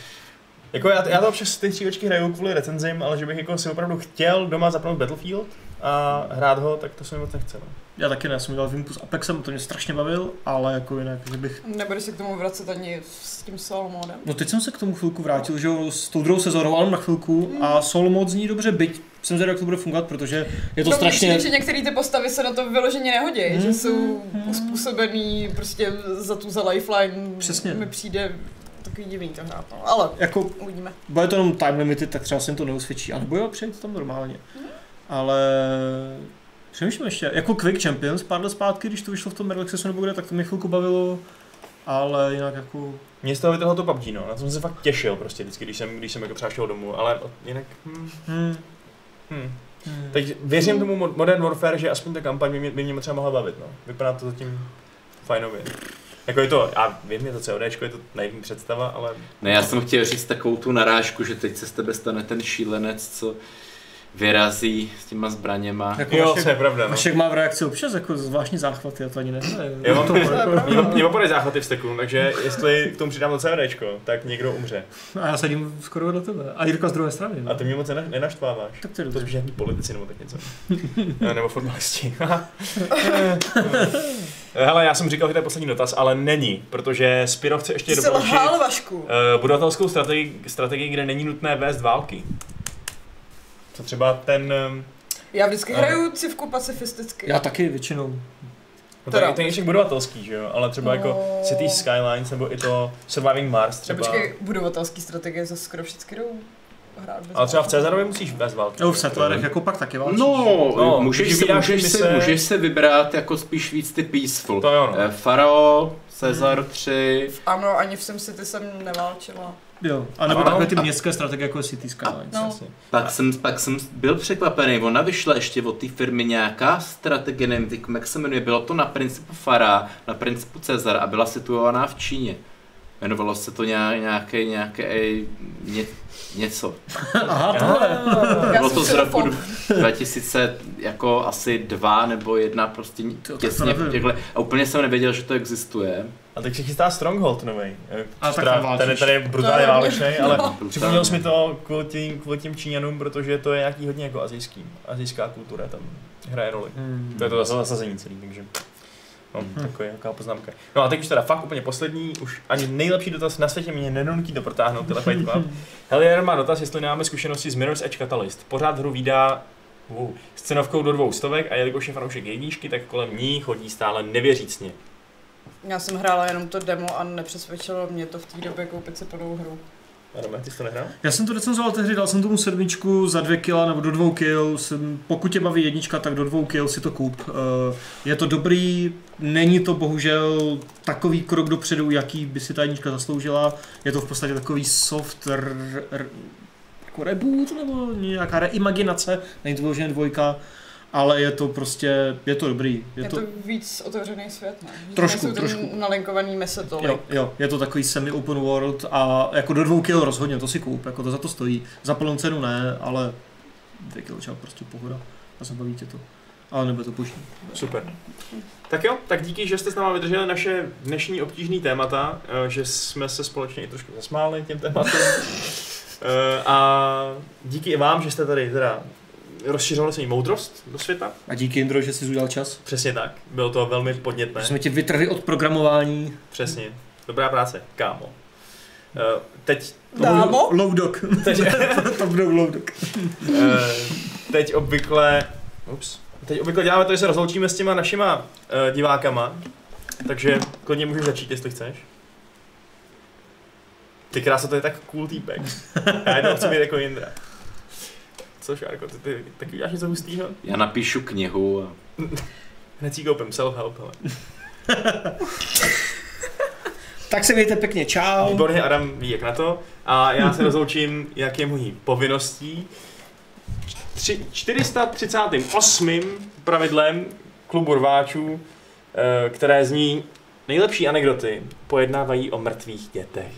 S1: Jako já, já to občas ty střílečky hraju kvůli recenzím, ale že bych jako si opravdu chtěl doma zapnout Battlefield a hrát ho, tak to se mi moc nechce. No.
S2: Já taky ne, jsem dělal výjimku s Apexem, to mě strašně bavil, ale jako jinak, že bych...
S4: Nebudu se k tomu vracet ani s tím solo modem.
S2: No teď jsem se k tomu chvilku vrátil, že jo, s tou druhou sezónou, ale na chvilku a solo mod zní dobře, byť jsem zvědavý, jak to bude fungovat, protože je to
S4: No,
S2: strašně...
S4: Myslím, že některé ty postavy se na to vyloženě nehodí,
S2: Mhm.
S4: že jsou uspůsobený prostě za tu za lifeline.
S2: Přesně.
S4: Mi přijde takový divný to hrát, no. ale
S2: Jako,
S4: uvidíme.
S2: bude to jenom time limited, tak třeba se jim to neusvědčí, ale bude přejít tam normálně. Ale přemýšlím ještě, jako Quick Champions pár let zpátky, když to vyšlo v tom Accessu nebo kde, tak to mě chvilku bavilo, ale jinak jako...
S1: Mě z toho vytrhlo to PUBG, no. Na to jsem se fakt těšil prostě vždycky, když jsem, když jsem jako třeba šel domů, ale jinak... Hm,
S2: Hmm.
S1: hm.
S2: Hmm.
S1: Teď věřím tomu Mo- Modern Warfare, že aspoň ta kampaň by mě, by mě třeba mohla bavit, no. Vypadá to zatím fajnově. Jako je to, já vím, je to CODčko, je to naivní představa, ale
S3: Ne, já jsem chtěl říct takovou tu narážku, že teď se z tebe stane ten šílenec, co vyrazí s těma zbraněma.
S2: Jako
S1: Jo,
S2: Vašek,
S1: to je pravda. No.
S2: Vašek má v reakci občas jako zvláštní záchvaty, já to ani nevím.
S1: Já mám
S2: to, jako,
S1: mě, mě opadají záchvaty v steku, takže jestli k tomu přidám to CVDčko, tak někdo umře.
S2: a já sedím skoro do tebe. A Jirka z druhé strany. No.
S1: A ty mě moc nena- nenaštváváš.
S2: Tak to je
S1: To
S2: dobře.
S1: spíš nějaký politici nebo tak něco. Eh, nebo fotbalisti. Hele, já jsem říkal, že to je poslední dotaz, ale není, protože Spiro chce ještě
S4: Ty
S1: doporučit
S4: lhal, Vašku.
S1: uh, budovatelskou strategii, strategii, kde není nutné vést války. Co třeba ten... Um,
S4: Já vždycky
S1: Ano.
S4: hraju civku pacifisticky.
S2: Já taky většinou.
S1: no
S4: Teda.
S1: ten je však budovatelský, že jo? Ale třeba
S4: No.
S1: jako City Skylines nebo i to Surviving Mars
S4: Třeba...
S1: třeba.
S4: Počkej, budovatelský strategie zase skoro jdou hrát bez
S1: Ale třeba v. Cezarově musíš vést války.
S2: Jo, v Settlerech jako pak taky válčíš.
S3: No,
S1: No,
S3: můžeš,
S1: vydáš
S3: můžeš,
S1: mise-
S3: se, můžeš se vybrat jako spíš víc ty peaceful.
S1: To jo, no.
S3: Eh, Farao, Cezar 3,
S4: Ano, ani v SimCity jsem neválčila.
S2: Jo, a nebo
S1: Ano.
S2: takové ty městské strategie jako City Skylines.
S4: No.
S1: Přesně.
S3: pak jsem, pak jsem byl překvapený, ona vyšla ještě od té firmy nějaká strategie, nevím, jak se jmenuje, bylo to na principu Fara, na principu Cezar a byla situovaná v Číně. Jmenovalo se to nějak, nějaké, nějaké, ně, něco.
S2: Aha, tohle.
S3: Bylo to z roku
S4: xenofon.
S3: 2000 jako asi dva nebo jedna prostě
S2: To- to
S3: těsně
S2: nevím.
S3: po těchhle. A úplně jsem nevěděl, že to existuje.
S1: A teď se chystá Stronghold nový.
S2: A tak tam válčíš.
S1: ten, je brutálně
S4: To je-
S1: válečný, ale
S4: no.
S1: připomněl jsi mi to kvůli tím, kvůli tím Číňanům, protože to je nějaký hodně jako azijský. Azijská kultura tam hraje roli.
S2: Hmm.
S1: To je to zase zasazení celý, takže... No,
S2: Hmm.
S1: taková jaká poznámka. No a teď už teda fakt úplně poslední, už ani nejlepší dotaz na světě mě nenutí to protáhnout, tyhle Fight Club. Helier má dotaz, jestli nemáme zkušenosti s Mirror's Edge Catalyst. Pořád hru vydá wow, s cenovkou do dvou stovek a jelikož je fanoušek jedničky, tak kolem ní chodí stále nevěřícně.
S4: Já jsem hrála jenom to demo a nepřesvědčilo mě to v té době koupit si plnou hru.
S1: Adame, ty jsi to nehrál?
S2: Já jsem to recenzoval tehdy, dal jsem tomu sedmičku za dvě kila nebo do dvou kil. Jsem, pokud tě baví jednička, tak do dvou kil si to kup. Eh, Je to dobrý, není to bohužel takový krok dopředu, jaký by si ta jednička zasloužila. Je to v podstatě takový soft r, r, jako reboot nebo nějaká reimaginace, není to dvojka, ale je to prostě, je to dobrý.
S4: Je,
S2: Je
S4: to,
S2: to,
S4: víc otevřený svět, ne?
S2: Trošku,
S4: nejsou
S2: trošku.
S4: Nalinkovaný mise tolik.
S2: Jo, jo, je to takový semi-open world a jako do dvou kil rozhodně, to si kup, jako to za to stojí. Za plnou cenu ne, ale dvě kilo třeba prostě pohoda a zabaví tě to. Ale nebude to pušný.
S1: Super. Tak jo, tak díky, že jste s náma vydrželi naše dnešní obtížný témata, eh, že jsme se společně i trošku zasmáli těm tématům. Eh, A díky i vám, že jste tady teda rozšiřovali svou moudrost do světa.
S2: A díky Indro, že jsi udělal čas.
S1: Přesně tak. Bylo to velmi podnětné.
S2: Že jsme tě vytrhli od programování.
S1: Přesně. Dobrá práce, kámo. Eh, Teď,
S4: Dámo?
S2: Loudok.
S1: teď,
S2: to budou loudok.
S1: eh, teď obvykle, ups, teď obvykle děláme to, že se rozloučíme s těma našima eh, divákama, takže klidně můžeš začít, jestli chceš. Ty krása, to je tak cool týpek. Já jenom chci být jako Jindra. Co, Šárko, ty, ty taky uděláš něco hustýho?
S3: Já napíšu knihu a
S1: Hned si koupím, self-help, hele. tak
S2: se mějte pěkně, čau.
S1: Výborně, Adam ví jak na to. A já se rozloučím, jak je mojí povinností. Tři, 438. pravidlem klubu rváčů, eh, které zní nejlepší anekdoty pojednávají o mrtvých dětech.